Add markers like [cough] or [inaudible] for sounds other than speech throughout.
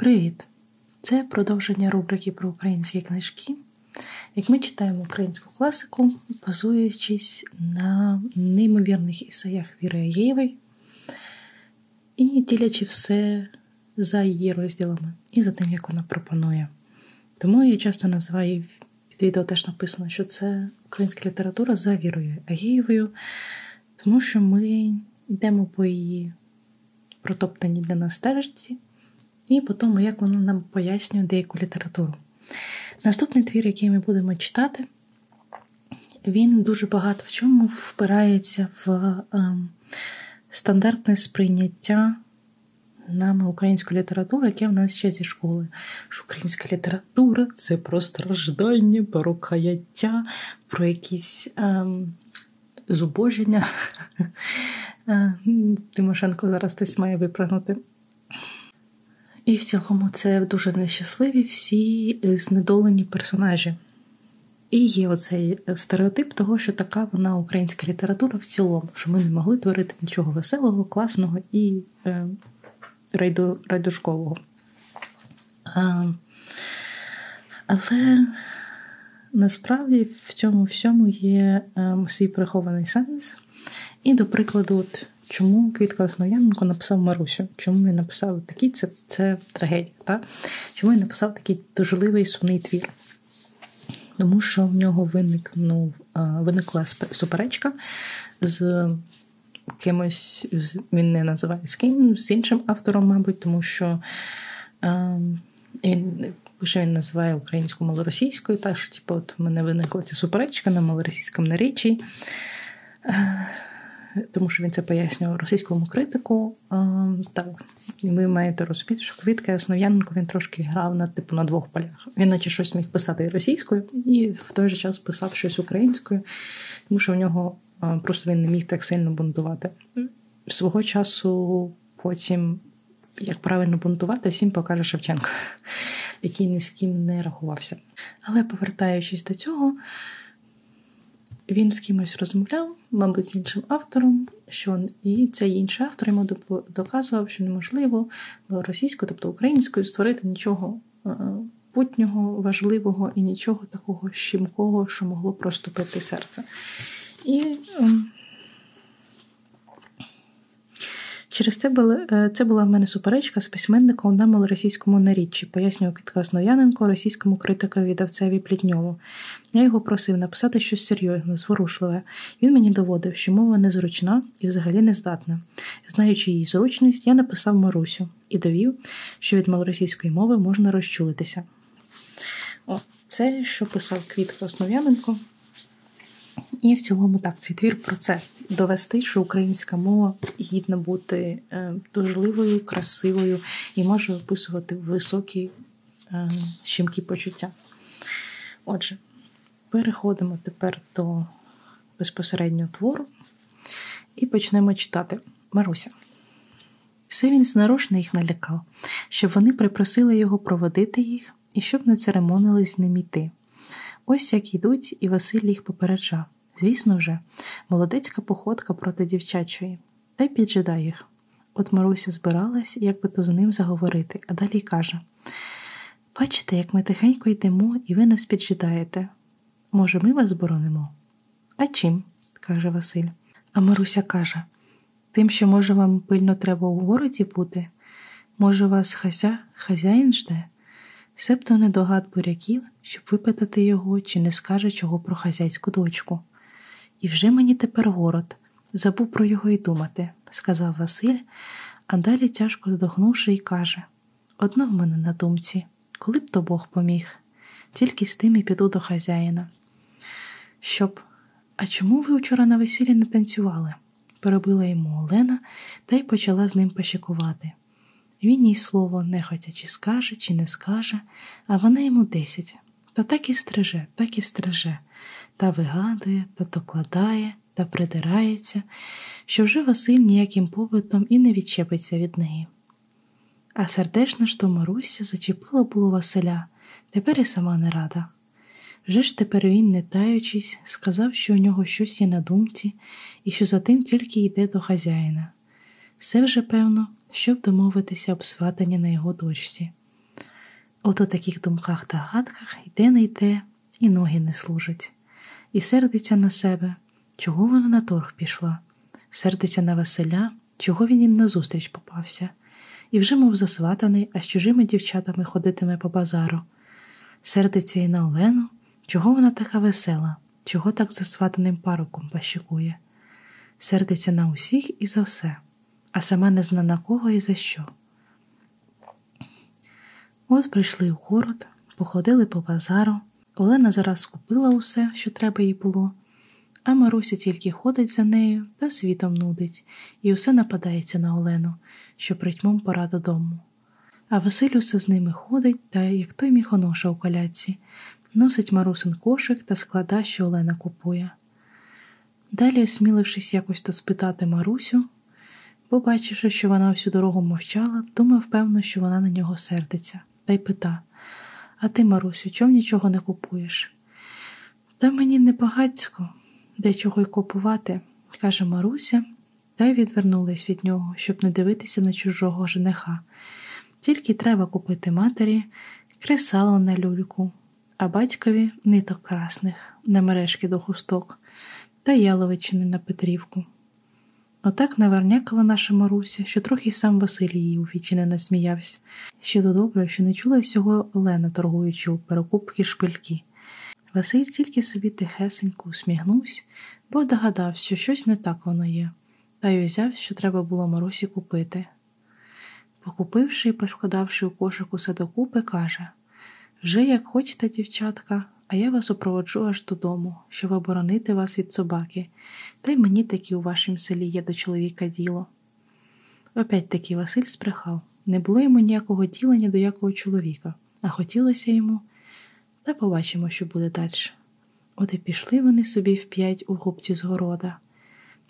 Привіт! Це продовження рубрики про українські книжки. Як ми читаємо українську класику, базуючись на неймовірних ісаях Віри Агієвої і ділячи все за її розділами і за тим, як вона пропонує. Тому я часто називаю під відео теж написано, що це українська література за Вірою Агієвою, тому що ми йдемо по її протоптаній для нас стежці і по тому, як воно нам пояснює деяку літературу. Наступний твір, який ми будемо читати, він дуже багато в чому впирається в е, стандартне сприйняття нами української літератури, яке в нас ще зі школи. Що Українська література це про страждання, про каяття, про якісь [laughs] е, зубоження. Тимошенко зараз десь має випрагнути. І в цілому це дуже нещасливі всі знедолені персонажі. І є оцей стереотип того, що така вона українська література в цілому, що ми не могли творити нічого веселого, класного і е, райду, райдушкового. А, але насправді в цьому всьому є е, свій прихований сенс. І, до прикладу, от чому Квітка Основ'яненко написав Марусю? Чому він написав такий це це трагедія? Та? Чому він написав такий дожливий сумний твір? Тому що в нього виникнув, виникла суперечка з кимось, він не називає з ким, з іншим автором, мабуть, тому що він пише, він називає українську малоросійською, так що типу, от в мене виникла ця суперечка на малоросійському наріччі тому що він це пояснював російському критику. Так, і ви маєте розуміти, що Квітка і Основ'яненко він трошки грав на типу на двох полях. Він наче щось міг писати російською, і в той же час писав щось українською, тому що в нього просто він не міг так сильно бунтувати. Свого часу потім, як правильно бунтувати, всім покаже Шевченко, [laughs] який ні з ким не рахувався. Але повертаючись до цього. Він з кимось розмовляв, мабуть, з іншим автором, що і цей інший автор йому доказував, що неможливо російською, тобто українською, створити нічого е, путнього, важливого і нічого такого щімкого, що могло проступити серце. І ем, Через це була, е, це була в мене суперечка з письменником на малоросійському наріччі, пояснював Кітка Основ'яненко російському критикові давцеві Плітньову. Я його просив написати щось серйозне, зворушливе. Він мені доводив, що мова незручна і взагалі нездатна. Знаючи її зручність, я написав Марусю і довів, що від малоросійської мови можна розчулитися. О, Це, що писав Квітка Основ'яненко. І в цілому так, цей твір про це довести, що українська мова гідна бути е, дожливою, красивою і може описувати високі е, щемкі почуття. Отже, переходимо тепер до безпосереднього твору і почнемо читати Маруся. Все він знарочно їх налякав, щоб вони припросили його проводити їх і щоб не церемонились з ним іти. Ось як йдуть, і Василь їх попереджав. Звісно вже, молодецька походка проти дівчачої, та й піджидає їх. От Маруся збиралась, як би то з ним заговорити, а далі каже: Бачите, як ми тихенько йдемо, і ви нас піджидаєте. Може, ми вас боронимо? А чим? каже Василь. А Маруся каже: Тим, що, може, вам пильно треба у городі бути? Може, вас хазя, хазяїн жде? Себто недогад буряків, щоб випитати його, чи не скаже чого про хазяйську дочку. І вже мені тепер город, забув про його й думати, сказав Василь, а далі, тяжко здохнувши, й каже: Одно в мене на думці, коли б то Бог поміг, тільки з тим і піду до хазяїна. Щоб, а чому ви вчора на весіллі не танцювали? перебила йому Олена та й почала з ним пощекувати. Він їй слово нехотя чи скаже, чи не скаже, а вона йому десять. Та так і стриже, так і стриже, та вигадує, та докладає, та придирається, що вже Василь ніяким побитом і не відчепиться від неї. А сердечна ж то Маруся зачепила було Василя, тепер і сама не рада. Вже ж тепер він, не таючись, сказав, що у нього щось є на думці, і що за тим тільки йде до хазяїна. Все вже певно, щоб домовитися об сватанні на його дочці. Ото таких думках та гадках йде не йде, і ноги не служать, і сердиться на себе, чого вона на торг пішла, сердиться на Василя, чого він їм назустріч попався, і вже, мов засватаний, а з чужими дівчатами ходитиме по базару. Сердиться і на Олену, чого вона така весела, чого так засватаним пароком пащикує. Сердиться на усіх і за все, а сама не зна на кого і за що. Ось прийшли в город, походили по базару. Олена зараз купила усе, що треба їй було, а Маруся тільки ходить за нею та світом нудить, і усе нападається на Олену, що притьмом пора додому. А Василь усе з ними ходить та, як той міхоноша у коляці, носить Марусин кошик та склада, що Олена купує. Далі, осмілившись якось то спитати Марусю, побачивши, що вона всю дорогу мовчала, думав, певно, що вона на нього сердиться, та й пита А ти, Марусю, чом нічого не купуєш? Та мені не багацько, де чого й купувати, каже Маруся, та й відвернулась від нього, щоб не дивитися на чужого жениха. Тільки треба купити матері кресало на люльку, а батькові ниток красних на мережки до хусток та яловичини на Петрівку. Отак навернякала наша Маруся, що трохи сам Василь її у вічі насміявся. Ще то добре, що не чула всього Олена, торгуючи у перекупки шпильки. Василь тільки собі тихесенько усміхнувся, бо догадався, що щось не так воно є, та й узяв, що треба було Марусі купити. Покупивши і поскладавши у кошик усе каже вже як хочете, дівчатка, а я вас опроводжу аж додому, щоб оборонити вас від собаки, та й мені таки у вашім селі є до чоловіка діло. Опять таки Василь сприхав не було йому ніякого діла ні до якого чоловіка, а хотілося йому, та побачимо, що буде далі. От і пішли вони собі вп'ять у губці з города.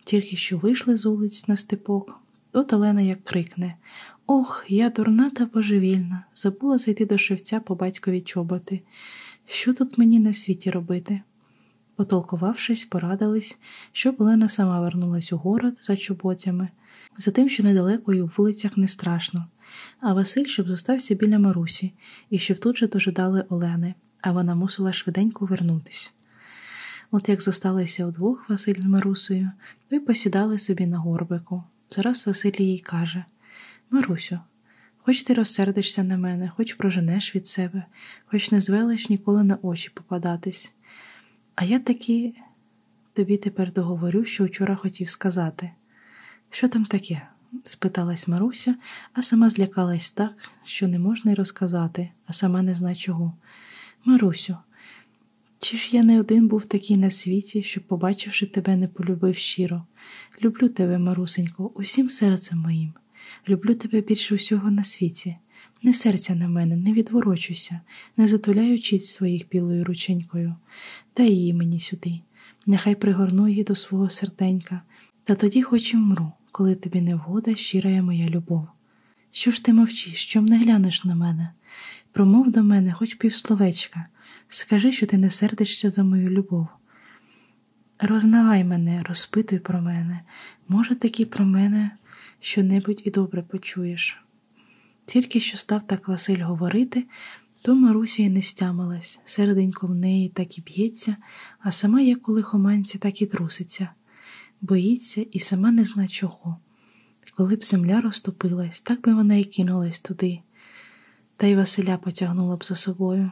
Тільки що вийшли з вулиць на степок, От Олена як крикне Ох, я дурна та божевільна, забула зайти до шевця по батькові чоботи. Що тут мені на світі робити? Потолкувавшись, порадились, щоб Олена сама вернулась у город за чоботями, за тим, що недалеко і в вулицях не страшно, а Василь, щоб зостався біля Марусі, і щоб тут же дожидали Олени, а вона мусила швиденько вернутись. От як зосталися удвох Василь з Марусею, ви посідали собі на горбику. Зараз Василь їй каже Марусю, хоч ти розсердишся на мене, хоч проженеш від себе, хоч не звелиш ніколи на очі попадатись. А я таки тобі тепер договорю, що вчора хотів сказати. Що там таке? спиталась Маруся, а сама злякалась так, що не можна й розказати, а сама не зна чого. Марусю, чи ж я не один був такий на світі, що, побачивши тебе, не полюбив щиро? Люблю тебе, Марусенько, усім серцем моїм. Люблю тебе більше усього на світі. Не серця на мене, не відворочуйся, не затуляй очіць своїх білою рученькою. Дай її мені сюди, нехай пригорну її до свого серденька, та тоді хоч і вмру, коли тобі не вгода щирая моя любов. Що ж ти мовчиш, чом не глянеш на мене? Промов до мене хоч півсловечка, скажи, що ти не сердишся за мою любов. Рознавай мене, розпитуй про мене, може, таки про мене що-небудь і добре почуєш. Тільки що став так Василь говорити, то Маруся й не стямилась, серденько в неї так і б'ється, а сама, як у лихоманці, так і труситься, боїться і сама не зна чого. Коли б земля розтопилась, так би вона й кинулась туди, та й Василя потягнула б за собою.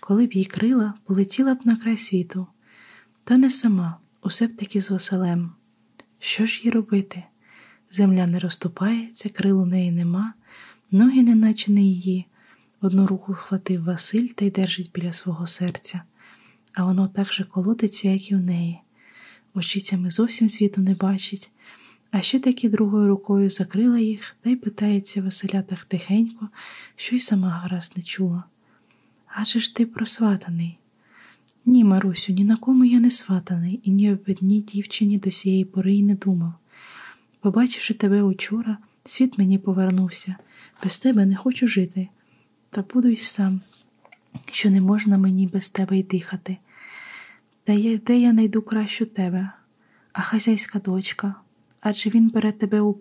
Коли б їй крила, полетіла б на край світу. Та не сама, усе б таки з Василем. Що ж їй робити? Земля не розступається, крил у неї нема, ноги неначе не її. Одну руку вхватив Василь та й держить біля свого серця, а воно так же колотиться, як і в неї. Очицями зовсім світу не бачить, а ще таки другою рукою закрила їх та й питається Василя так тихенько, що й сама гаразд не чула. Адже ж ти просватаний? Ні, Марусю, ні на кому я не сватаний і ні об одній дівчині до сієї пори й не думав. Побачивши тебе учора, світ мені повернувся, без тебе не хочу жити, та буду й сам, що не можна мені без тебе й дихати. Та я, де я найду кращу тебе, а хазяйська дочка, адже він бере тебе у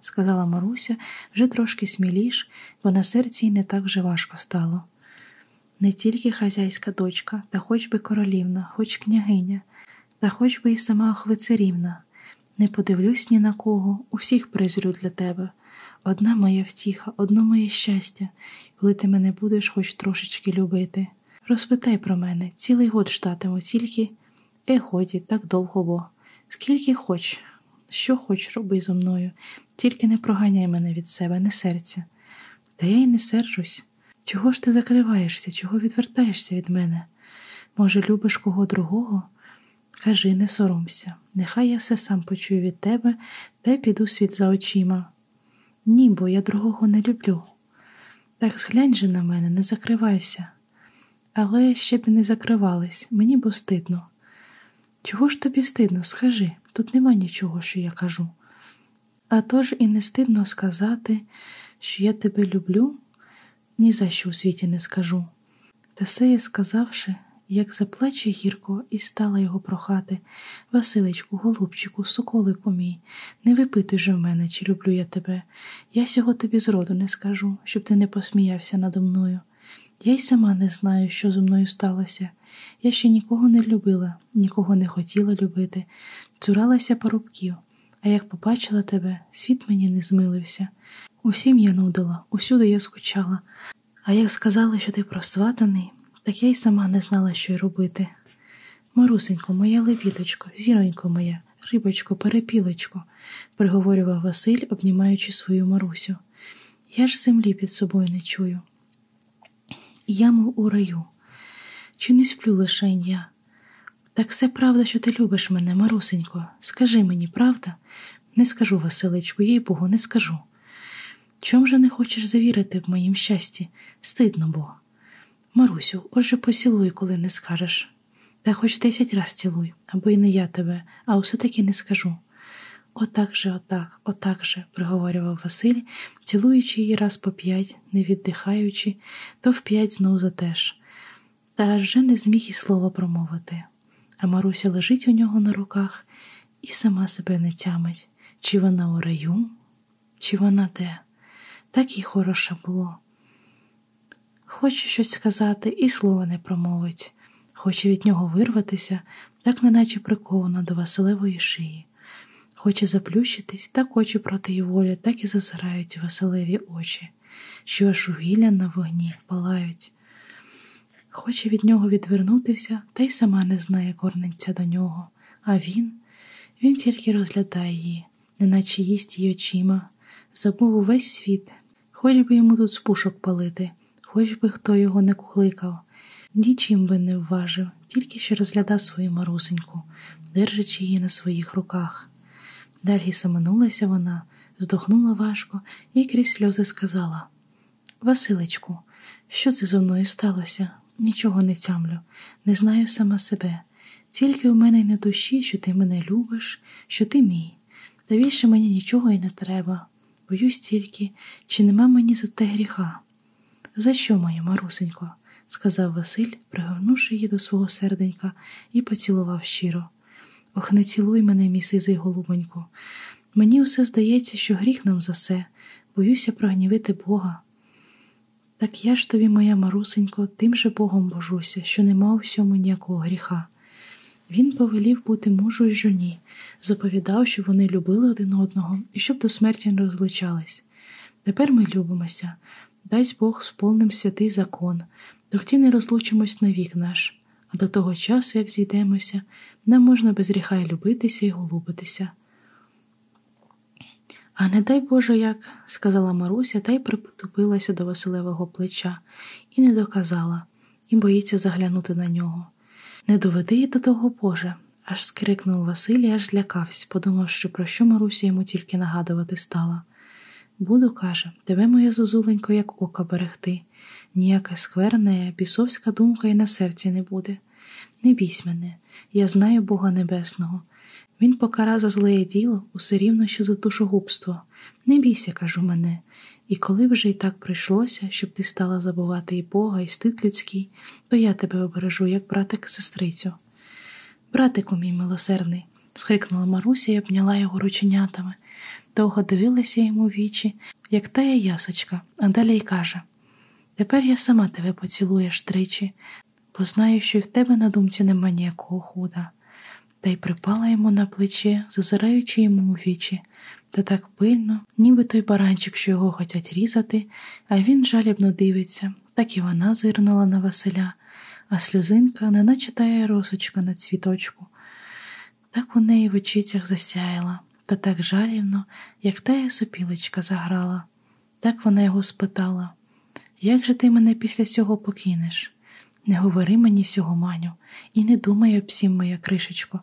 сказала Маруся вже трошки сміліш, бо на серці й не так вже важко стало. не тільки хазяйська дочка, та хоч би королівна, хоч княгиня, та хоч би і сама охвицерівна. Не подивлюсь ні на кого, усіх презрю для тебе. Одна моя втіха, одно моє щастя, коли ти мене будеш хоч трошечки любити. Розпитай про мене, цілий год ждатиму, тільки е, годі, так довго бо. Скільки хоч, що хоч роби зо мною, тільки не проганяй мене від себе, не серця. Та я й не сержусь. Чого ж ти закриваєшся, чого відвертаєшся від мене? Може, любиш кого другого? Кажи, не соромся, нехай я все сам почую від тебе та й піду світ за очима. Ні, бо я другого не люблю. Так зглянь же на мене, не закривайся. Але ще б не закривались, мені бо стидно. Чого ж тобі стидно, скажи, тут нема нічого, що я кажу. А тож і не стидно сказати, що я тебе люблю, ні за що у світі не скажу. Та сеє сказавши, як заплаче гірко, і стала його прохати Василечку, голубчику, соколику мій, не випитуй же в мене, чи люблю я тебе. Я сього тобі зроду не скажу, щоб ти не посміявся надо мною. Я й сама не знаю, що зо мною сталося. Я ще нікого не любила, нікого не хотіла любити, цуралася парубків, а як побачила тебе, світ мені не змилився. Усім я нудила, усюди я скучала, а як сказали, що ти просватаний, так я й сама не знала, що й робити. Марусенько, моя лебідочко, зіронько моя, рибочко, перепілочко, приговорював Василь, обнімаючи свою Марусю. Я ж землі під собою не чую. Я, мов у раю, чи не сплю лишень я? Так все правда, що ти любиш мене, Марусенько. Скажи мені, правда? Не скажу, Василечку, їй Богу, не скажу. Чом же не хочеш завірити в моїм щасті? Стидно бо. Марусю, отже поцілуй, коли не скажеш. Та хоч десять раз цілуй, або й не я тебе, а все таки не скажу. Отак же, отак, отак же, приговорював Василь, цілуючи її раз по п'ять, не віддихаючи, то в п'ять знов затеж. Та аж же не зміг і слова промовити. А Маруся лежить у нього на руках і сама себе не тямить, чи вона у раю, чи вона де. Так їй хороше було. Хоче щось сказати, і слова не промовить, хоче від нього вирватися, так неначе прикована до Василевої шиї. Хоче заплющитись, так очі проти її волі, так і зазирають Василеві очі, що аж угілля на вогні палають. Хоче від нього відвернутися, та й сама не знає корниться до нього, а він, він тільки розглядає її, неначе їсть її очима, забув увесь світ, хоч би йому тут спушок палити хоч би хто його не кухликав, нічим би не вважив, тільки що розглядав свою марусеньку, держачи її на своїх руках. Далі саманулася вона, здохнула важко і крізь сльози сказала: Василечку, що це зо мною сталося? Нічого не тямлю, не знаю сама себе. Тільки у мене й на душі, що ти мене любиш, що ти мій. Та більше мені нічого й не треба. Боюсь тільки, чи нема мені за те гріха. За що, моя марусенько? сказав Василь, пригорнувши її до свого серденька, і поцілував щиро. Ох, не цілуй мене, мій сизий голубоньку. Мені усе здається, що гріх нам за все, боюся прогнівити Бога. Так я ж тобі, моя марусенько, тим же Богом божуся, що нема у всьому ніякого гріха. Він повелів бути мужу й жоні, заповідав, щоб вони любили один одного і щоб до смерті не розлучались. Тепер ми любимося, дасть Бог сповним святий закон, тоді не розлучимось на вік наш, а до того часу, як зійдемося, нам можна без гріха й любитися і голубитися. А не дай Боже як, сказала Маруся та й притупилася до Василевого плеча і не доказала, і боїться заглянути на нього. Не доведи й до того Боже, аж скрикнув Василь і аж злякався, подумавши, про що Маруся йому тільки нагадувати стала. Буду, каже, тебе, моя зозуленько, як ока берегти, ніяка скверна, бісовська думка і на серці не буде. Не бійсь мене, я знаю Бога Небесного. Він покара за злеє діло усе рівно, що за душогубство. Не бійся, кажу мене, і коли вже й так прийшлося, щоб ти стала забувати і Бога, і стид людський, то я тебе обережу, як братик сестрицю. Братику мій милосердний, схрикнула Маруся і обняла його рученятами довго дивилася йому вічі, як тая ясочка, а далі й каже Тепер я сама тебе поцілуєш тричі, бо знаю, що й в тебе на думці нема ніякого худа. Та й припала йому на плече, зазираючи йому у вічі, та так пильно, ніби той баранчик, що його хотять різати, а він жалібно дивиться, так і вона зирнула на Василя, а сльозинка, неначе тая росочка на цвіточку. Так у неї в очицях засяяла, та так жалібно, як тая сопілочка заграла. Так вона його спитала Як же ти мене після цього покинеш? Не говори мені сього, маню, і не думай об всім, моя кришечко.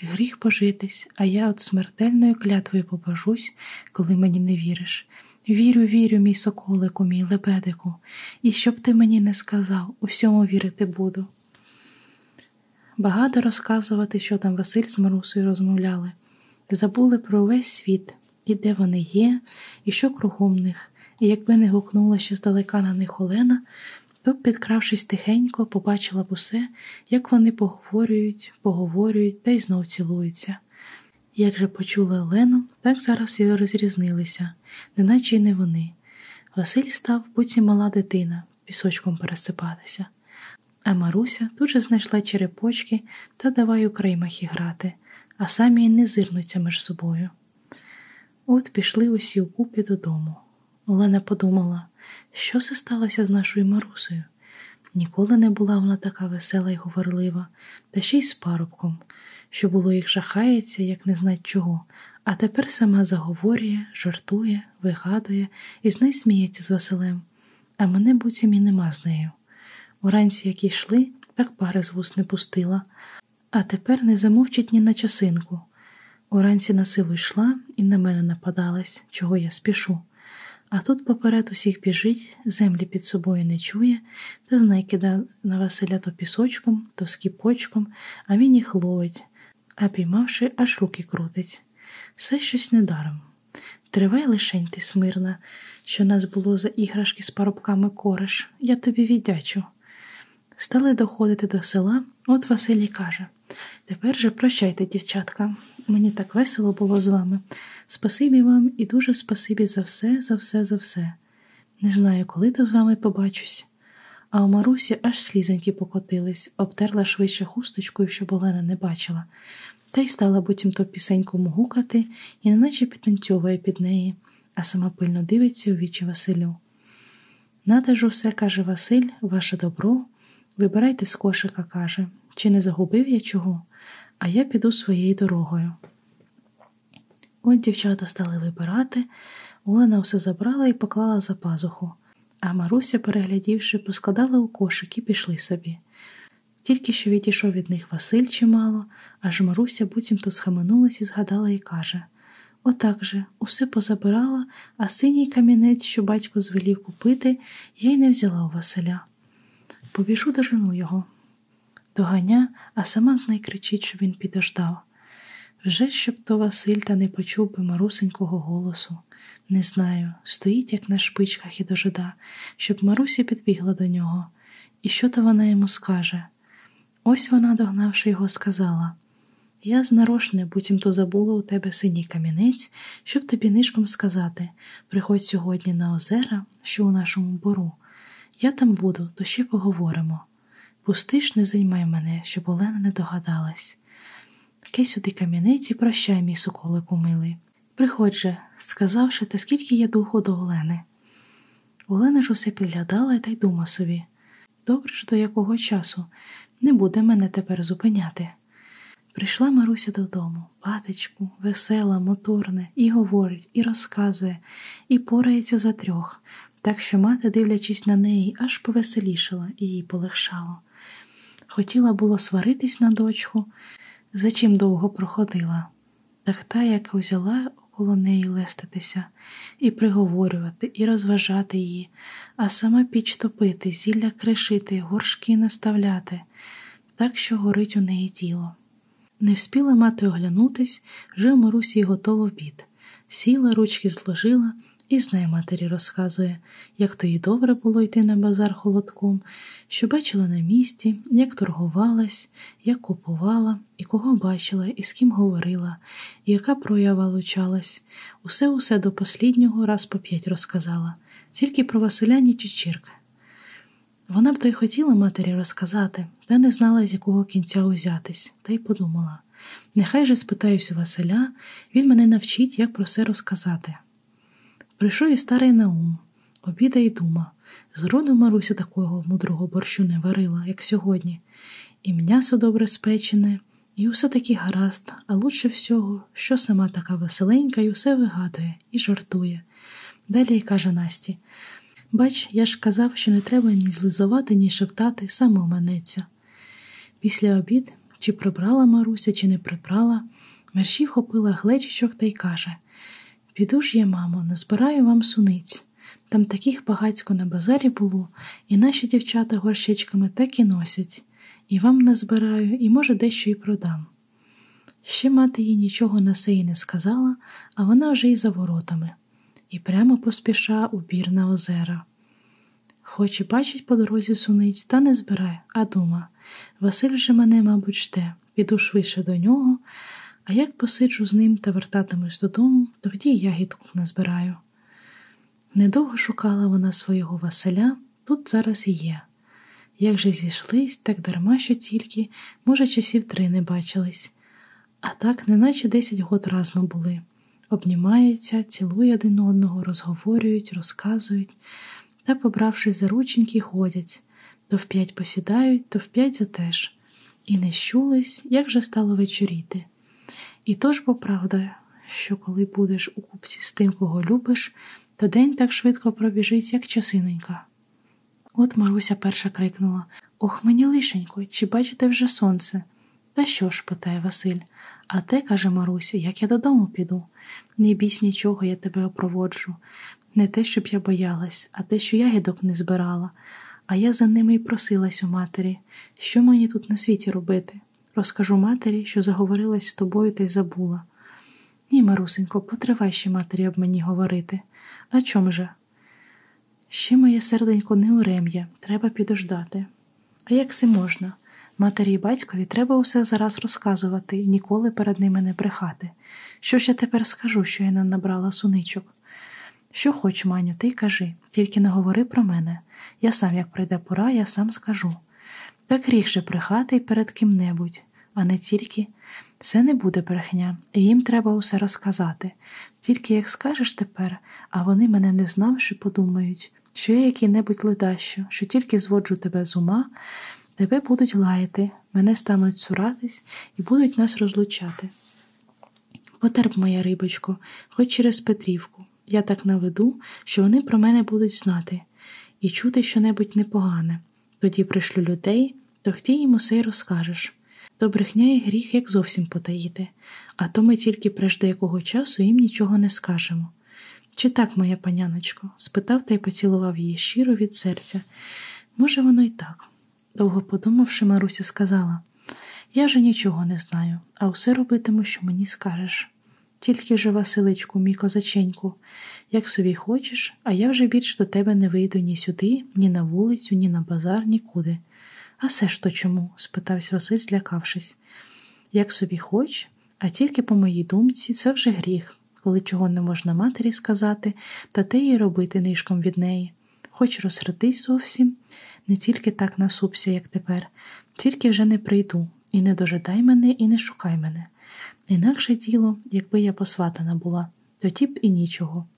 Гріх пожитись, а я от смертельною клятвою побожусь, коли мені не віриш. Вірю, вірю, мій соколику, мій лебедику, і щоб ти мені не сказав, усьому вірити буду. Багато розказувати, що там Василь з Марусею розмовляли, забули про весь світ, і де вони є, і що кругом них, і якби не гукнула ще здалека на них Олена, то, підкравшись тихенько, побачила б усе, як вони поговорюють, поговорюють та й знов цілуються. Як же почули Олену, так зараз і розрізнилися, неначе й не вони. Василь став, буці мала дитина, пісочком пересипатися. А Маруся тут же знайшла черепочки та давай у креймахі грати, а самі й не зирнуться між собою. От пішли усі укупі додому. Олена подумала, що це сталося з нашою Марусею? Ніколи не була вона така весела й говорлива, та ще й з парубком, що було їх жахається, як не знать чого, а тепер сама заговорює, жартує, вигадує і знай сміється з Василем, а мене буцім і нема з нею. Уранці, як йшли, так пари з вуст не пустила, а тепер не замовчить ні на часинку. Уранці на силу йшла і на мене нападалась, чого я спішу. А тут поперед усіх біжить, землі під собою не чує, та знай кида на Василя то пісочком, то скіпочком, а він їх ловить, а піймавши, аж руки крутить. Все щось недаром. Тривай лишень ти смирна, що нас було за іграшки з парубками кориш, я тобі віддячу. Стали доходити до села, от Василій каже Тепер же прощайте, дівчатка. Мені так весело було з вами. Спасибі вам і дуже спасибі за все, за все, за все. Не знаю, коли то з вами побачусь. А у Марусі аж слізоньки покотились, обтерла швидше хусточкою, щоб Олена не бачила, та й стала буцімто пісеньку мугукати і неначе підтанцьовує під неї, а сама пильно дивиться у вічі Василю. Нате ж усе, каже Василь, ваше добро, вибирайте з кошика, каже, чи не загубив я чого, а я піду своєю дорогою. От дівчата стали вибирати, Олена все забрала і поклала за пазуху, а Маруся, переглядівши, поскладала у кошик і пішли собі. Тільки що відійшов від них Василь чимало, аж Маруся буцімто схаменулась і згадала і каже Отак же, усе позабирала, а синій камінець, що батько звелів купити, я й не взяла у Василя. Побіжу дожену його. Доганя, а сама знай кричить, що він підождав. Вже щоб то Василь та не почув би марусенького голосу. Не знаю, стоїть, як на шпичках і дожида, щоб Маруся підбігла до нього. І що то вона йому скаже? Ось вона, догнавши його, сказала Я знарошне, буцім то забула у тебе синій камінець, щоб тобі нишком сказати приходь сьогодні на озера, що у нашому бору. Я там буду, то ще поговоримо. Пустиш, не займай мене, щоб Олена не догадалась. Кей сюди кам'яниці, прощай, мій соколику милий. Приходь же, сказавши, та скільки є духу до Олени. Олена ж усе підглядала та й дума собі. Добре ж до якого часу не буде мене тепер зупиняти. Прийшла Маруся додому, батечку, весела, моторна, і говорить, і розказує, і порається за трьох, так що мати, дивлячись на неї, аж повеселішала і їй полегшало. Хотіла було сваритись на дочку, за чим довго проходила, так та, як узяла коло неї леститися, і приговорювати, і розважати її, а сама піч топити, зілля кришити, горшки наставляти, так що горить у неї тіло. Не вспіла мати оглянутись, вже в Марусі готово обід. Сіла, ручки зложила і знає матері розказує, як то їй добре було йти на базар холодком, що бачила на місці, як торгувалась, як купувала, і кого бачила, і з ким говорила, і яка проява лучалась. Усе усе до посліднього раз по п'ять розказала, тільки про Василя Нічичірка. Вона б то й хотіла матері розказати, та не знала, з якого кінця узятись, та й подумала нехай же спитаюсь у Василя, він мене навчить, як про все розказати. Прийшов і старий Наум, обіда й дума. Зроду Маруся такого мудрого борщу не варила, як сьогодні, і м'ясо добре спечене, і усе таки гаразд, а лучше всього, що сама така веселенька і усе вигадує і жартує. Далі й каже Насті Бач, я ж казав, що не треба ні злизувати, ні шептати, саме оманеться. Після обід, чи прибрала Маруся, чи не прибрала, мерщій хопила глечичок та й каже Піду ж я, мамо, назбираю вам суниць. Там таких багацько на базарі було, і наші дівчата горщичками так і носять, і вам назбираю, і, може, дещо й продам. Ще мати їй нічого на сеї не сказала, а вона вже й за воротами, і прямо поспіша у бір на озера. Хоч і бачить по дорозі суниць, та не збирає, а дума Василь же мене, мабуть, жде, піду швидше до нього, а як посиджу з ним та вертатимусь додому, тоді ягідку назбираю. Недовго шукала вона свого Василя, тут зараз і є. Як же зійшлись, так дарма що тільки, може, часів три не бачились, а так, неначе десять год разно були. Обнімаються, цілують один одного, розговорюють, розказують та, побравшись за рученьки, ходять то вп'ять посідають, то вп'ять затеж, і не щулись, як же стало вечоріти. І то ж бо правда, що коли будеш у купці з тим, кого любиш, то день так швидко пробіжить, як часиненька. От Маруся перша крикнула Ох, мені лишенько, чи бачите вже сонце? Та що ж, питає Василь, а те, каже Маруся, як я додому піду. Не бійсь нічого, я тебе опроводжу. Не те, щоб я боялась, а те, що ягідок не збирала, а я за ними й просилась у матері, що мені тут на світі робити. Розкажу матері, що заговорилась з тобою та й забула. Ні, Марусенько, потривай ще матері об мені говорити. А чом же? Ще моє серденько не урем'я, треба підождати. А як це можна? Матері й батькові треба усе зараз розказувати і ніколи перед ними не брехати. Що ж я тепер скажу, що я не набрала суничок? Що хоч, Маню, ти кажи, тільки не говори про мене. Я сам, як прийде пора, я сам скажу. Так ріг же брехати й перед ким-небудь, а не тільки. Це не буде брехня, і їм треба усе розказати. Тільки як скажеш тепер, а вони мене не знавши, подумають, що я який-небудь ледащо, що тільки зводжу тебе з ума, тебе будуть лаяти, мене стануть цуратись і будуть нас розлучати. Потерп, моя рибочко, хоч через Петрівку. Я так наведу, що вони про мене будуть знати і чути щонебудь непогане. Тоді пришлю людей, то хті їм усе й розкажеш. То брехня і гріх як зовсім потаїти, а то ми тільки прежде якого часу їм нічого не скажемо. Чи так, моя паняночко? спитав та й поцілував її щиро від серця. Може, воно й так. Довго подумавши, Маруся сказала Я же нічого не знаю, а все робитиму, що мені скажеш. Тільки же, Василичку, мій козаченьку, як собі хочеш, а я вже більше до тебе не вийду ні сюди, ні на вулицю, ні на базар, нікуди. А все ж то чому? спитався Василь, злякавшись. Як собі хоч, а тільки по моїй думці, це вже гріх, коли чого не можна матері сказати, та те їй робити нишком від неї. Хоч розсердись зовсім, не тільки так насупся, як тепер, тільки вже не прийду, і не дожидай мене, і не шукай мене. Інакше діло, якби я посватана була, тоді б і нічого.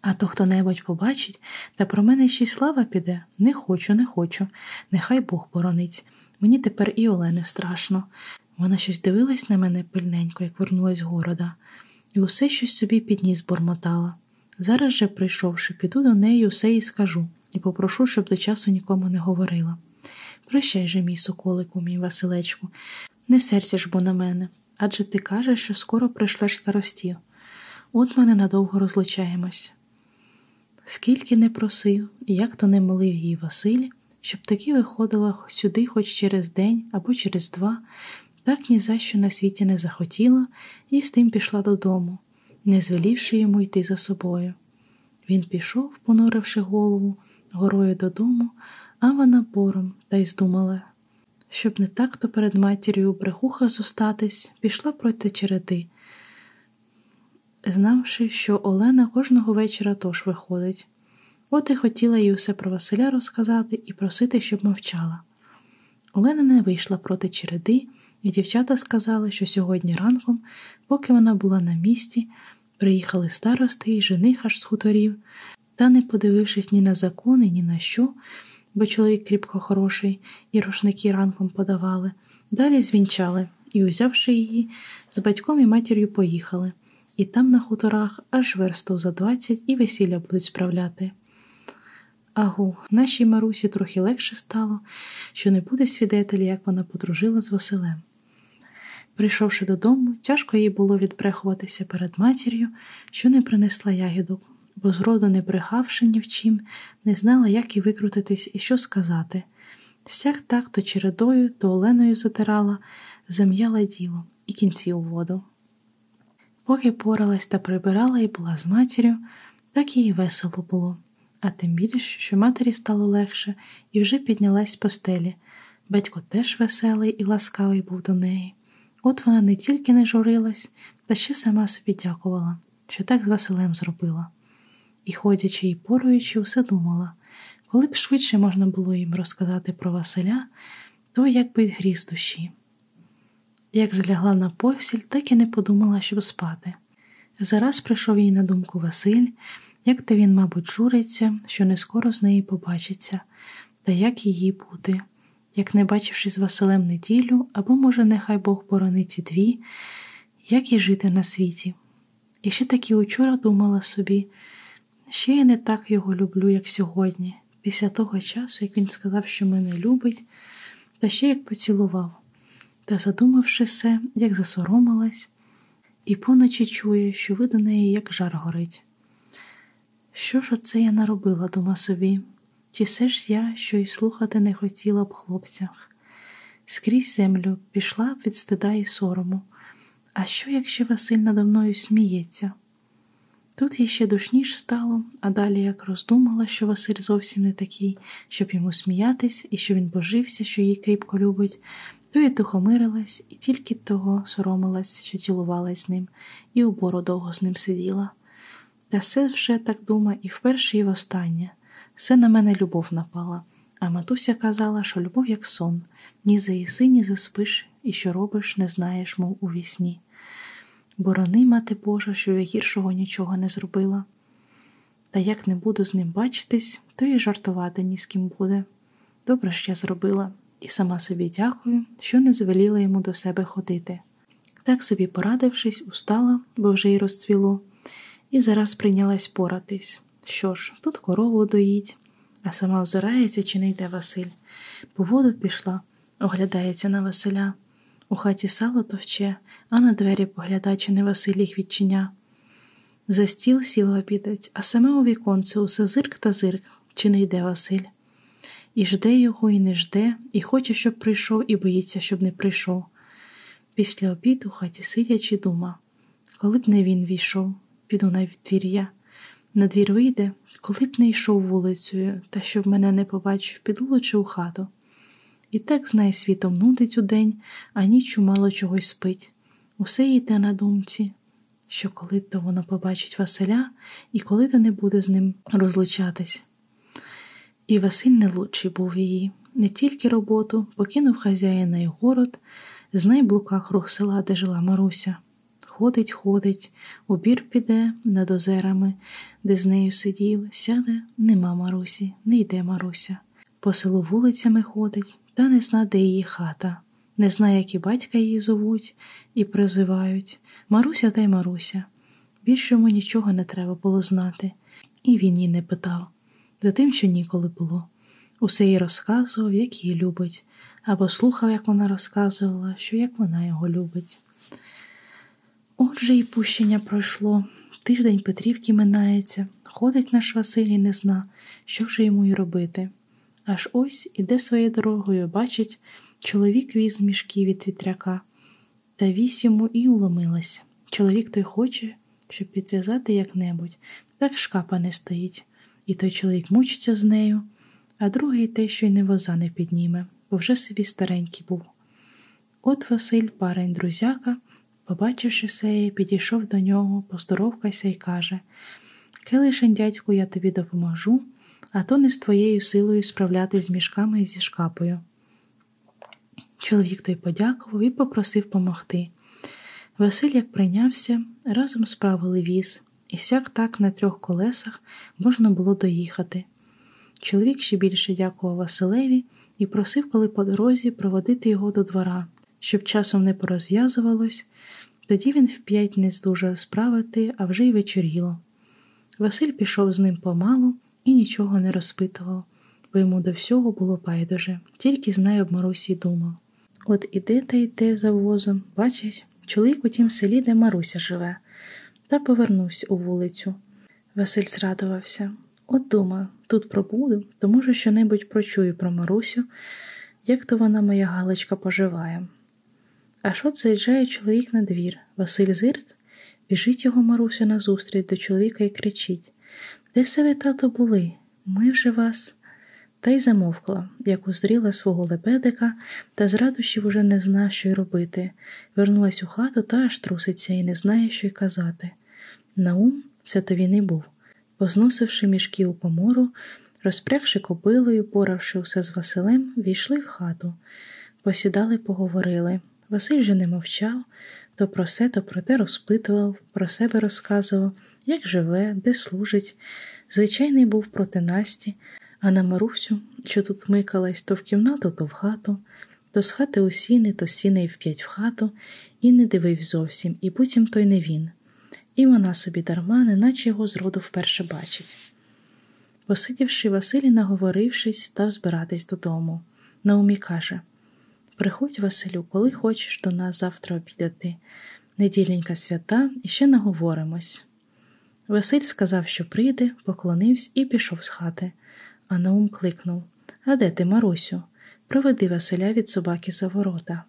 А то хто небудь побачить, та про мене ще й слава піде. Не хочу, не хочу. Нехай Бог боронить. Мені тепер і Олени страшно. Вона щось дивилась на мене пильненько, як вернулась з города, і усе щось собі підніс бормотала. Зараз же, прийшовши, піду до неї усе їй скажу і попрошу, щоб до часу нікому не говорила. Прощай же, мій соколику, мій Василечку, не серця ж бо на мене адже ти кажеш, що скоро прийшлеш старостів. От ми ненадовго розлучаємось. Скільки не просив, і як то не молив її Василь, щоб таки виходила сюди хоч через день або через два, так ні за що на світі не захотіла і з тим пішла додому, не звелівши йому йти за собою. Він пішов, понуривши голову, горою додому, а вона бором та й здумала, щоб не так то перед матір'ю брехуха зостатись, пішла проти череди, знавши, що Олена кожного вечора тож виходить. От і хотіла їй усе про Василя розказати і просити, щоб мовчала. Олена не вийшла проти череди, і дівчата сказали, що сьогодні ранком, поки вона була на місці, приїхали старости і жених аж з хуторів, та, не подивившись ні на закони, ні на що, бо чоловік кріпко хороший, і рушники ранком подавали, далі звінчали і, узявши її, з батьком і матір'ю поїхали, і там на хуторах аж верстов за двадцять і весілля будуть справляти. Агу, нашій Марусі трохи легше стало, що не буде свідетелі, як вона подружила з Василем. Прийшовши додому, тяжко їй було відбрехуватися перед матір'ю, що не принесла ягідок, бо зроду не брехавши ні в чим, не знала, як і викрутитись і що сказати. Сяк так то чередою, то Оленою затирала, зам'яла діло і кінці у воду. Поки поралась та прибирала і була з матір'ю, так їй весело було а тим більше, що матері стало легше і вже піднялась з постелі. Батько теж веселий і ласкавий був до неї. От вона не тільки не журилась, та ще сама собі дякувала, що так з Василем зробила. І, ходячи і поруючи, усе думала, коли б швидше можна було їм розказати про Василя, то як би гріз душі. Як же лягла на постіль, так і не подумала, щоб спати. Зараз прийшов їй на думку Василь, як то він, мабуть, журиться, що не скоро з нею побачиться, та як її бути, як не бачивши з Василем неділю, або, може, нехай Бог боронить ці дві, як і жити на світі. І ще таки учора думала собі, ще я не так його люблю, як сьогодні, після того часу, як він сказав, що мене любить, та ще як поцілував, та, задумавши все, як засоромилась, і поночі чує, що ви до неї як жар горить. Що ж оце я наробила дома собі, чи все ж я, що й слухати не хотіла б хлопцях? Скрізь землю пішла від стида і сорому. А що, якщо Василь надо мною сміється? Тут їй ще душніш стало, а далі як роздумала, що Василь зовсім не такий, щоб йому сміятись, і що він божився, що її кріпко любить, то й тихомирилась, і тільки того соромилась, що цілувалась з ним, і у бору довго з ним сиділа. Та все вже так дума і вперше, і востаннє. Все на мене любов напала, а матуся казала, що любов як сон, ні заїси, ні заспиш, і що робиш, не знаєш, мов у вісні. Борони, мати Божа, що я гіршого нічого не зробила. Та як не буду з ним бачитись, то і жартувати ні з ким буде. Добре ж я зробила, і сама собі дякую, що не звеліла йому до себе ходити. Так собі порадившись, устала, бо вже й розцвіло і зараз прийнялась поратись. Що ж, тут корову доїть, а сама озирається, чи не йде Василь. По воду пішла, оглядається на Василя. У хаті сало товче, а на двері поглядає, чи не Василь їх відчиня. За стіл сіла обідать, а саме у віконце усе зирк та зирк, чи не йде Василь. І жде його, і не жде, і хоче, щоб прийшов, і боїться, щоб не прийшов. Після обіду у хаті сидячи, дума, коли б не він війшов піду на двір'я. На двір вийде, коли б не йшов вулицею, та щоб мене не побачив, піду лучше у хату. І так знай світом нудить удень, а нічу мало чогось спить. Усе їй те на думці, що коли то вона побачить Василя і коли то не буде з ним розлучатись. І Василь не лучший був її, не тільки роботу, покинув хазяїна й город, знай блуках рух села, де жила Маруся. Ходить, ходить, обір піде над озерами, де з нею сидів, сяде, нема Марусі, не йде Маруся. По селу вулицями ходить, та не зна, де її хата, не знає, як і батька її зовуть і призивають Маруся та й Маруся. Більше йому нічого не треба було знати, і він її не питав, за тим, що ніколи було. Усе їй розказував, як її любить, або слухав, як вона розказувала, що як вона його любить. Отже, і пущення пройшло. Тиждень Петрівки минається, ходить наш Василь і не зна, що вже йому й робити. Аж ось іде своєю дорогою, бачить, чоловік віз мішки від вітряка, та вісь йому і уломилась. Чоловік той хоче, щоб підв'язати як-небудь, так шкапа не стоїть, і той чоловік мучиться з нею, а другий те, що й не воза не підніме, бо вже собі старенький був. От Василь, парень друзяка. Побачивши сеє, підійшов до нього, поздоровкався і каже Келишень, дядьку, я тобі допоможу, а то не з твоєю силою справлятись з мішками і зі шкапою. Чоловік той подякував і попросив помогти. Василь, як прийнявся, разом справили віз, і сяк так на трьох колесах можна було доїхати. Чоловік ще більше дякував Василеві і просив, коли по дорозі проводити його до двора, щоб часом не порозв'язувалось, тоді він вп'ять не здужав справити, а вже й вечоріло. Василь пішов з ним помалу і нічого не розпитував, бо йому до всього було байдуже, тільки знає об Марусі думав. От іде та йде за возом, бачить, чоловік у тім селі, де Маруся живе, та повернувся у вулицю. Василь зрадувався. От дума, тут пробуду, то, може, що-небудь прочую про Марусю, як то вона моя Галочка поживає. Аж от заїжджає чоловік на двір. Василь зирк, біжить його Маруся назустріч до чоловіка і кричить Де се ви, тато, були? Ми вже вас. Та й замовкла, як узріла свого лебедика, та з радощів уже не зна, що й робити. Вернулась у хату та аж труситься і не знає, що й казати. Наум це то він і був. Позносивши мішки у комору, розпрягши кобилою, поравши усе з Василем, війшли в хату. Посідали, поговорили. Василь же не мовчав, то про се, то про те розпитував, про себе розказував, як живе, де служить. Звичайний був проти Насті, а на Марусю, що тут микалась то в кімнату, то в хату, то з хати у сіни, то сіни й вп'ять в хату, і не дивив зовсім, і потім той не він. І вона собі дарма, неначе його зроду вперше бачить. Посидівши, Василій, наговорившись, став збиратись додому. Наумі каже Приходь, Василю, коли хочеш до нас завтра обідати. Неділенька свята і ще наговоримось. Василь сказав, що прийде, поклонився і пішов з хати. А Наум кликнув А де ти, Марусю? Проведи Василя від собаки за ворота.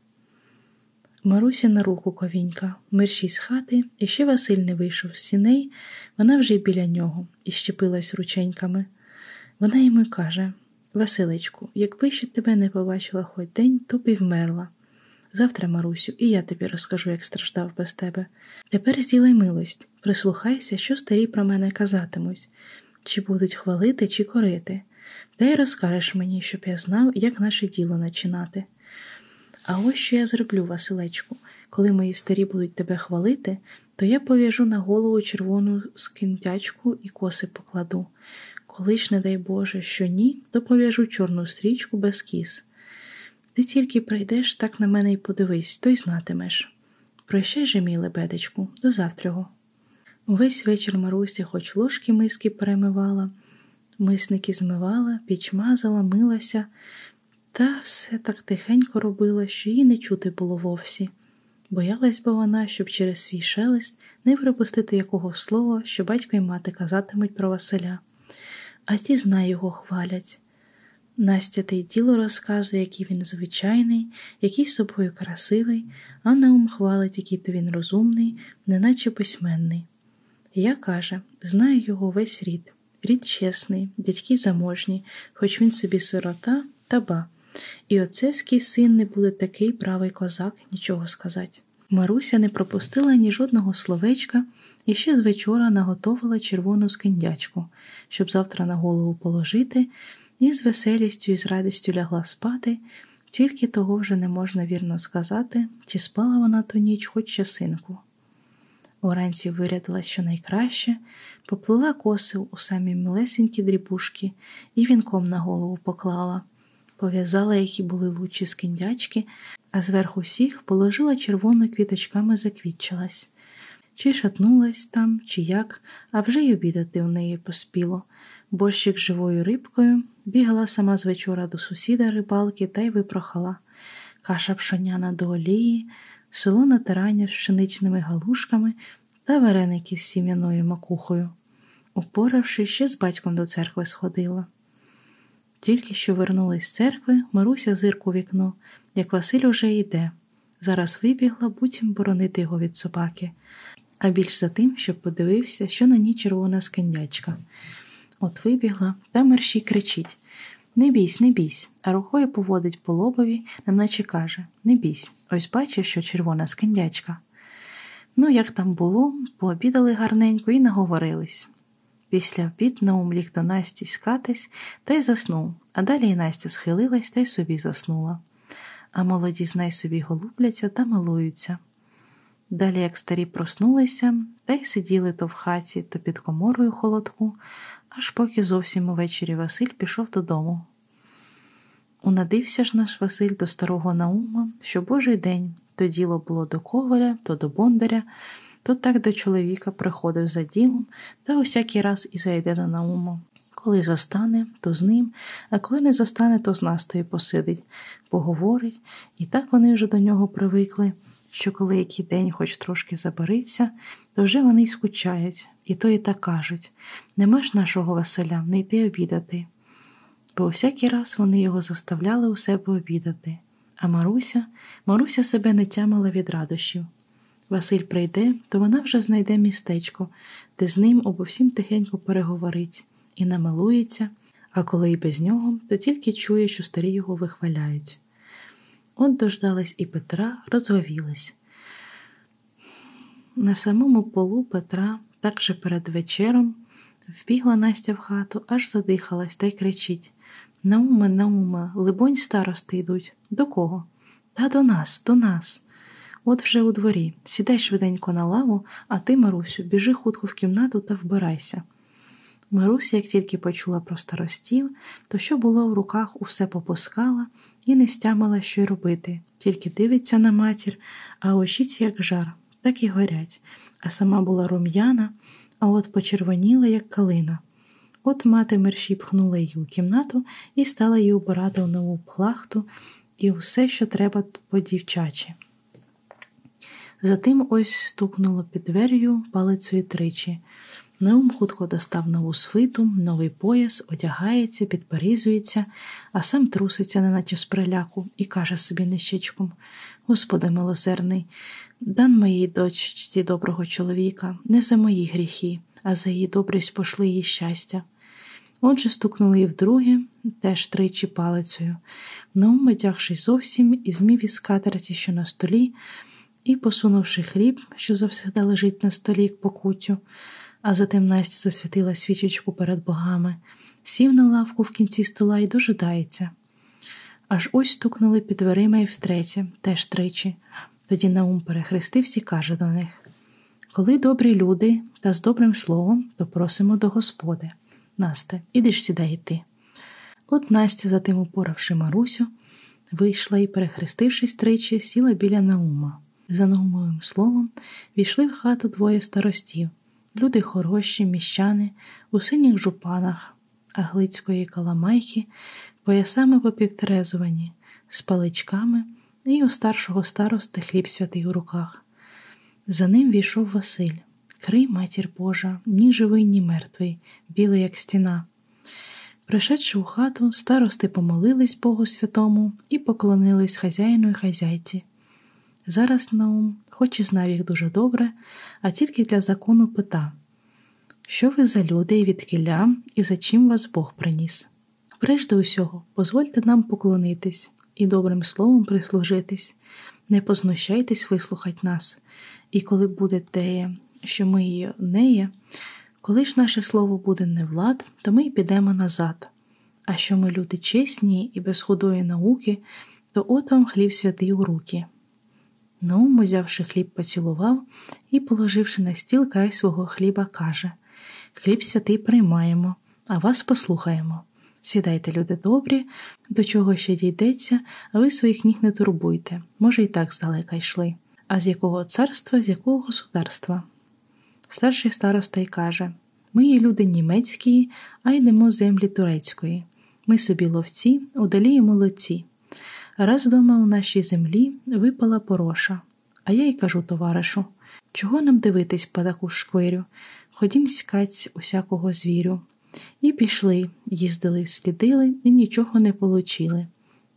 Маруся на руку ковінька, мерщій з хати, і ще Василь не вийшов з сіней, вона вже й біля нього і щепилась рученьками. Вона йому каже Василечку, якби ще тебе не побачила хоч день, то б і вмерла. Завтра, Марусю, і я тобі розкажу, як страждав без тебе. Тепер зілай милость, прислухайся, що старі про мене казатимуть, чи будуть хвалити, чи корити. Дай розкажеш мені, щоб я знав, як наше діло начинати. А ось що я зроблю, Василечку, коли мої старі будуть тебе хвалити, то я пов'яжу на голову червону скинтячку і коси покладу. Коли ж, не дай Боже, що ні, то пов'яжу чорну стрічку без кіс. Ти тільки прийдеш, так на мене й подивись, то й знатимеш. Прощай же, мій лебедечку, до завтрього. Увесь вечір Маруся хоч ложки миски перемивала, мисники змивала, піч мазала, милася, та все так тихенько робила, що її не чути було вовсі. Боялась бо вона, щоб через свій шелест не припустити якого слова, що батько й мати казатимуть про Василя. А ті знай його хвалять. Настя те й діло розказує, який він звичайний, який собою красивий, а Наум хвалить, який то він розумний, неначе письменний. Я каже, знаю його весь рід, рід чесний, дядьки заможні, хоч він собі сирота та ба. І отцевський син не буде такий правий козак, нічого сказати. Маруся не пропустила ні жодного словечка і ще з вечора наготовила червону скиндячку, щоб завтра на голову положити, і з веселістю і з радістю лягла спати, тільки того вже не можна вірно сказати, чи спала вона ту ніч хоч часинку. Уранці вирядилась щонайкраще, поплила коси у самі милесенькі дрібушки і вінком на голову поклала пов'язала, які були лучі скиндячки, а зверху всіх положила червоно квіточками заквітчилась. Чи шатнулась там, чи як, а вже й обідати у неї поспіло. Борщик живою рибкою бігала сама з вечора до сусіда рибалки та й випрохала. Каша пшоняна до олії, солоне тирання з пшеничними галушками та вареники з сім'яною макухою. Упоравши, ще з батьком до церкви сходила. Тільки що вернулись з церкви, Маруся зирку вікно, як Василь уже йде. Зараз вибігла, буцім боронити його від собаки, а більш за тим, щоб подивився, що на ній червона скандячка. От вибігла, та мерщій кричить Не бійсь, не бійсь, а рукою поводить по лобові, неначе каже Не бійсь, ось бачиш, що червона скандячка. Ну, як там було, пообідали гарненько і наговорились. Після обід Наум ліг до Насті скатись та й заснув, а далі й Настя схилилась та й собі заснула. А молоді з неї собі голубляться та милуються. Далі, як старі проснулися, та й сиділи то в хаті, то під коморою холодку, аж поки зовсім увечері Василь пішов додому. Унадився ж наш Василь до старого Наума, що божий день то діло було до коваля, то до бондаря, то так до чоловіка приходив за ділом та усякий раз і зайде на Наума. Коли застане, то з ним, а коли не застане, то з Настою посидить, поговорить, і так вони вже до нього привикли, що коли який день хоч трошки забериться, то вже вони й скучають, і то і так кажуть нема ж нашого Василя, не йти обідати. Бо всякий раз вони його заставляли у себе обідати, а Маруся, Маруся себе не тямила від радощів. Василь прийде, то вона вже знайде містечко, де з ним обо всім тихенько переговорить і намилується, а коли й без нього, то тільки чує, що старі його вихваляють. От дождались і Петра, розговілись. На самому полу Петра, так же перед вечером, вбігла Настя в хату, аж задихалась та й кричить Науме, Науме, либонь, старости йдуть. До кого? Та до нас, до нас. От вже у дворі. Сідай швиденько на лаву, а ти, Марусю, біжи хутко в кімнату та вбирайся. Маруся, як тільки почула про старостів, то що було в руках, усе попускала і не стямила, що й робити, тільки дивиться на матір, а очі як жар, так і горять, а сама була рум'яна, а от почервоніла, як калина. От мати мерші пхнула її у кімнату і стала їй убирати в нову плахту і все, що треба по дівчачі. Затим ось стукнуло під дверю палицею тричі. Неум хутко достав нову свиту, новий пояс, одягається, підперізується, а сам труситься, неначе з приляку, і каже собі нищечком Господи милосердний, дан моїй дочці доброго чоловіка, не за мої гріхи, а за її добрість пошли їй щастя. Отже, стукнули і вдруге, теж тричі палицею. Наум, одягшись зовсім, і змів із скатерці, що на столі, і, посунувши хліб, що завсегда лежить на столі к покуттю, а затим Настя засвітила свічечку перед богами, сів на лавку в кінці стола і дожидається. Аж ось стукнули під дверима і втретє, теж тричі. Тоді Наум перехрестився і каже до них Коли добрі люди та з добрим словом, то просимо до Господи. Насте, іди ж сідай йти. От Настя, затим упоравши Марусю, вийшла і, перехрестившись тричі, сіла біля Наума. За Наумовим словом війшли в хату двоє старостів люди хороші, міщани, у синіх жупанах, аглицької каламайки, поясами попівтрезувані, з паличками і у старшого старости хліб святий у руках. За ним війшов Василь, крий матір Божа, ні живий, ні мертвий, білий, як стіна. Пришедши у хату, старости помолились Богу Святому і поклонились хазяїну і хазяйці. Зараз Наум, хоч і знав їх дуже добре, а тільки для закону пита що ви за люди і відкіля, і за чим вас Бог приніс? Прежде усього, дозвольте нам поклонитись і добрим словом прислужитись, не познущайтесь вислухать нас, і коли буде те, що ми не є, коли ж наше слово буде не влад, то ми й підемо назад. А що ми люди чесні і без худої науки, то от вам хліб святий у руки. Наум, узявши хліб, поцілував і, положивши на стіл край свого хліба, каже Хліб святий приймаємо, а вас послухаємо. Сідайте, люди добрі, до чого ще дійдеться, а ви своїх ніг не турбуйте, може, і так здалека йшли. А з якого царства, з якого государства? Старший староста й каже Ми є люди німецькі, а йдемо землі турецької. Ми собі ловці, удалі молодці. Раз дома у нашій землі випала пороша, а я й кажу товаришу чого нам дивитись по таку шквирю? Ходім скать усякого звірю. І пішли, їздили, слідили і нічого не получили.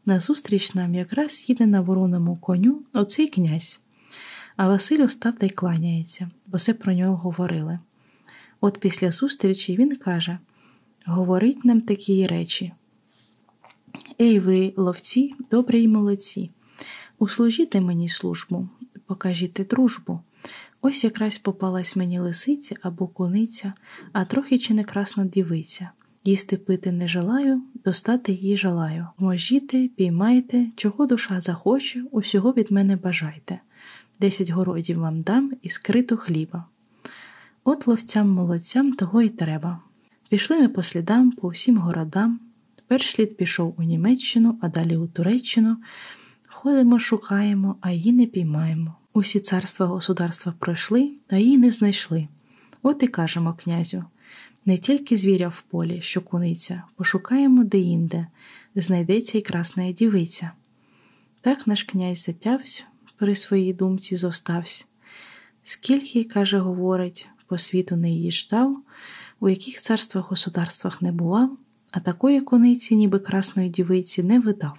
Назустріч нам якраз їде на вороному коню оцей князь. А Василь устав та й кланяється, бо все про нього говорили. От після зустрічі він каже Говорить нам такі речі. Ей ви, ловці, добрі й молодці, услужіте мені службу, покажіть дружбу. Ось якраз попалась мені лисиця або куниця, а трохи чи не красна дівиця. Їсти пити не желаю, достати її желаю. Можіте, піймайте, чого душа захоче, усього від мене бажайте. Десять городів вам дам і скриту хліба. От ловцям молодцям того й треба. Пішли ми по слідам, по всім городам. Перш слід пішов у Німеччину, а далі у Туреччину. Ходимо, шукаємо, а її не піймаємо. Усі царства государства пройшли, а її не знайшли. От і кажемо князю не тільки звіря в полі, що куниця, пошукаємо деінде, знайдеться й красна дівиця. Так наш князь затявсь, при своїй думці зоставсь. Скільки, каже, говорить, по світу не їжджав, у яких царствах государствах не бував, а такої куниці, ніби красної дівиці, не видав.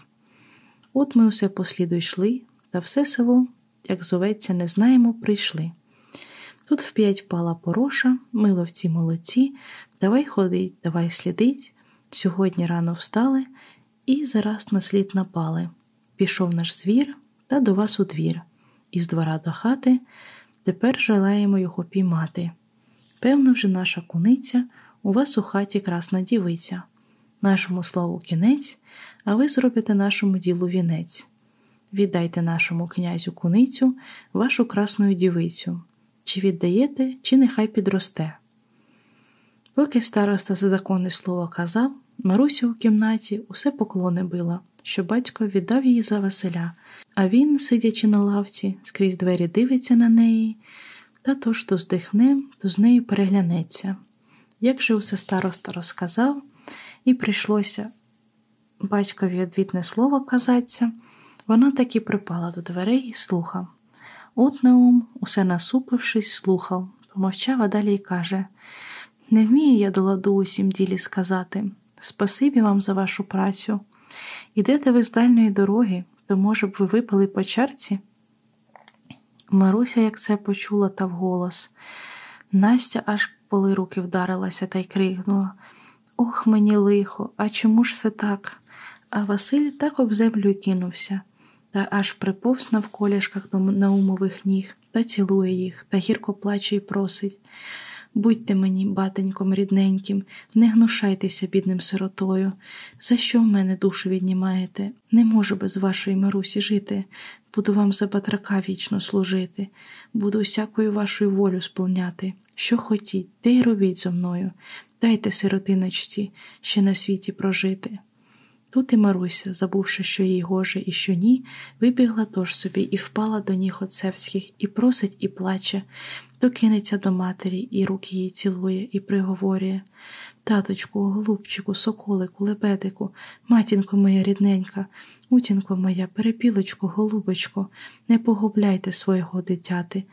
От ми усе посліду йшли, та все село, як зоветься, не знаємо, прийшли. Тут вп'ять впала пороша, ми ловці молодці, давай ходить, давай слідить. Сьогодні рано встали і зараз на слід напали. Пішов наш звір та до вас у двір, із двора до хати, тепер желаємо його піймати. Певно, вже наша куниця, у вас у хаті красна дівиця, нашому слову кінець, а ви зробите нашому ділу вінець. Віддайте нашому князю куницю, вашу красну дівицю чи віддаєте, чи нехай підросте. Поки староста за законне слово казав, Маруся у кімнаті усе поклони била, що батько віддав її за Василя, а він, сидячи на лавці, скрізь двері дивиться на неї, та то ж то здихне, то з нею переглянеться. Як же усе староста розказав, і прийшлося батькові одвітне слово казаться, вона таки припала до дверей і слухав. От Наум, усе насупившись, слухав, помовчав, а далі й каже Не вмію я до ладу усім ділі сказати. Спасибі вам за вашу працю. Ідете ви з дальньої дороги, то, може б, ви випали по чарці? Маруся, як це почула, та вголос. Настя аж поли руки вдарилася та й крикнула Ох, мені лихо, а чому ж це так? А Василь так об землю кинувся та аж приповз навколішках до наумових ніг та цілує їх, та гірко плаче й просить. Будьте мені, батеньком рідненьким, не гнушайтеся бідним сиротою. За що в мене душу віднімаєте? Не можу без вашої Марусі жити, буду вам за батрака вічно служити, буду всякою вашою волю сповняти. Що хотіть, те й робіть зо мною, дайте сиротиночці ще на світі прожити. Тут і Маруся, забувши, що їй гоже і що ні, вибігла тож собі і впала до ніг отцевських, і просить, і плаче, то кинеться до матері, і руки її цілує, і приговорює Таточку, голубчику, соколику, лебедику, матінко моя рідненька, утінко моя, перепілочко, голубочко, не погубляйте свого дитяти,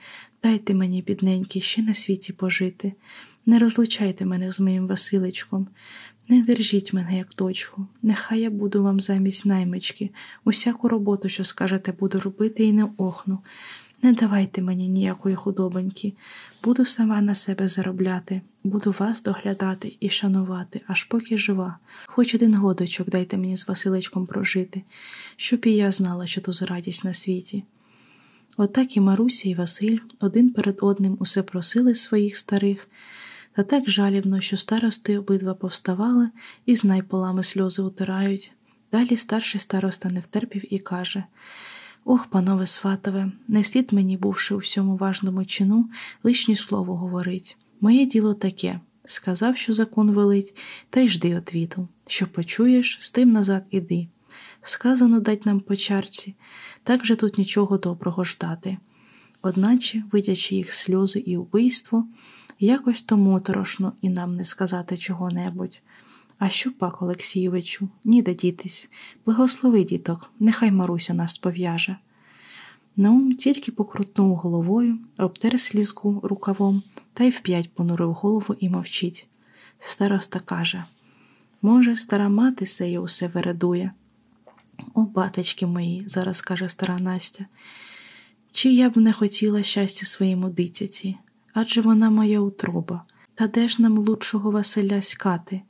дайте мені, бідненький, ще на світі пожити. Не розлучайте мене з моїм Василечком. Не держіть мене, як дочку, нехай я буду вам замість наймички, усяку роботу, що скажете, буду робити і не охну. Не давайте мені ніякої худобоньки, буду сама на себе заробляти, буду вас доглядати і шанувати, аж поки жива. Хоч один годочок дайте мені з Василечком прожити, щоб і я знала, що то за радість на світі. Отак і Маруся і Василь один перед одним усе просили своїх старих. Та так жалібно, що старости обидва повставали і з найполами сльози утирають. Далі старший староста не втерпів і каже Ох, панове сватове, не слід мені, бувши у всьому важному чину, лишнє слово говорить. Моє діло таке сказав, що закон велить, та й жди отвіту. Що почуєш, з тим назад іди. Сказано дать нам по чарці, так же тут нічого доброго ждати. Одначе, видячи їх сльози і убийство, Якось то моторошно і нам не сказати чого-небудь. А що пак, Олексійовичу, ніде дітись, благослови діток, нехай Маруся нас пов'яже. Наум тільки покрутнув головою, обтер слізку рукавом та й вп'ять понурив голову і мовчить. Староста каже може, стара мати сеє усе вередує. О, батечки мої, зараз каже стара Настя, чи я б не хотіла щастя своєму дитяті, адже вона моя утроба, Та де ж нам лучшого Василя скати?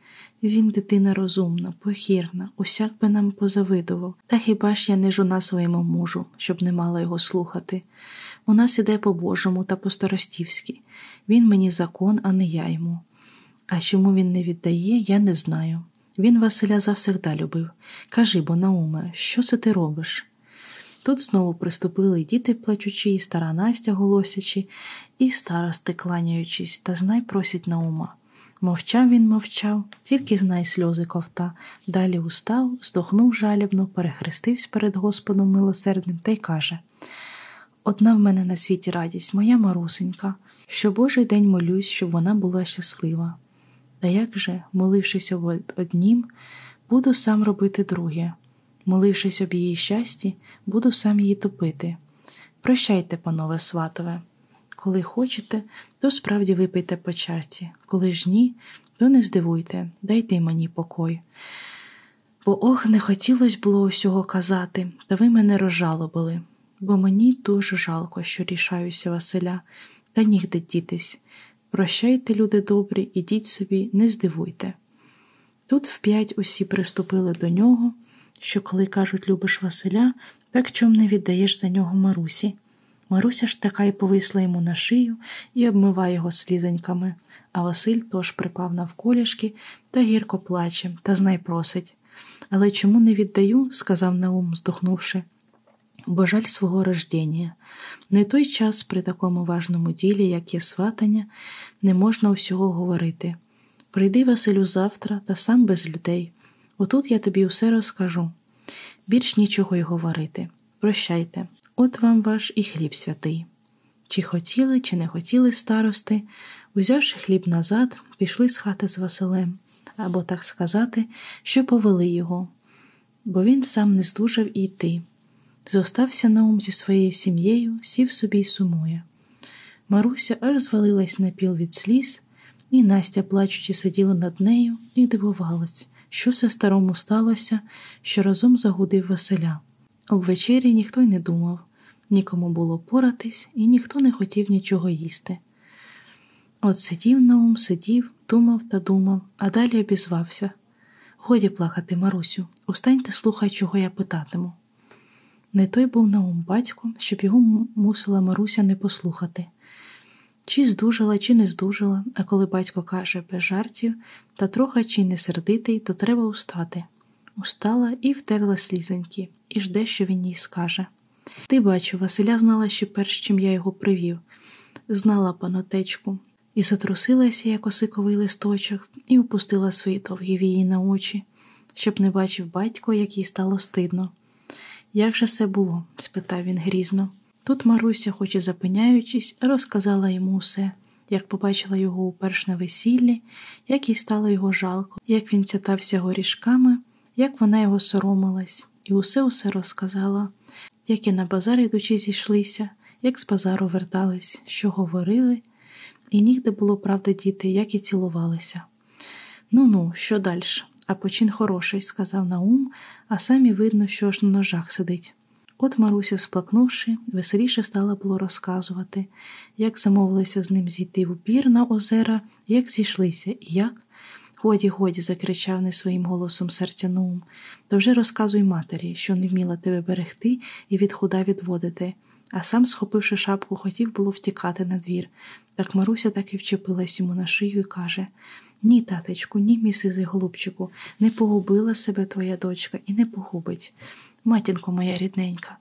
Він дитина розумна, похірна, усяк би нам позавидував. Та хіба ж я не жона своєму мужу, щоб не мала його слухати? У нас іде по Божому та по старостівськи. Він мені закон, а не я йому. А чому він не віддає, я не знаю. Він Василя завсегда любив. Кажи бо, Науме, що це ти робиш? Тут знову приступили діти плачучи, і стара Настя голосячи, і старости кланяючись, та знай просять Наума. Мовчав він мовчав, тільки знай сльози ковта. Далі устав, здохнув жалібно, перехрестився перед Господом милосердним та й каже Одна в мене на світі радість, моя марусенька, що Божий день молюсь, щоб вона була щаслива. Та як же, молившись об однім, буду сам робити друге, молившись об її щасті, буду сам її топити. Прощайте, панове сватове. Коли хочете, то справді випийте по чарці, коли ж ні, то не здивуйте, дайте мені покой. Бо ох, не хотілося було усього казати, та ви мене розжалобили, бо мені дуже жалко, що рішаюся Василя, та нігде дітись. Прощайте, люди добрі, ідіть собі, не здивуйте. Тут вп'ять усі приступили до нього, що коли кажуть, любиш Василя, так чом не віддаєш за нього Марусі. Маруся ж така й повисла йому на шию і обмиває його слізоньками, а Василь тож припав навколішки та гірко плаче, та знай просить. Але чому не віддаю, сказав Наум, здохнувши, бо жаль свого рождення. Не той час при такому важному ділі, як є сватання, не можна усього говорити. Прийди, Василю, завтра та сам без людей. Отут я тобі усе розкажу. Більш нічого й говорити. Прощайте, от вам ваш і хліб святий. Чи хотіли, чи не хотіли старости, узявши хліб назад, пішли з хати з Василем, або так сказати, що повели його, бо він сам не здужав і йти. Зостався Наум зі своєю сім'єю, сів собі й сумує. Маруся аж звалилась на піл від сліз, і Настя, плачучи, сиділа над нею і дивувалась, що це старому сталося, що разом загудив Василя. Об вечері ніхто й не думав, нікому було поратись, і ніхто не хотів нічого їсти. От сидів Наум, сидів, думав та думав, а далі обізвався. Годі плакати, Марусю, устаньте, слухай, чого я питатиму. Не той був Наум батько, щоб його мусила Маруся не послухати. Чи здужала, чи не здужала, а коли батько каже без жартів, та трохи чи не сердитий, то треба устати. Устала і втерла слізоньки, і жде, що він їй скаже. Ти бачу, Василя знала ще перш чим я його привів, знала панотечку, і затрусилася, як осиковий листочок, і опустила свої довгі вії на очі, щоб не бачив батько, як їй стало стидно. Як же це було? спитав він грізно. Тут Маруся, хоч і запиняючись, розказала йому усе, як побачила його уперш на весіллі, як їй стало його жалко, як він цятався горішками, як вона його соромилась, і усе усе розказала, як і на базар ідучи зійшлися, як з базару вертались, що говорили, і нігде було правда діти, як і цілувалися. Ну ну, що далі? А почин хороший, сказав Наум, а самі видно, що ж на ножах сидить. От Маруся, сплакнувши, веселіше стала було розказувати, як замовилися з ним зійти в упір на озера, як зійшлися, і як. Годі, годі, закричав не своїм голосом серця Наум, то вже розказуй матері, що не вміла тебе берегти і від худа відводити, а сам, схопивши шапку, хотів було втікати на двір. Так Маруся так і вчепилась йому на шию і каже ні, татечку, ні, мій сизий голубчику, не погубила себе твоя дочка і не погубить. Матінко моя рідненька,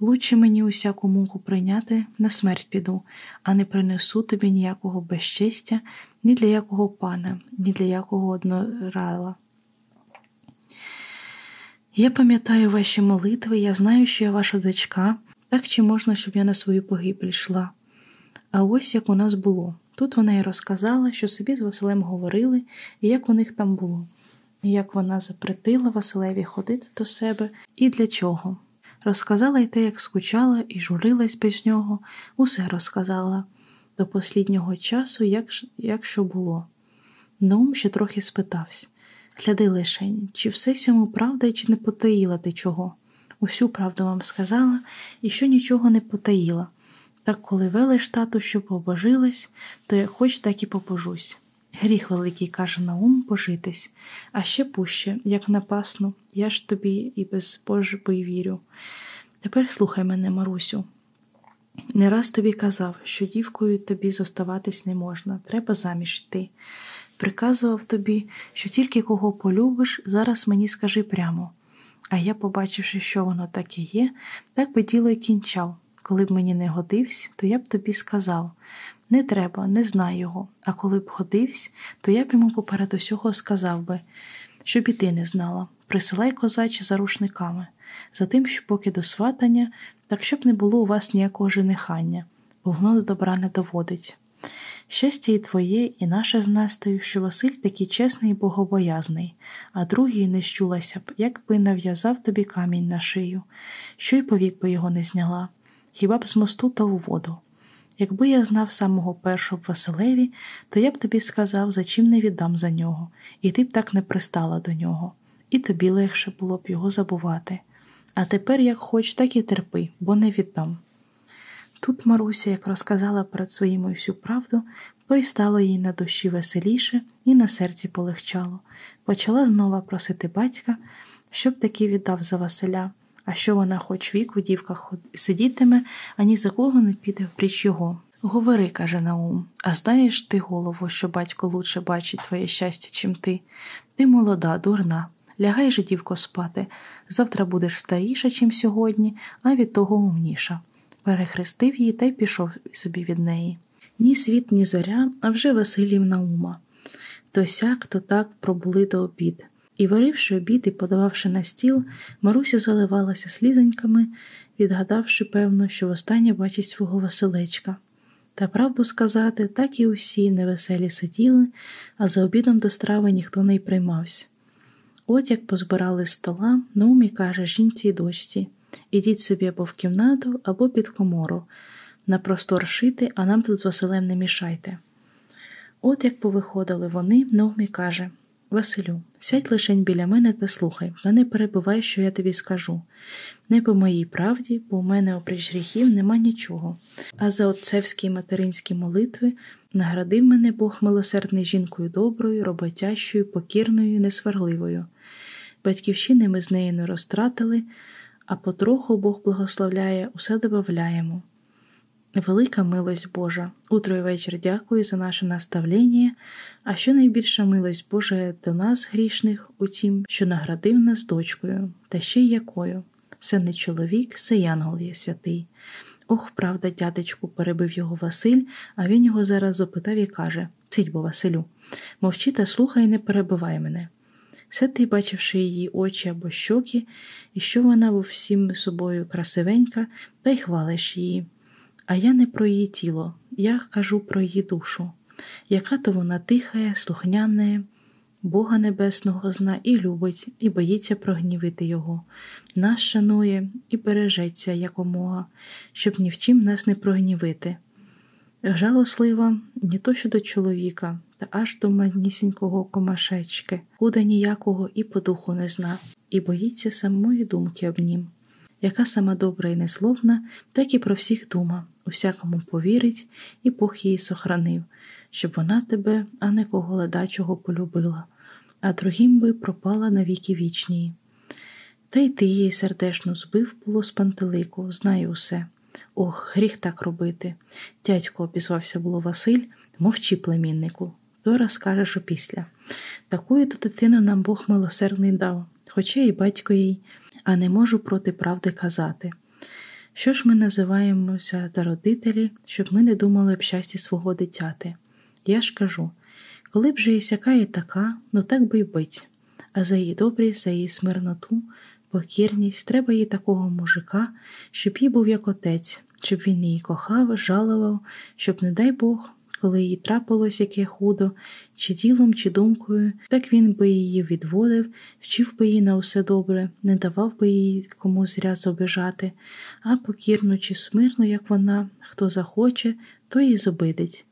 лучше мені усяку муку прийняти, на смерть піду, а не принесу тобі ніякого безчестя, ні для якого пана, ні для якого однорала. Я пам'ятаю ваші молитви, я знаю, що я ваша дочка, так чи можна, щоб я на свою погибель йшла. А ось як у нас було. Тут вона й розказала, що собі з Василем говорили, і як у них там було, і як вона запретила Василеві ходити до себе і для чого. Розказала й те, як скучала і журилась без нього, усе розказала до посліднього часу, як як що було. Наум ще трохи спитався гляди лишень, чи все сьому правда, чи не потаїла ти чого? Усю правду вам сказала, і що нічого не потаїла. Так коли велиш тату, що побожилась, то я хоч так і побожусь. Гріх великий, каже Наум, божитись, а ще пуще, як напасну, я ж тобі і без Божої вірю. Тепер слухай мене, Марусю. Не раз тобі казав, що дівкою тобі зоставатись не можна, треба заміж йти. Приказував тобі, що тільки кого полюбиш, зараз мені скажи прямо. А я, побачивши, що воно таке є, так би діло й кінчав. Коли б мені не годився, то я б тобі сказав не треба, не знай його, а коли б годився, то я б йому поперед усього сказав би, щоб і ти не знала, присилай козачі за рушниками, за тим, що поки до сватання, так щоб не було у вас ніякого женихання, бо до добра не доводить. Щастя і твоє, і наше з Настею, що Василь такий чесний і богобоязний, а другий не щулася б, як би нав'язав тобі камінь на шию, що й повік би його не зняла, хіба б з мосту та у воду. Якби я знав самого першого Василеві, то я б тобі сказав, за чим не віддам за нього, і ти б так не пристала до нього, і тобі легше було б його забувати. А тепер, як хоч, так і терпи, бо не віддам. Тут Маруся, як розказала перед своїми всю правду, то й стало їй на душі веселіше і на серці полегчало. Почала знову просити батька, щоб таки віддав за Василя, а що вона хоч вік у дівках сидітиме, ані за кого не піде в пріч його. Говори, каже Наум, а знаєш ти, голову, що батько лучше бачить твоє щастя, чим ти. Ти молода, дурна. Лягай же, дівко, спати. Завтра будеш старіша, чим сьогодні, а від того умніша. Перехрестив її та й пішов собі від неї. Ні світ, ні зоря, а вже Василів Наума. То сяк, то так пробули до обід. І, варивши обід і подававши на стіл, Маруся заливалася слізоньками, відгадавши, певно, що востаннє бачить свого Василечка. Та правду сказати, так і усі невеселі сиділи, а за обідом до страви ніхто не й приймався. От як позбирали стола, Наумі каже жінці й дочці ідіть собі або в кімнату, або під комору, на простор шити, а нам тут з Василем не мішайте. От як повиходили вони, Наумі каже Василю, сядь лишень біля мене та слухай, та не перебувай, що я тобі скажу. Не по моїй правді, бо у мене опріч гріхів нема нічого. А за отцевські материнські молитви наградив мене Бог милосердний жінкою доброю, роботящою, покірною, несварливою. Батьківщини ми з нею не розтратили, а потроху Бог благословляє, усе добавляємо. Велика милость Божа, утро і вечір дякую за наше наставлення, а що найбільша милость Божа до нас, грішних, у тім, що наградив нас дочкою, та ще й якою. Це не чоловік, це янгол є святий. Ох, правда, дядечку, перебив його Василь, а він його зараз запитав і каже Цить бо, Василю, мовчи та слухай, не перебивай мене. Все ти, бачивши її очі або щоки, і що вона во всім собою красивенька, та й хвалиш її. А я не про її тіло, я кажу про її душу, яка то вона тихає, слухняне, Бога Небесного зна і любить, і боїться прогнівити Його, нас шанує і бережеться якомога, щоб ні в чим нас не прогнівити. Жалослива не то що до чоловіка, та аж до манісінького комашечки, худа ніякого і по духу не зна, і боїться самої думки об нім. Яка сама добра і несловна, так і про всіх дума, усякому повірить, і Бог її сохранив, щоб вона тебе, а не кого ледачого полюбила, а другим би пропала на віки вічні. Та й ти її сердечно збив було з пантелику, знаю усе. Ох, гріх так робити. Дядько, обізвався було Василь, мовчи, племіннику. То розкажеш опісля. Такою то дитину нам Бог милосердний дав, хоча і батько їй, а не можу проти правди казати. Що ж ми називаємося за родителі, щоб ми не думали об щасті свого дитяти? Я ж кажу, коли б же і сяка і така, ну так би й бить, а за її добрість, за її смирноту, покірність, треба їй такого мужика, щоб їй був як отець, щоб він її кохав, жалував, щоб, не дай Бог, коли їй трапилось яке худо, чи ділом, чи думкою, так він би її відводив, вчив би її на все добре, не давав би їй комусь зря зобижати, а покірно чи смирно, як вона, хто захоче, то її зобидить.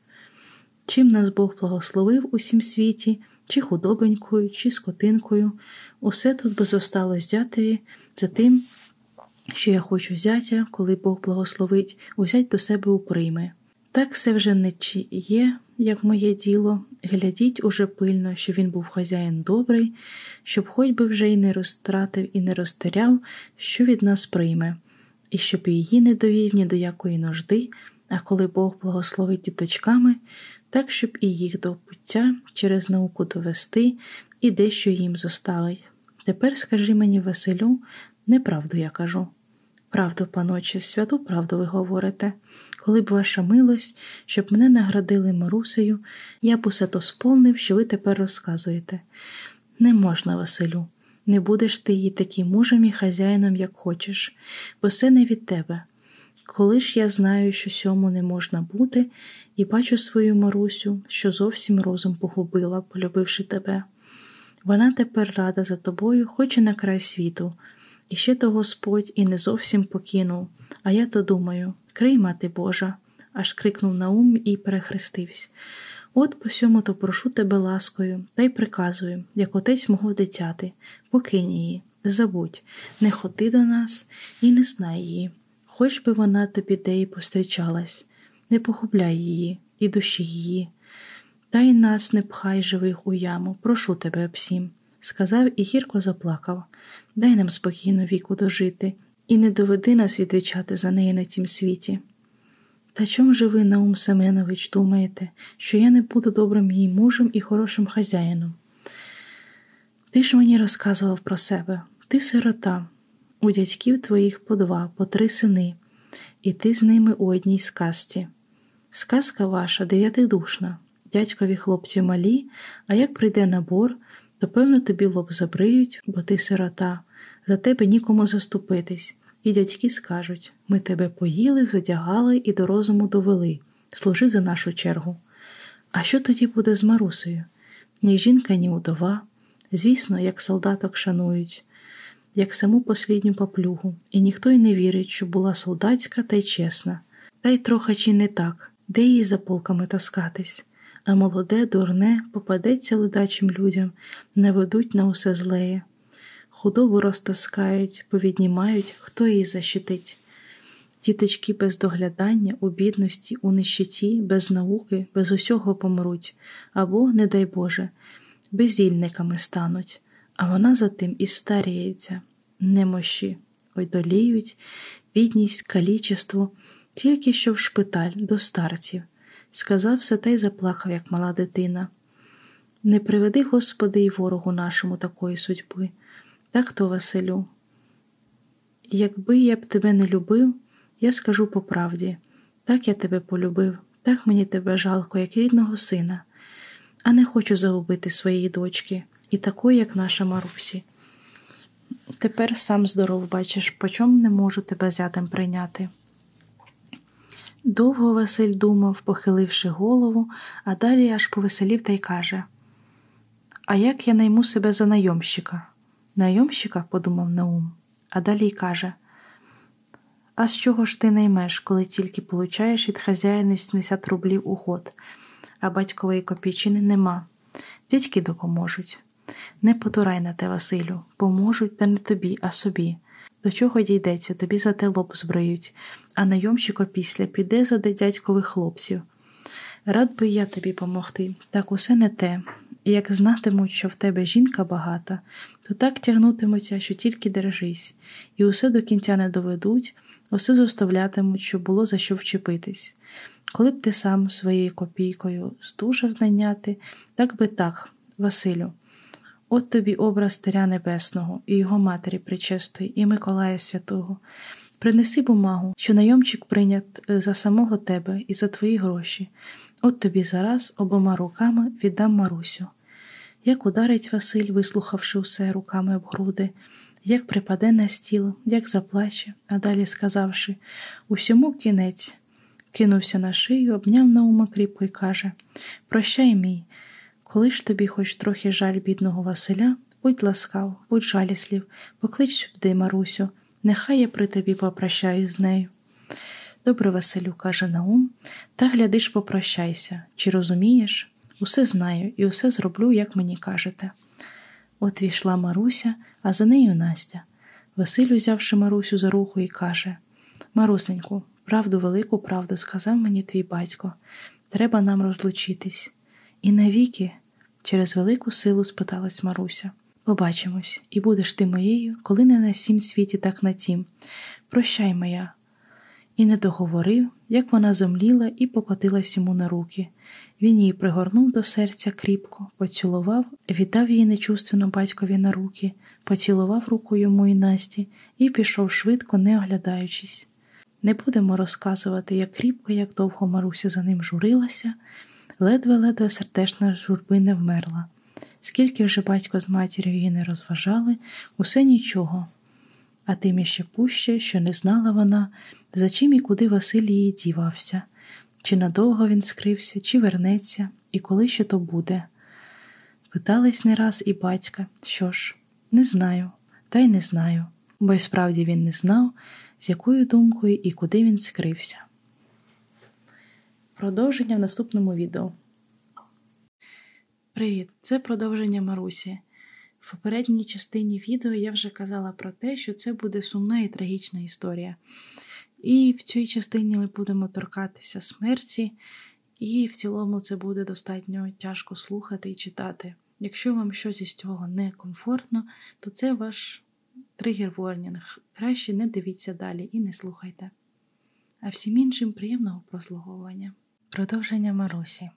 Чим нас Бог благословив у всім світі, чи худобенькою, чи скотинкою, усе тут би зосталось зятеві за тим, що я хочу зятя, коли Бог благословить, узять до себе уприйме. Так все вже не чи є, як моє діло, глядіть уже пильно, що він був хазяїн добрий, щоб хоч би вже й не розтратив і не розтеряв, що від нас прийме, і щоб її не довів ні до якої нужди, а коли Бог благословить діточками, так щоб і їх до пуття через науку довести і дещо їм зоставить. Тепер скажи мені, Василю, неправду я кажу. Правду, паноче, святу правду ви говорите. Коли б ваша милость, щоб мене наградили Марусею, я б усе то сповнив, що ви тепер розказуєте. Не можна, Василю, не будеш ти її таким мужем і хазяїном, як хочеш, бо все не від тебе. Коли ж я знаю, що сьому не можна бути, і бачу свою Марусю, що зовсім розум погубила, полюбивши тебе. Вона тепер рада за тобою, хоч і на край світу, і ще то Господь і не зовсім покинув. А я то думаю крий, мати Божа, аж крикнув Наум і перехрестився. От по сьому то прошу тебе ласкою та й приказую, як отець мого дитяти, покинь її, забудь, не ходи до нас і не знай її, хоч би вона тобі де й пострічалась, не погубляй її і душі її. Та й нас не пхай живих у яму, прошу тебе всім, сказав і гірко заплакав. Дай нам спокійно віку дожити, і не доведи нас відвічати за неї на тім світі. Та чому же ви, Наум Семенович, думаєте, що я не буду добрим її мужем і хорошим хазяїном? Ти ж мені розказував про себе, ти сирота, у дядьків твоїх по два, по три сини, і ти з ними у одній сказці. Сказка ваша дев'ятидушна, дядькові хлопці малі, а як прийде набор, то певно тобі лоб забриють, бо ти сирота, за тебе нікому заступитись, і дядьки скажуть ми тебе поїли, зодягали і до розуму довели, служи за нашу чергу. А що тоді буде з Марусею? Ні жінка, ні удова, звісно, як солдаток шанують, як саму послідню поплюгу, і ніхто й не вірить, що була солдатська та й чесна. Та й трохи чи не так, де їй за полками таскатись, а молоде, дурне, попадеться ледачим людям, не ведуть на усе злеє худобу розтаскають, повіднімають, хто її защитить. Діточки без доглядання, у бідності, у нищеті, без науки, без усього помруть, або, не дай Боже, безільниками стануть, а вона за тим і старіється, немощі, ойдоліють, бідність, калічество, тільки що в шпиталь до старців. Сказав все та й заплакав, як мала дитина. Не приведи, Господи, і ворогу нашому такої судьби. Так то, Василю, якби я б тебе не любив, я скажу по правді так я тебе полюбив, так мені тебе жалко, як рідного сина, а не хочу загубити своєї дочки і такої, як наша Марусі. Тепер сам здоров бачиш, по чому не можу тебе зятем прийняти. Довго Василь думав, похиливши голову, а далі аж повеселів та й каже: А як я найму себе за найомщика? Найомщика, подумав Наум, а далі й каже: А з чого ж ти наймеш, коли тільки получаєш від хазяїна 80 рублів у год, а батькової копійчини нема. Дядьки допоможуть. Не потурай на те, Василю, поможуть, та не тобі, а собі. До чого дійдеться, тобі за те лоб збриють, а найомщик опісля піде за дядькових хлопців. Рад би я тобі помогти, так усе не те. І як знатимуть, що в тебе жінка багата, то так тягнутимуться, що тільки держись, і усе до кінця не доведуть, усе зоставлятимуть, щоб було за що вчепитись. Коли б ти сам своєю копійкою здужав наняти, так би так, Василю. От тобі образ Теря Небесного і його матері Пречистої, і Миколая Святого. Принеси бумагу, що найомчик прийнят е, за самого тебе і за твої гроші. От тобі зараз обома руками віддам Марусю. Як ударить Василь, вислухавши усе руками об груди, як припаде на стіл, як заплаче, а далі сказавши усьому кінець, кинувся на шию, обняв Наума кріпко і каже Прощай мій, коли ж тобі хоч трохи жаль бідного Василя, будь ласкав, будь жаліслів, поклич сюди, Марусю, нехай я при тобі попрощаю з нею. Добре, Василю, каже Наум, та глядиш, попрощайся, чи розумієш? Усе знаю і усе зроблю, як мені кажете. От війшла Маруся, а за нею Настя. Василь, узявши Марусю за руку, і каже Марусеньку, правду велику правду сказав мені твій батько. треба нам розлучитись. І навіки, через велику силу спиталась Маруся. Побачимось, і будеш ти моєю, коли не на сім світі, так на тім. Прощай моя. І не договорив, як вона зомліла і покотилась йому на руки. Він її пригорнув до серця кріпко, поцілував, віддав її нечувственно батькові на руки, поцілував руку йому і Насті і пішов швидко, не оглядаючись. Не будемо розказувати, як кріпко, як довго Маруся за ним журилася, ледве-ледве сердечна журби не вмерла. Скільки вже батько з матір'ю її не розважали, усе нічого. А тим іще пуще, що не знала вона, за чим і куди Василь дівався, чи надовго він скрився, чи вернеться, і коли ще то буде. Питались не раз і батька, що ж, не знаю, та й не знаю, бо й справді він не знав, з якою думкою і куди він скрився. Продовження в наступному відео. Привіт! Це продовження Марусі. В попередній частині відео я вже казала про те, що це буде сумна і трагічна історія. І в цій частині ми будемо торкатися смерті, і в цілому це буде достатньо тяжко слухати і читати. Якщо вам щось із цього не комфортно, то це ваш тригер ворнінг. Краще не дивіться далі і не слухайте. А всім іншим приємного прослуговування. Продовження Марусі.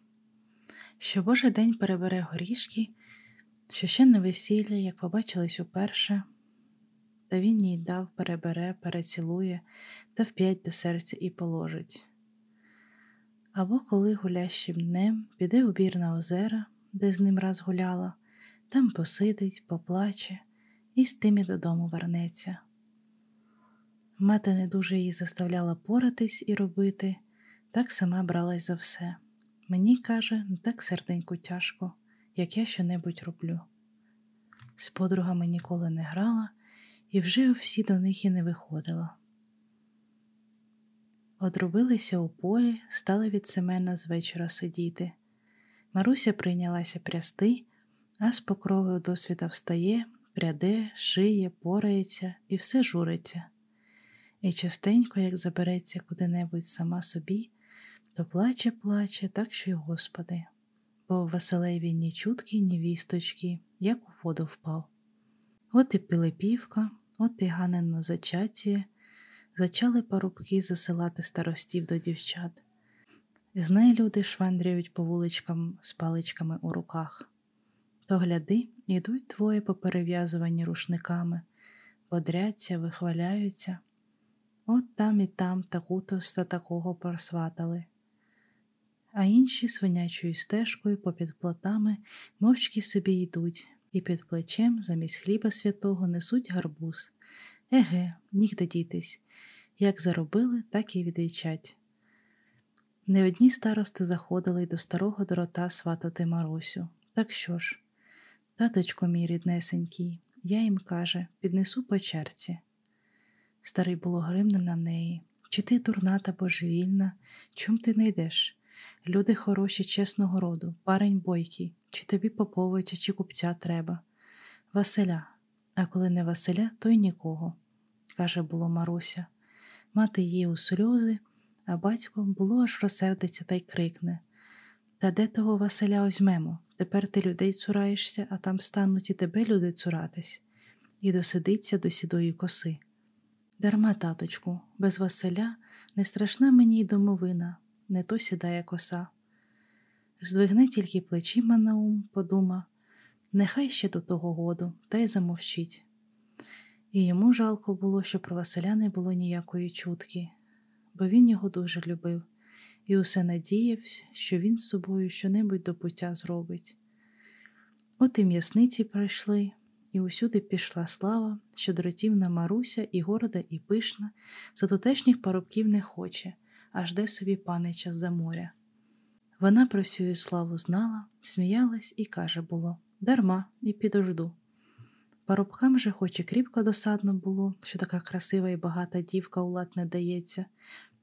Що Божий день перебере горішки, що ще не весілля, як побачились уперше, та він їй дав, перебере, перецілує та вп'ять до серця і положить. Або коли гулящим днем піде у бір на озера, де з ним раз гуляла, там посидить, поплаче і з тим і додому вернеться. Мати не дуже її заставляла поратись і робити, так сама бралась за все. Мені каже, не так серденько тяжко, як я що-небудь роблю. З подругами ніколи не грала і вже всі до них і не виходила. Одробилися у полі, стали від Семена з вечора сидіти. Маруся прийнялася прясти, а з покрови досвіта встає, пряде, шиє, порається і все журиться. І частенько, як забереться куди-небудь сама собі, то плаче, плаче, так що й Господи, бо в Василеві ні чутки, ні вісточки, як у воду впав. От і Пилипівка, от і ганенно зачаття, зачали парубки засилати старостів до дівчат. З неї люди швандряють по вуличкам з паличками у руках. То гляди, ідуть двоє поперев'язувані рушниками, бодряться, вихваляються. От там і там таку-то за такого просватали. А інші свинячою стежкою попід платами мовчки собі йдуть, і під плечем замість хліба святого несуть гарбуз. Еге, нігде дітись. Як заробили, так і відвічать. Не одні старости заходили й до старого дорота сватати Марусю. Так що ж, таточко мій ріднесенький, я їм каже, піднесу по черці. Старий було гримне на неї. Чи ти дурна та божевільна? Чом ти не йдеш? Люди хороші, чесного роду, парень бойкий, чи тобі поповича, чи купця треба. Василя, а коли не Василя, то й нікого, каже було Маруся. Мати її у сльози, а батько було аж розсердиться та й крикне Та де того Василя озьмемо? Тепер ти людей цураєшся, а там стануть і тебе люди цуратись, і досидиться до сідої коси. Дарма, таточку, без Василя не страшна мені й домовина, не то сідає коса. Здвигне тільки плечима на ум, подума, нехай ще до того году, та й замовчить. І йому жалко було, що про Василя не було ніякої чутки, бо він його дуже любив і усе надіявся, що він з собою щонебудь до пуття зробить. От і м'ясниці пройшли, і усюди пішла слава, що дротівна Маруся і горда, і пишна, за тутешніх парубків не хоче, а жде собі панича за моря. Вона про сю славу знала, сміялась і каже було дарма, і підожду. Парубкам же, хоч і кріпко досадно було, що така красива і багата дівка у лад не дається,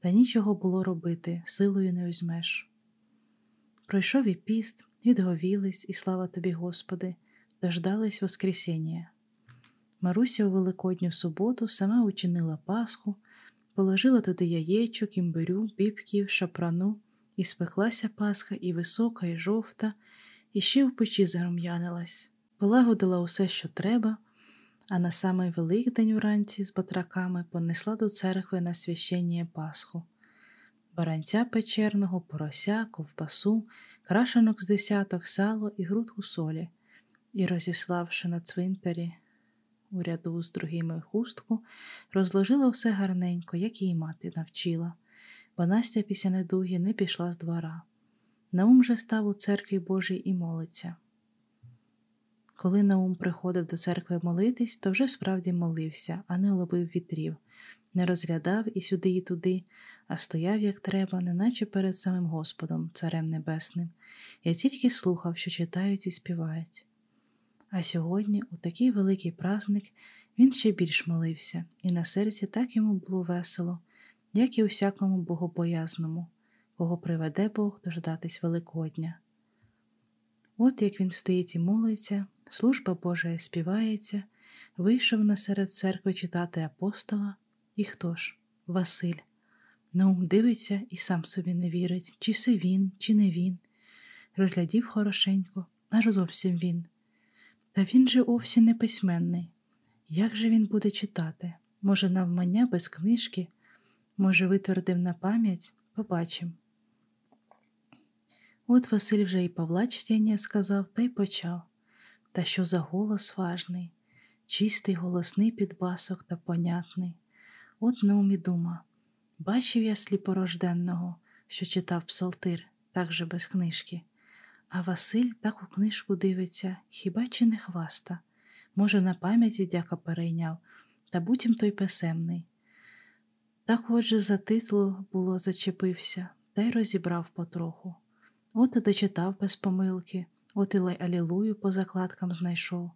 та нічого було робити, силою не узьмеш. Пройшов і піст, відговілись, і слава тобі, Господи, дождались Воскресіння. Маруся у Великодню суботу сама учинила Пасху, положила туди яєчок, імбирю, бібків, шапрану І спеклася Пасха, і висока, і жовта, і ще в печі зарум'янилась, полагодила усе, що треба, а на самий Великдень уранці з батраками понесла до церкви на священніє Пасху. Баранця печерного, порося, ковбасу, крашенок з десяток, сало і грудку солі, і, розіславши на цвинтарі у ряду з другими хустку, розложила все гарненько, як її мати навчила, бо Настя після недуги не пішла з двора. Наум же став у церкві Божій і молиться. Коли Наум приходив до церкви молитись, то вже справді молився, а не ловив вітрів, не розглядав і сюди, і туди, а стояв, як треба, неначе перед самим Господом, Царем Небесним, Я тільки слухав, що читають і співають. А сьогодні, у такий великий праздник, він ще більш молився, і на серці так йому було весело, як і усякому богобоязному, кого приведе Бог дождатись Великодня. От як він стоїть і молиться, служба Божа співається, вийшов насеред церкви читати апостола, і хто ж? Василь. Наум дивиться і сам собі не вірить, чи це він, чи не він. Розглядів хорошенько, аж зовсім він. Та він же овсі не письменний. Як же він буде читати? Може, навмання без книжки, може, витвердив на пам'ять, побачим. От Василь вже і Павла чтення сказав та й почав. Та що за голос важний, чистий голосний підбасок та понятний. От Наумі дума. Бачив я сліпорожденного, що читав псалтир, так же без книжки. А Василь так у книжку дивиться, хіба чи не хваста? Може, на пам'яті дяка перейняв, та бутім той писемний. Так отже за титлу було зачепився, та й розібрав потроху. От і дочитав без помилки, от і алілую по закладкам знайшов.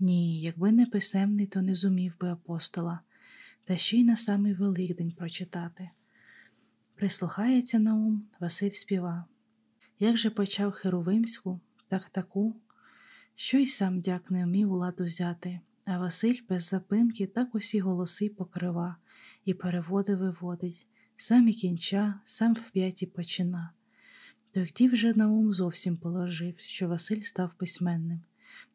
Ні, якби не писемний, то не зумів би апостола, та ще й на самий Великдень прочитати. Прислухається на ум, Василь співа. Як же почав Херовимську, так таку, що й сам дяк не вмів ладу взяти, а Василь без запинки так усі голоси покрива і переводи виводить, сам і кінча, сам в п'яті почина. Тоді вже на ум зовсім положив, що Василь став письменним.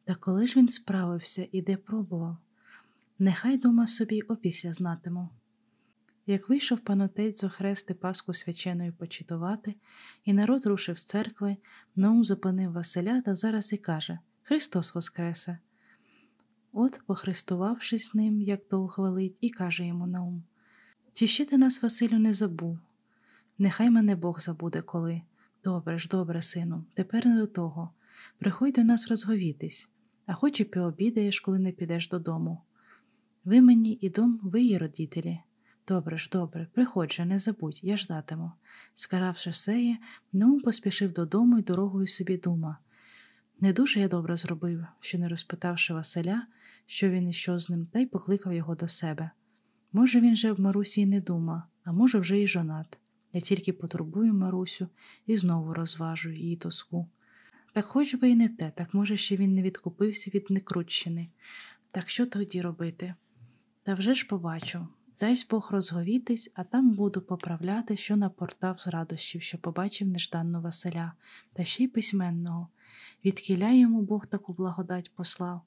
Та коли ж він справився і де пробував, нехай дома собі опісля знатиму. Як вийшов панотець охрести Пасху свяченою почитувати, і народ рушив з церкви, Наум зупинив Василя та зараз і каже Христос Воскресе. От, похрестувавшись ним, як то ухвалить, і каже йому Наум Чи ще ти нас, Василю, не забув? Нехай мене Бог забуде коли. Добре ж, добре, сину, тепер не до того. Приходь до нас розговітись, а хоч і пообідаєш, коли не підеш додому. Ви мені і дом, ви є родителі. Добре ж, добре, приходь же, не забудь, я ждатиму. Скаравши сеє, Нум поспішив додому і дорогою собі дума. Не дуже я добре зробив, що, не розпитавши Василя, що він і що з ним, та й покликав його до себе. Може, він же в Марусі й не дума, а може, вже й жонат. Я тільки потурбую Марусю і знову розважу її тоску. Так хоч би й не те, так може, ще він не відкупився від Некрутщини. Так що тоді робити? Та вже ж побачу. Дай Бог розговітись, а там буду поправляти, що напортав з радощів, що побачив нежданно Василя, та ще й письменного. Відкіля йому Бог таку благодать послав.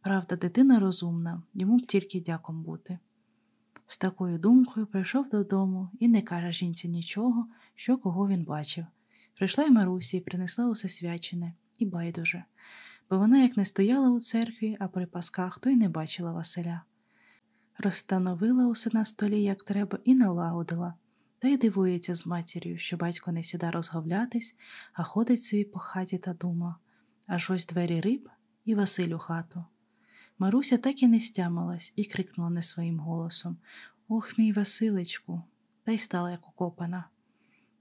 Правда, дитина розумна, йому б тільки дяком бути. З такою думкою прийшов додому і не каже жінці нічого, що кого він бачив. Прийшла й Марусі і принесла усе свячене, і байдуже, бо вона як не стояла у церкві, а при пасках, то й не бачила Василя розстановила усе на столі, як треба, і налагодила, та й дивується з матір'ю, що батько не сіда розговлятись, а ходить собі по хаті та дума. Аж ось двері риб і Василь у хату. Маруся так і не стямилась і крикнула не своїм голосом Ох, мій Василечку, та й стала як окопана.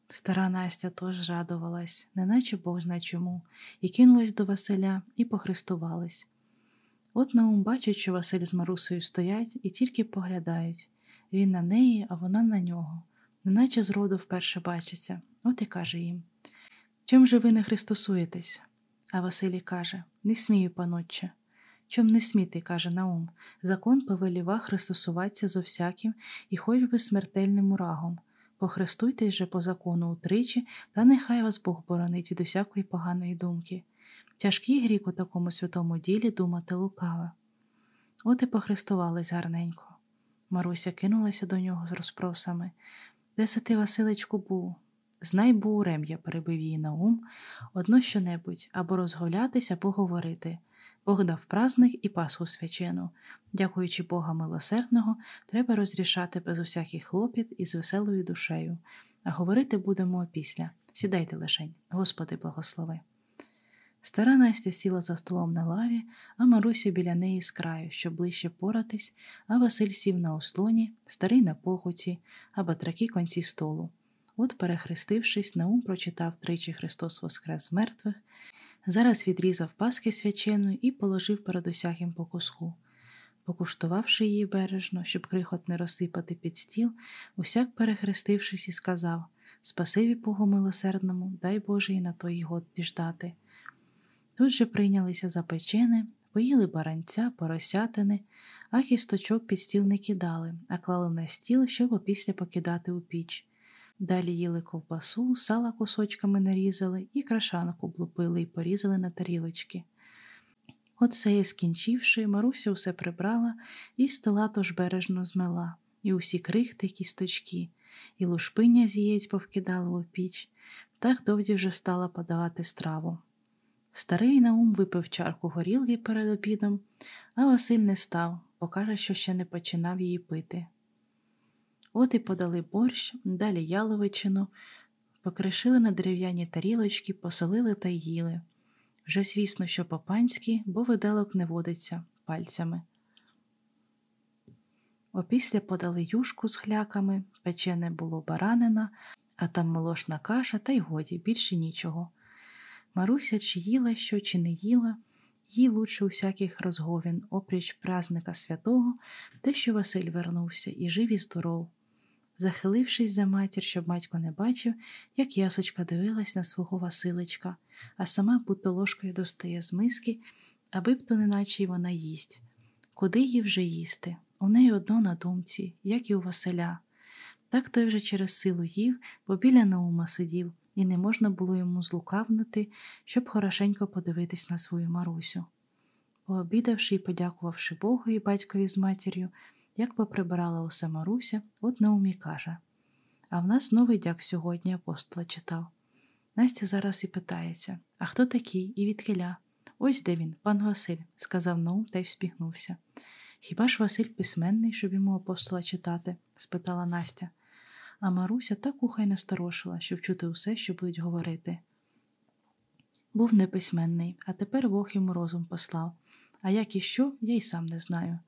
Стара Настя тож радувалась, неначе Бог зна чому, і кинулась до Василя і похрестувалась. От Наум бачить, що Василь з Марусею стоять і тільки поглядають. Він на неї, а вона на нього, неначе зроду вперше бачиться, от і каже їм. Чим же ви не христосуєтесь? А Василій каже. Не смію, панотче. Чом не сміти, каже Наум, закон повеліва христосуватися зо всяким і хоч би смертельним урагом, Похрестуйтесь же по закону утричі, та нехай вас Бог боронить від усякої поганої думки. Тяжкий грік у такому святому ділі думати лукаве. От і похрестувались гарненько. Маруся кинулася до нього з розпросами. Де се ти, Василечку, був? Знай бо у рем'я, перебив її на ум, одно що-небудь, або розгулятись, або говорити. Бог дав праздник і Пасху свячену. Дякуючи Бога милосердного, треба розрішати без усяких хлопіт і з веселою душею. А говорити будемо опісля. Сідайте лишень, Господи, благослови. Стара Настя сіла за столом на лаві, а Маруся біля неї з краю, щоб ближче поратись, а Василь сів на ослоні, старий на похоті, а батраки конці столу. От, перехрестившись, Наум прочитав тричі Христос Воскрес мертвих, зараз відрізав паски свяченої і положив перед усяким по куску. Покуштувавши її бережно, щоб крихот не розсипати під стіл, усяк перехрестившись, і сказав Спасиві Богу милосердному, дай Боже і на той год діждати. Тут же прийнялися за печени, поїли баранця, поросятини, а кісточок під стіл не кидали, а клали на стіл, щоб опісля покидати у піч. Далі їли ковбасу, сала кусочками нарізали і крашанок облупили і порізали на тарілочки. От це і скінчивши, Маруся усе прибрала і стола тож бережно змела, і усі крихти кісточки, і лушпиня з яєць повкидала у піч, так довді вже стала подавати страву. Старий Наум випив чарку горілки перед обідом, а Василь не став, бо каже, що ще не починав її пити. От і подали борщ, далі яловичину, покришили на дерев'яні тарілочки, посолили та їли. Вже, звісно, що по-панськи, бо виделок не водиться пальцями. Опісля подали юшку з хляками, печене було баранина, а там молошна каша, та й годі, більше нічого. Маруся чи їла що, чи не їла, їй лучше усяких розговін, опріч празника святого, те, що Василь вернувся і жив і здоров. Захилившись за матір, щоб батько не бачив, як ясочка дивилась на свого Василечка, а сама будто ложкою достає з миски, аби б то неначе й вона їсть. Куди їй вже їсти? У неї одно на думці, як і у Василя. Так той вже через силу їв, бо біля Наума сидів, і не можна було йому злукавнути, щоб хорошенько подивитись на свою Марусю. Пообідавши і подякувавши Богу і батькові з матір'ю, як поприбирала усе Маруся, от Наумі каже А в нас новий дяк сьогодні апостола читав. Настя зараз і питається А хто такий і відкиля? Ось де він, пан Василь, сказав Наум та й вспіхнувся. Хіба ж Василь письменний, щоб йому апостола читати? спитала Настя. А Маруся так ухай насторошила, щоб чути усе, що будуть говорити. Був неписьменний, а тепер Бог йому розум послав. А як і що, я й сам не знаю.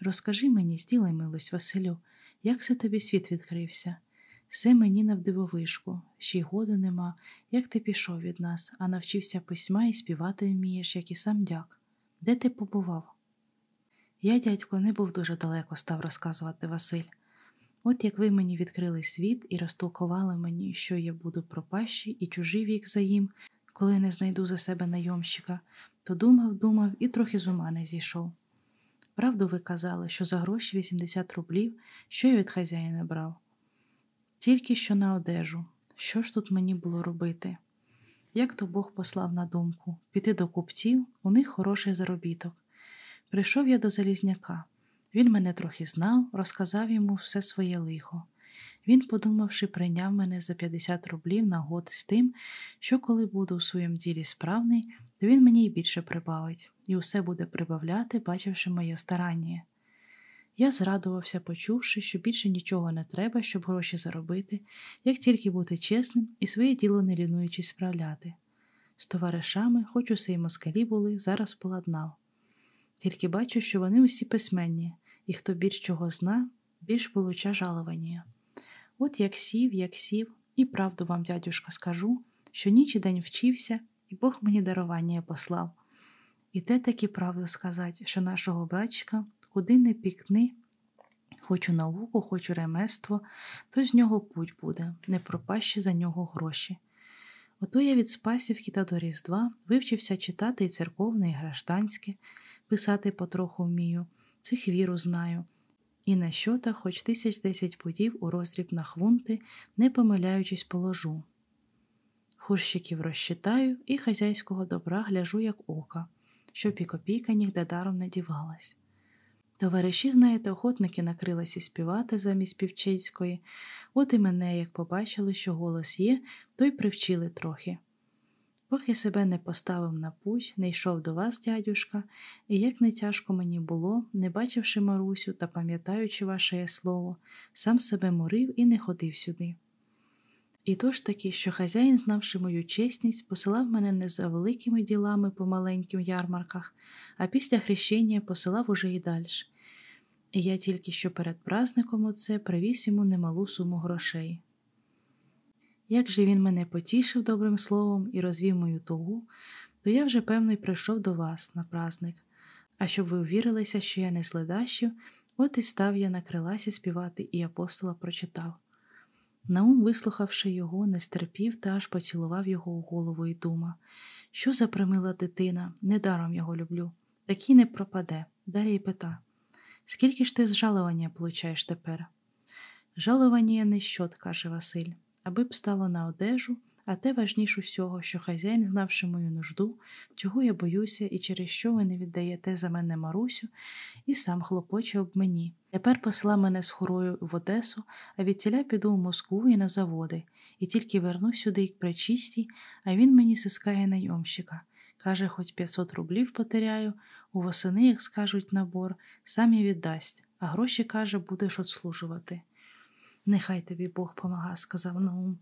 Розкажи мені, зділай милость, Василю, як це тобі світ відкрився? Все мені навдивовишку, ще й году нема, як ти пішов від нас, а навчився письма і співати вмієш, як і сам дяк. Де ти побував? Я, дядько, не був дуже далеко, став розказувати Василь. От як ви мені відкрили світ і розтолкували мені, що я буду пропащий і чужий вік за їм, коли не знайду за себе найомщика, то думав, думав і трохи з ума не зійшов. Правду ви казали, що за гроші 80 рублів, що я від хазяїна брав. Тільки що на одежу. Що ж тут мені було робити? Як то Бог послав на думку піти до купців, у них хороший заробіток. Прийшов я до Залізняка. Він мене трохи знав, розказав йому все своє лихо. Він, подумавши, прийняв мене за 50 рублів на год з тим, що коли буду у своєму ділі справний, то він мені й більше прибавить, і усе буде прибавляти, бачивши моє старання. Я зрадувався, почувши, що більше нічого не треба, щоб гроші заробити, як тільки бути чесним і своє діло не лінуючись справляти. З товаришами, хоч усе й москалі були, зараз поладнав. Тільки бачу, що вони усі письменні, і хто більш чого зна, більш получа жалування. От як сів, як сів, і правду вам, дядюшка, скажу, що ніч і день вчився, і Бог мені дарування послав. І те таки правду сказати, що нашого братчика куди не пікни, хоч у науку, хоч у ремество, то з нього путь буде, не пропащі за нього гроші. Ото я від Спасівки та до Різдва вивчився читати і церковне, і гражданське, писати потроху вмію, цих віру знаю, і на щота хоч тисяч десять путів у роздріб на хвунти, не помиляючись положу. Хурщиків розчитаю і хазяйського добра гляжу, як ока, щоб і копійка нігде даром не дівалась. Товариші, знаєте, охотники накрилися співати замість півчейської, от і мене, як побачили, що голос є, то й привчили трохи. Поки себе не поставив на путь, не йшов до вас, дядюшка, і як не тяжко мені було, не бачивши Марусю та пам'ятаючи ваше слово, сам себе морив і не ходив сюди. І то ж таки, що хазяїн, знавши мою чесність, посилав мене не за великими ділами по маленьким ярмарках, а після хрещення посилав уже і далі. І я тільки що перед праздником оце привіз йому немалу суму грошей. Як же він мене потішив добрим словом і розвів мою тугу, то я вже, певно, й прийшов до вас на праздник. А щоб ви увірилися, що я не зледащив, от і став я на криласі співати, і апостола прочитав. Наум, вислухавши його, не стерпів та аж поцілував його у голову і дума. Що за примила дитина, недаром його люблю. Такий не пропаде. Далі й пита Скільки ж ти з жалування получаєш тепер? Жалування не щот, каже Василь аби б стало на одежу, а те важніш усього, що хазяїн, знавши мою нужду, чого я боюся і через що ви не віддаєте за мене Марусю, і сам хлопоче об мені. Тепер посла мене з хорою в Одесу, а відтіля піду в Москву і на заводи, і тільки вернусь сюди як причистій, а він мені сискає найомщика. Каже, хоч 500 рублів потеряю, у восени, як скажуть набор, сам і віддасть, а гроші, каже, будеш отслужувати. Нехай тобі Бог помага, сказав Наум.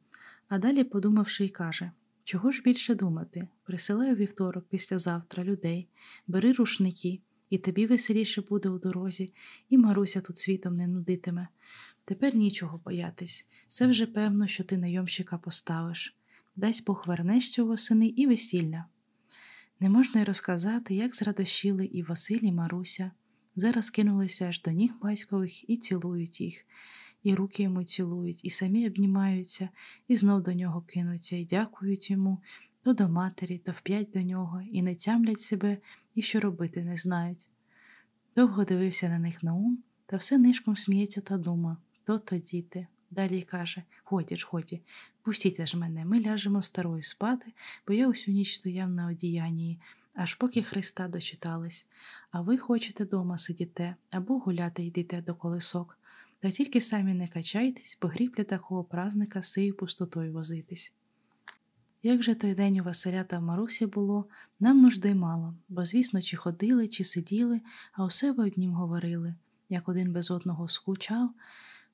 А далі, подумавши, й каже Чого ж більше думати? Присилаю вівторок післязавтра людей, бери рушники, і тобі веселіше буде у дорозі, і Маруся тут світом не нудитиме. Тепер нічого боятись. Це вже певно, що ти найомщика поставиш. Дасть Бог вернешся восени і весілля. Не можна й розказати, як зрадощили і Василь, і Маруся. Зараз кинулися аж до ніг батькових і цілують їх і руки йому цілують, і самі обнімаються, і знов до нього кинуться, і дякують йому, то до матері, то вп'ять до нього, і не тямлять себе, і що робити не знають. Довго дивився на них Наум, та все нишком сміється та дума то то діти. Далі каже Годі ж, годі, пустіть ж мене, ми ляжемо старою спати, бо я усю ніч стояв на одіянні, аж поки Христа дочитались, а ви хочете дома сидіте або гуляти йдете до колесок. Та тільки самі не качайтесь, бо гріб для такого празника сию пустотою возитись. Як же той день у Василя та Марусі було, нам нужди мало, бо, звісно, чи ходили, чи сиділи, а у себе однім говорили, як один без одного скучав,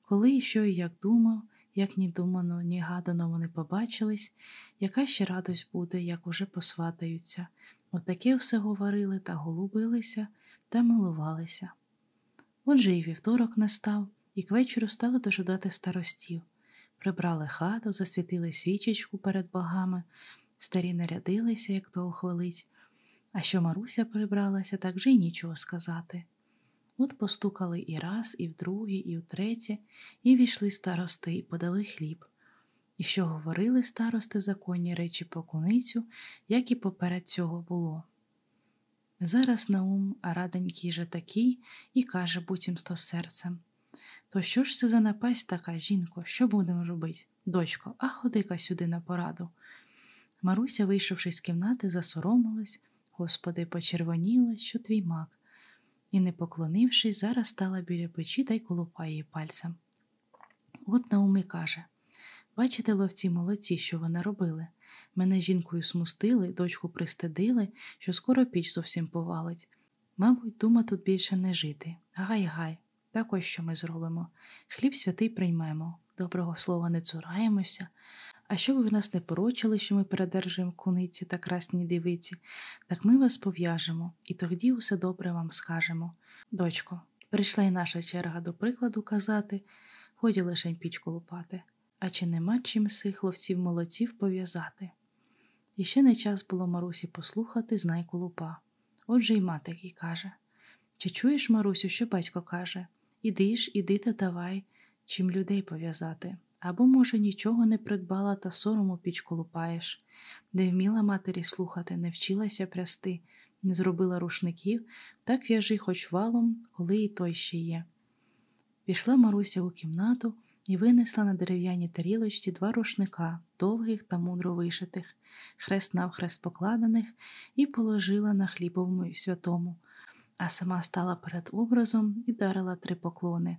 коли і що і як думав, як ні думано, ні гадано вони побачились, яка ще радость буде, як уже посватаються. Отаке все говорили та голубилися та милувалися. Отже і вівторок настав і к вечору стали дожидати старостів, прибрали хату, засвітили свічечку перед богами, старі нарядилися, як того хвалить, а що Маруся прибралася, так вже й нічого сказати. От постукали і раз, і вдруге, і втретє, і війшли старости, і подали хліб. І що говорили старости законні речі про куницю, як і поперед цього було. Зараз Наум, раденький же такий, і каже буцім сто серцем то що ж це за напасть така, жінко, що будемо робити? Дочко, а ходи-ка сюди на пораду. Маруся, вийшовши з кімнати, засоромилась, господи, почервоніла, що твій мак, і, не поклонившись, зараз стала біля печі та й колупає її пальцем. От Науми каже Бачите, ловці молодці, що ви наробили. Мене жінкою смустили, дочку пристидили, що скоро піч зовсім повалить. Мабуть, дума тут більше не жити. Гай-гай, так ось що ми зробимо. Хліб святий приймемо, доброго слова не цураємося. А щоб ви нас не порочили, що ми передержуємо куниці та красні дивиці, так ми вас пов'яжемо і тоді усе добре вам скажемо. Дочко, прийшла й наша черга до прикладу казати, ході лишень пічку лупати, а чи нема чим сих ловців молодців пов'язати? І ще не час було Марусі послухати знайку лупа. Отже й мати який каже Чи чуєш, Марусю, що батько каже? Іди ж, іди та давай, чим людей пов'язати. Або, може, нічого не придбала та сорому пічку лупаєш, не вміла матері слухати, не вчилася прясти, не зробила рушників, так в'яжи хоч валом, коли і той ще є. Пішла Маруся у кімнату і винесла на дерев'яній тарілочці два рушника, довгих та мудро вишитих, хрест навхрест покладених, і положила на хлібовому святому, а сама стала перед образом і дарила три поклони.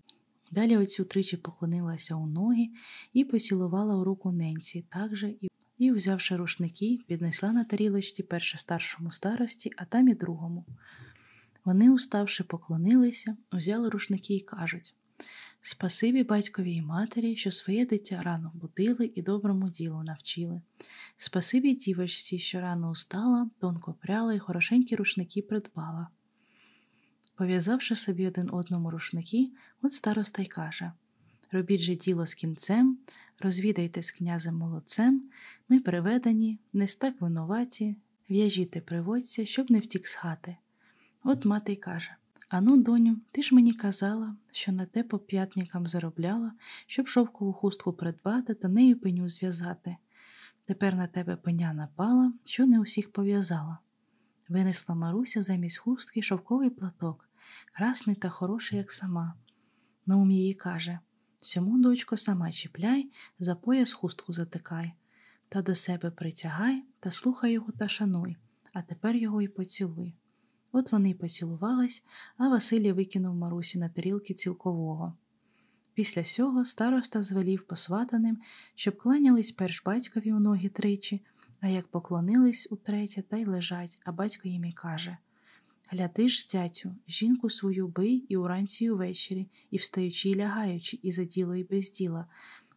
Далі оцю тричі поклонилася у ноги і поцілувала у руку ненці, так же і, і, взявши рушники, піднесла на тарілочці перше старшому старості, а там і другому. Вони, уставши, поклонилися, узяли рушники і кажуть Спасибі батькові і матері, що своє дитя рано будили і доброму ділу навчили. Спасибі дівочці, що рано устала, тонко пряла і хорошенькі рушники придбала. Пов'язавши собі один одному рушники, от староста й каже Робіть же діло з кінцем, розвідайте з князем молодцем, ми приведені, не стак винуваті, в'яжіте приводця, щоб не втік з хати. От мати й каже Ану, доню, ти ж мені казала, що на те по п'ятникам заробляла, щоб шовкову хустку придбати та нею пеню зв'язати. Тепер на тебе пеня напала, що не усіх пов'язала. Винесла Маруся замість хустки шовковий платок, красний та хороший, як сама. Наум її каже Сьому, дочко, сама чіпляй, за пояс хустку затикай, та до себе притягай та слухай його та шануй, а тепер його й поцілуй. От вони й поцілувались, а Василій викинув Марусі на тарілки цілкового. Після сього староста звелів посватаним, щоб кланялись перш батькові у ноги тричі, а як поклонились утретє, та й лежать, а батько їм і каже Гляди ж, зятю, жінку свою бий і уранці і увечері, і встаючи, і лягаючи, і за діло, і без діла,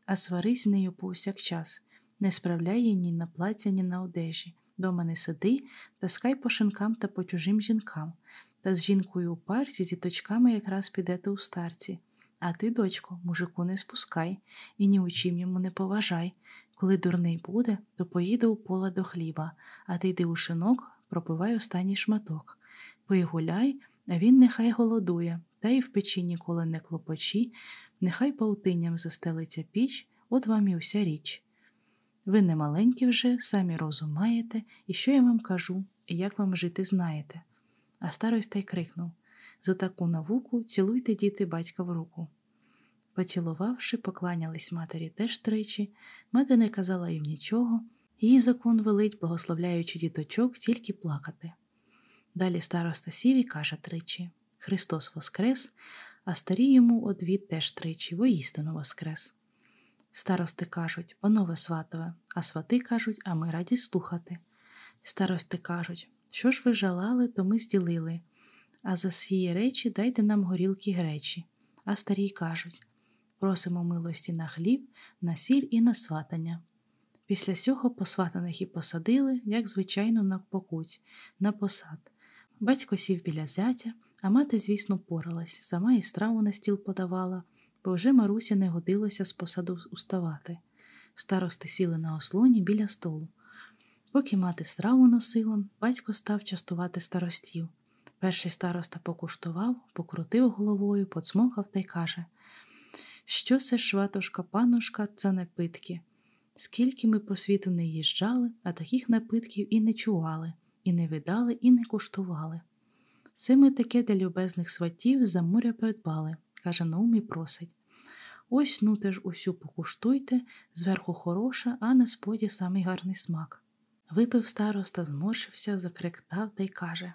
а сварись з нею повсякчас, не справляй ні на плаття, ні на одежі. Дома не сиди, таскай по шинкам та по чужим жінкам, та з жінкою у парці зі точками якраз підете у старці. А ти, дочко, мужику не спускай і ні у чим йому не поважай. Коли дурний буде, то поїде у поле до хліба, а ти йди у шинок, пропивай останній шматок. Пий гуляй, а він нехай голодує, та й в печі ніколи не клопочі, нехай паутинням застелиться піч, от вам і вся річ. Ви не маленькі вже, самі розум маєте, і що я вам кажу, і як вам жити знаєте. А староста й крикнув За таку науку цілуйте діти батька в руку. Поцілувавши, покланялись матері теж тричі, мати не казала їм нічого, її закон велить, благословляючи діточок, тільки плакати. Далі староста сів і каже тричі Христос Воскрес, а старі йому одвід теж тричі, воістину Воскрес. Старости кажуть, панове сватове, а свати кажуть, а ми раді слухати. Старости кажуть, що ж ви жалали, то ми зділили, а за свої речі дайте нам горілки гречі. А старі кажуть просимо милості на хліб, на сіль і на сватання. Після сього посватаних і посадили, як звичайно, на покуть, на посад. Батько сів біля зятя, а мати, звісно, поралась, сама і страву на стіл подавала бо вже Маруся не годилося з посаду уставати. Старости сіли на ослоні біля столу. Поки мати страву носила, батько став частувати старостів. Перший староста покуштував, покрутив головою, поцмокав та й каже Що це шватушка, панушка, це напитки. Скільки ми по світу не їжджали, а таких напитків і не чували, і не видали, і не куштували. Це ми таке для любезних сватів за моря придбали, каже Наум і просить. Ось ну теж усю покуштуйте, зверху хороша, а на споді самий гарний смак. Випив староста, зморшився, закректав та й каже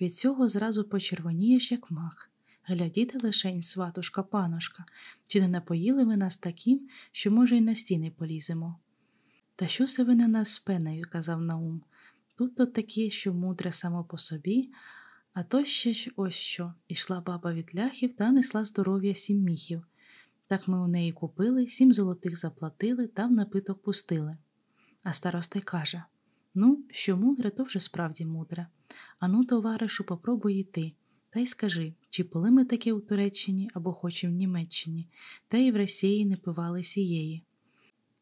від цього зразу почервонієш, як мах. Глядіте лишень, сватушка, панушка, чи не напоїли ви нас таким, що, може, й на стіни поліземо. Та що се ви на нас з казав Наум. Тут то такі, що мудре само по собі, а то ще ж ось що. Ішла баба від ляхів та несла здоров'я сім міхів. Так ми у неї купили, сім золотих заплатили та в напиток пустили. А староста каже Ну, що мудре, то вже справді мудре. Ану, товаришу, попробуй іти. Та й скажи, чи пили ми таке у Туреччині або хоч і в Німеччині, та й в Росії не пивали сієї.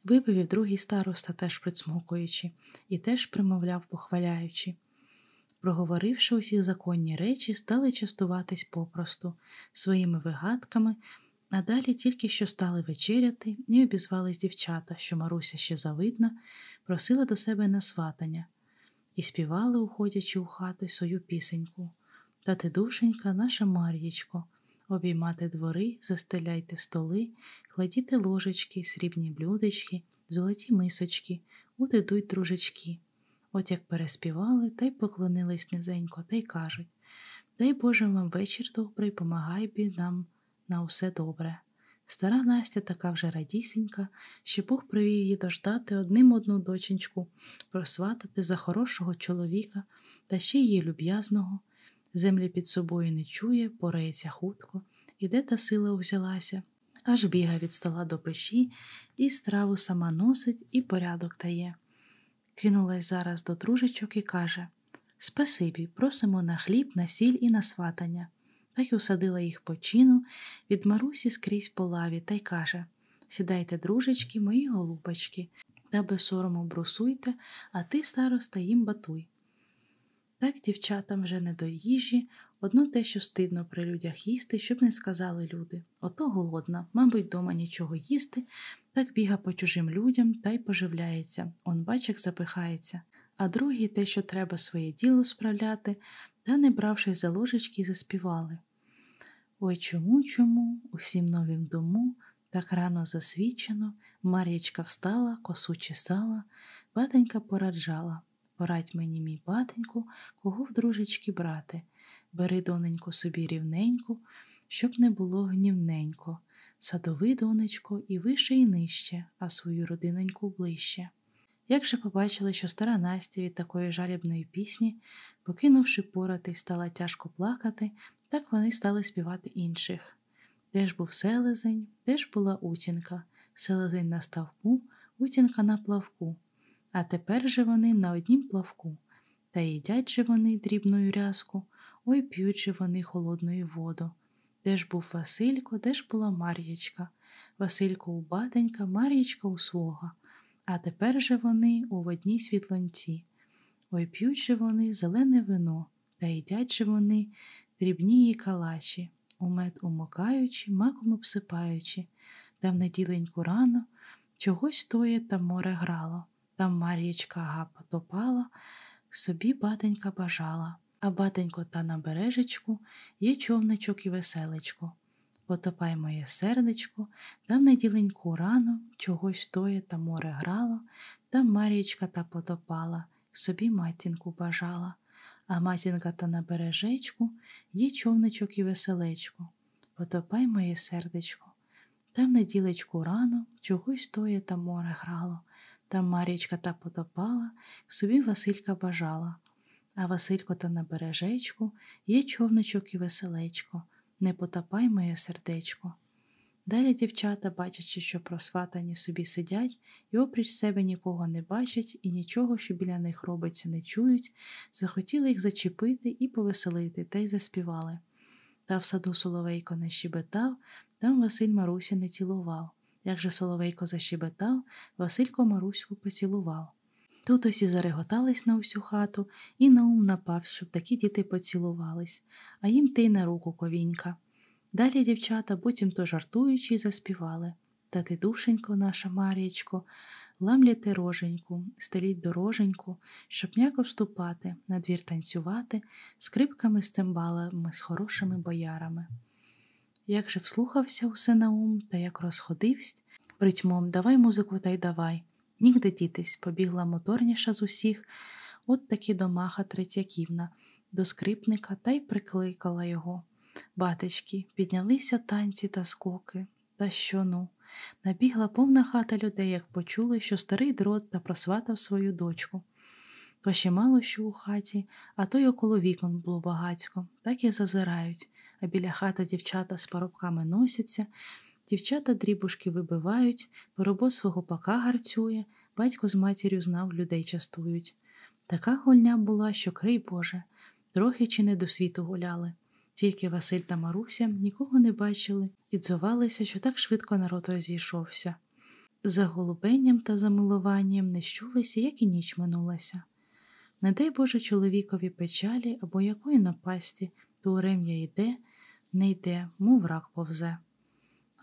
Виповів другий староста, теж прицмокуючи, і теж примовляв, похваляючи. Проговоривши усі законні речі, стали частуватись попросту своїми вигадками, а далі тільки що стали вечеряти і обізвались дівчата, що Маруся ще завидна, просила до себе на сватання, і співали, уходячи у хати, свою пісеньку. Та ти, душенька, наша Мар'єчко, обіймати двори, застеляйте столи, кладіте ложечки, срібні блюдечки, золоті мисочки, от ідуть дружечки. От як переспівали, та й поклонились низенько, та й кажуть Дай Боже вам вечір добрий, помагай бі нам на усе добре. Стара Настя така вже радісінька, що Бог привів її дождати одним одну доченьку, просватати за хорошого чоловіка та ще її люб'язного. Землі під собою не чує, порається хутко, і де та сила узялася, аж біга від стола до печі, і страву сама носить, і порядок дає. Кинулась зараз до дружечок і каже Спасибі, просимо на хліб, на сіль і на сватання. Так і усадила їх по чину від Марусі скрізь по лаві та й каже Сідайте, дружечки, мої голубочки, та без сорому брусуйте, а ти, староста, їм батуй. Так дівчатам вже не до їжі, одно те, що стидно при людях їсти, щоб не сказали люди. Ото голодна, мабуть, дома нічого їсти, так біга по чужим людям та й поживляється, он бачик запихається, а другий те, що треба своє діло справляти, та, не бравши за ложечки, заспівали. Ой чому, чому, усім новім дому, так рано засвічено, Мар'ячка встала, косу чесала, батенька пораджала. Порадь мені, мій батеньку, кого в дружечки брати, бери доненьку собі рівненьку, щоб не було гнівненько, садови, донечко, і вище, і нижче, а свою родиненьку ближче. Як же побачили, що стара Настя від такої жалібної пісні, покинувши порати, стала тяжко плакати, так вони стали співати інших. Де ж був селезень, де ж була утінка, селезень на ставку, утінка на плавку. А тепер же вони на однім плавку, та їдять же вони дрібною рязку, ой п'ють же вони холодною воду. Де ж був Василько, де ж була Мар'ячка, Василько у батенька, Мар'ячка у свого. А тепер же вони у водній світлонці. Ой п'ють же вони зелене вино, та їдять же вони дрібні її калачі, у мед умокаючи, маком обсипаючи, та в неділеньку рано чогось тоє та море грало. Там Мар'ячка га потопала, собі батенька бажала, а батенько та на бережечку є човничок і веселечко. Потопай моє сердечко, там неділеньку рано чогось тоє та море грало, там Мар'ячка та потопала, собі матінку бажала, а матінка та на бережечку є човничок і веселечко. Потопай моє сердечко, там неділечку рано чогось тоє та море грало. Там Марічка та потопала, собі Василька бажала, а Василько та на бережечку є човничок і веселечко, не потопай моє сердечко. Далі дівчата, бачачи, що просватані собі сидять і опріч себе нікого не бачать і нічого, що біля них робиться, не чують, захотіли їх зачепити і повеселити, та й заспівали. Та в саду Соловейко не щебетав, там Василь Марусі не цілував. Як же Соловейко защебетав, Василько Маруську поцілував. Тут усі зареготались на усю хату, і на ум напав, щоб такі діти поцілувались, а їм ти й на руку ковінька. Далі дівчата, буцім то жартуючи, заспівали Та ти, душенько, наша Мар'ячко, ламляте роженьку, стеліть дороженьку, щоб м'яко вступати, на двір танцювати, скрипками з цимбалами, з хорошими боярами. Як же вслухався усе на ум, та як розходивсь, притьмом давай музику та й давай. Нігде дітись, побігла моторніша з усіх, от таки до маха Третьяківна, до скрипника та й прикликала його. Батечки, піднялися танці та скоки, та що ну. Набігла повна хата людей, як почули, що старий дрот та просватав свою дочку. То ще мало що у хаті, а то й около вікон було багацько, так і зазирають, а біля хати дівчата з парубками носяться, дівчата дрібушки вибивають, поробо свого пака гарцює, батько з матір'ю знав, людей частують. Така гульня була, що крий Боже, трохи чи не до світу гуляли. Тільки Василь та Маруся нікого не бачили і дзувалися, що так швидко народ розійшовся. За голубенням та замилуванням не щулися, як і ніч минулася. Не дай Боже чоловікові печалі або якої напасті, то урем'я йде, не йде, мов рак повзе.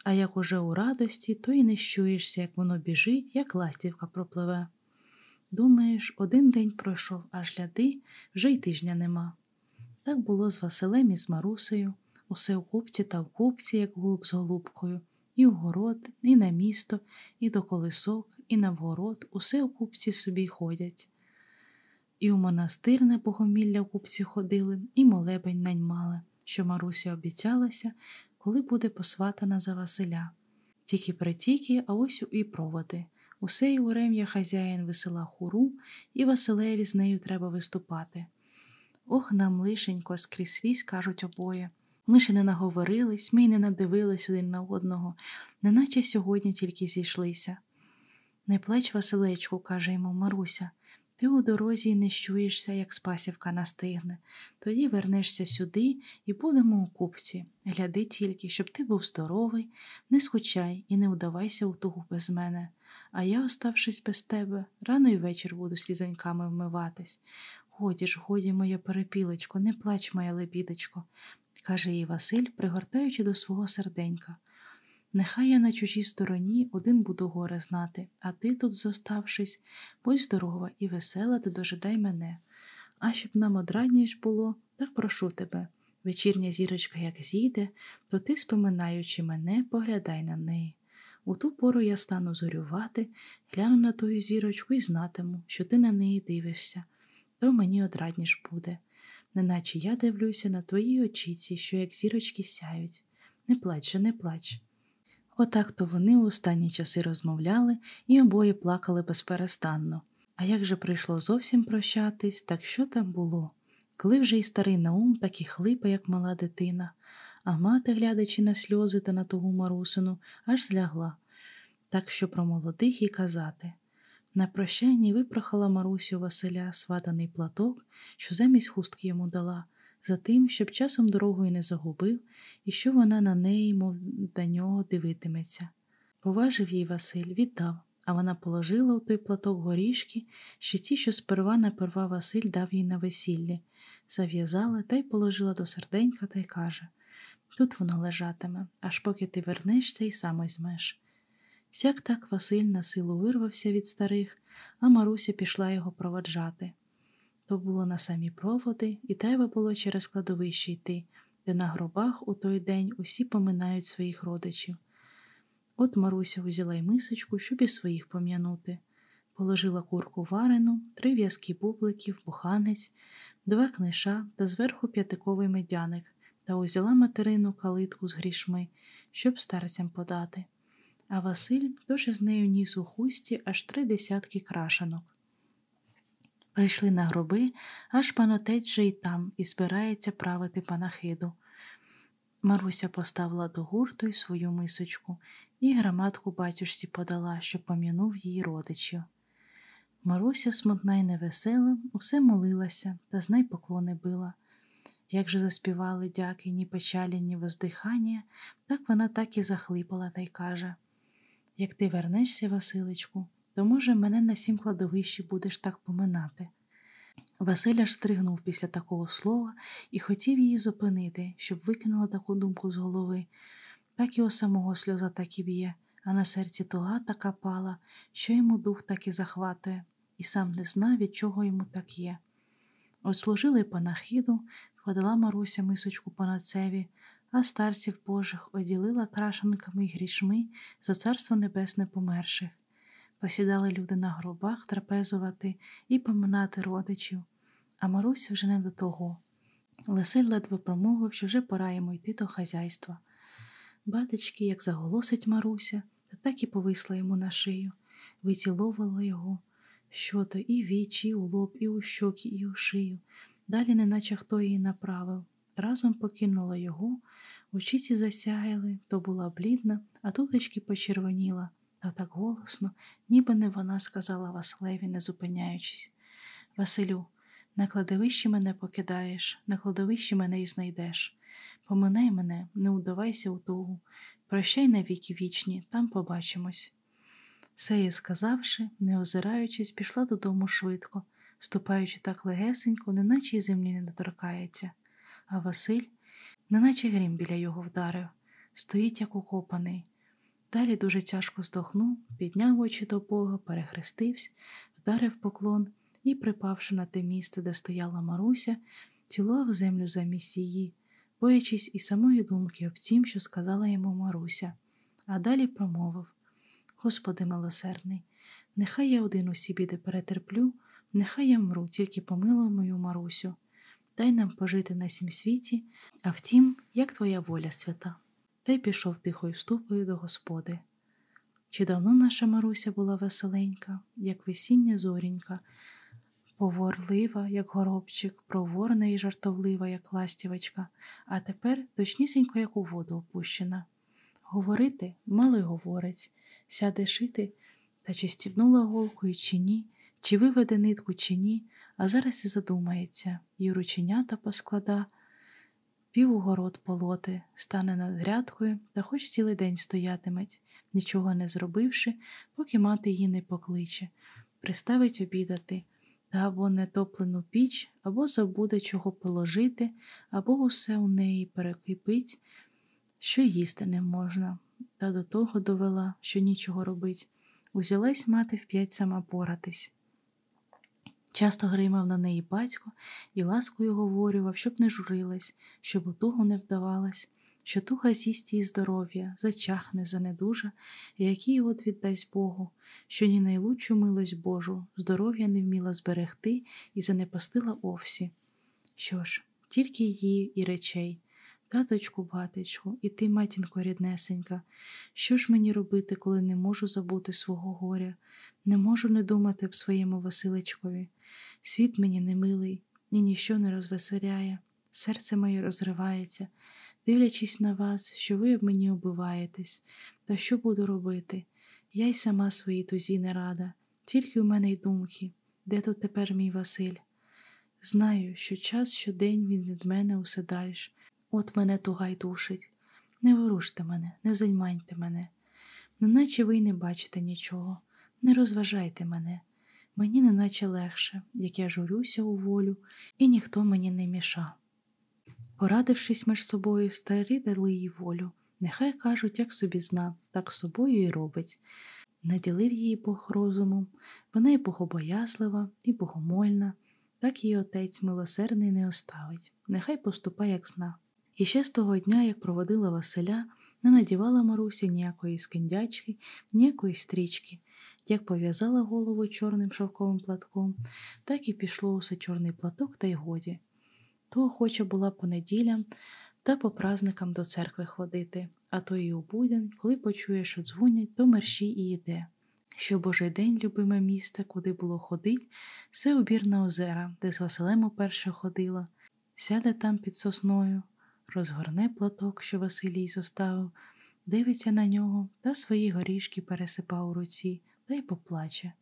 А як уже у радості, то й не щуєшся, як воно біжить, як ластівка пропливе. Думаєш, один день пройшов, аж гляди, вже й тижня нема. Так було з Василем і з Марусею. усе у купці та в купці, як голуб з голубкою, і у город, і на місто, і до колисок, і на вгород, усе у купці собі ходять. І у монастир на богомілля в купці ходили, і молебень наймали, що Маруся обіцялася, коли буде посватана за Василя. Тільки притіки, а ось і проводи. Усе й урем'я хазяїн весела хуру, і Василеві з нею треба виступати. Ох, нам лишенько, скрізь свісь, кажуть обоє. Ми ще не наговорились, ми й не надивились один на одного, неначе сьогодні тільки зійшлися. Не плач, Василечку, каже йому Маруся, ти у дорозі й не щуєшся, як спасівка настигне. Тоді вернешся сюди і будемо у купці. Гляди тільки, щоб ти був здоровий, не скучай і не удавайся у тугу без мене. А я, оставшись без тебе, рано й вечір буду слізоньками вмиватись. Годі ж, годі, моя перепілочко, не плач, моя лебідочко, каже їй Василь, пригортаючи до свого серденька. Нехай я на чужій стороні один буду горе знати, а ти тут, зоставшись, будь здорова і весела, ти дожидай мене. А щоб нам одрадніш було, так прошу тебе. Вечірня зірочка, як зійде, то ти, споминаючи мене, поглядай на неї. У ту пору я стану зорювати, гляну на тую зірочку і знатиму, що ти на неї дивишся, то мені одрадніш буде, неначе я дивлюся на твої очіці, що як зірочки сяють. Не плач же, не плач. Отак то вони у останні часи розмовляли і обоє плакали безперестанно. А як же прийшло зовсім прощатись, так що там було? Коли вже і старий Наум так і хлипа, як мала дитина, а мати, глядячи на сльози та на тугу марусину, аж злягла, так що про молодих і казати. На прощанні випрохала Марусю Василя сватаний платок, що замість хустки йому дала, за тим, щоб часом дорогою не загубив, і що вона на неї, мов до нього, дивитиметься. Поважив їй Василь, віддав, а вона положила у той платок горішки, ще ті, що сперва наперва Василь дав їй на весіллі, зав'язала та й положила до серденька та й каже Тут воно лежатиме, аж поки ти вернешся і сам озьмеш. Сяк так Василь на силу вирвався від старих, а Маруся пішла його проводжати. То було на самі проводи, і треба було через кладовище йти, де на гробах у той день усі поминають своїх родичів. От Маруся взяла й мисочку, щоб і своїх пом'янути. Положила курку варену, три в'язки бубликів, буханець, два книша та зверху п'ятиковий медяник та узяла материну калитку з грішми, щоб старцям подати. А Василь дуже з нею ніс у хусті аж три десятки крашанок. Прийшли на гроби, аж панотець же й там і збирається правити панахиду. Маруся поставила до гурту й свою мисочку і граматку батюшці подала, що пом'янув її родичів. Маруся, смутна й невесела, усе молилася та знай поклони била. Як же заспівали дяки, ні печалі, ні воздихання, так вона так і захлипала та й каже Як ти вернешся, Василечку, то, може, мене на сім кладовищі будеш так поминати. Василь аж стригнув після такого слова і хотів її зупинити, щоб викинула таку думку з голови. Так його самого сльоза так і б'є, а на серці туга така пала, що йому дух так і захватує, і сам не знав, від чого йому так є. От служили панахиду, подала Маруся мисочку панацеві, а старців Божих оділила крашенками й грішми за царство небесне померших. Посідали люди на гробах трапезувати і поминати родичів, а Маруся вже не до того. Василь ледве промовив, що вже пора йому йти до хазяйства. Батечки, як заголосить Маруся, та так і повисла йому на шию, виціловувала його, що то і віч, і у лоб, і у щоки, і у шию. Далі, неначе хто її направив. Разом покинула його, очіці засяяли, то була блідна, а тутечки почервоніла та так голосно, ніби не вона сказала Василеві, не зупиняючись. Василю, на кладовищі мене покидаєш, на кладовищі мене й знайдеш. Поминай мене, не удавайся у тугу, прощай на віки вічні, там побачимось. Сеє сказавши, не озираючись, пішла додому швидко, ступаючи так легесенько, неначе й землі не доторкається. А Василь, неначе грім біля його вдарив, стоїть, як укопаний. Далі дуже тяжко здохнув, підняв очі до Бога, перехрестився, вдарив поклон і, припавши на те місце, де стояла Маруся, цілував землю замість її, боячись і самої думки об тім, що сказала йому Маруся, а далі промовив Господи милосердний, нехай я один усі біди перетерплю, нехай я мру, тільки помилуй мою Марусю. Дай нам пожити на сім світі, а втім, як твоя воля свята. Та й пішов тихою ступою до Господи. Чи давно наша Маруся була веселенька, як весіння зорінька, поворлива, як горобчик, проворна і жартовлива, як ластівочка, а тепер точнісінько, як у воду опущена. Говорити мало й говорить, сяде шити, та чи стібнула голкою, чи ні, чи виведе нитку, чи ні, а зараз і задумається, і рученята посклада, півгород полоти, стане над грядкою та хоч цілий день стоятиметь, нічого не зробивши, поки мати її не покличе, приставить обідати, та або нетоплену піч, або забуде чого положити, або усе у неї перекипить, що їсти не можна, та до того довела, що нічого робить. Узялась мати вп'ять сама поратись. Часто гримав на неї батько і ласкою говорював, щоб не журилась, щоб у тугу не вдавалась, що туга з'їсть її здоров'я, зачахне, занедужа, і який от віддасть Богу, що ні найлучшу милость Божу, здоров'я не вміла зберегти і занепастила овсі. Що ж, тільки її і речей. Таточку, батечку, і ти, матінко ріднесенька, що ж мені робити, коли не можу забути свого горя, не можу не думати б своєму Василечкові. Світ мені не милий, і ніщо не розвеселяє, серце моє розривається, дивлячись на вас, що ви об мені убиваєтесь, та що буду робити? Я й сама своїй тузі не рада, тільки у мене й думки, де тут тепер мій Василь? Знаю, що час щодень він від мене усе дальш. От мене туга й душить. Не воруште мене, не займайте мене, неначе ви й не бачите нічого, не розважайте мене. Мені неначе легше, як я журюся у волю, і ніхто мені не міша. Порадившись між собою, старі дали їй волю. Нехай кажуть, як собі зна, так собою і робить. Наділив її Бог розумом, вона і богобоязлива, і богомольна, так її отець милосердний не оставить, нехай поступає, як зна. І ще з того дня, як проводила Василя, не надівала Маруся ніякої скиндячки, ніякої стрічки. Як пов'язала голову чорним шовковим платком, так і пішло усе чорний платок, та й годі. То охоча була по неділям та по праздникам до церкви ходити, а то і у будень, коли почує, що дзвонять, то мерщій і йде. Що божий день, любиме місце, куди було ходить, все убір на озера, де з Василем уперше ходила, сяде там під сосною, розгорне платок, що Василій зоставив, дивиться на нього та свої горішки пересипав у руці та й поплаче.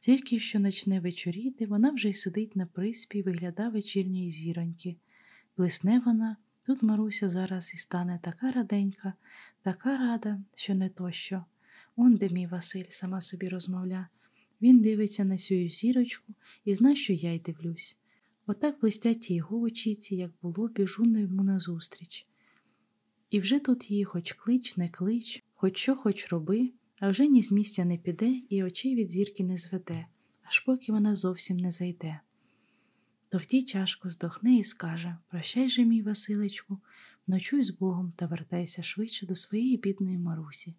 Тільки що начне вечоріти, вона вже й сидить на приспі і вигляда вечірньої зіроньки. Блисне вона, тут Маруся зараз і стане така раденька, така рада, що не то що. Он де мій Василь сама собі розмовля. Він дивиться на сю зірочку і зна, що я й дивлюсь. Отак блистять його очіці, як було, біжу йому назустріч. І вже тут її хоч клич, не клич, хоч що хоч роби, а вже ні з місця не піде і очей від зірки не зведе, аж поки вона зовсім не зайде. Тоді тяжко здохне і скаже Прощай же, мій Василечку, ночуй з Богом та вертайся швидше до своєї бідної Марусі.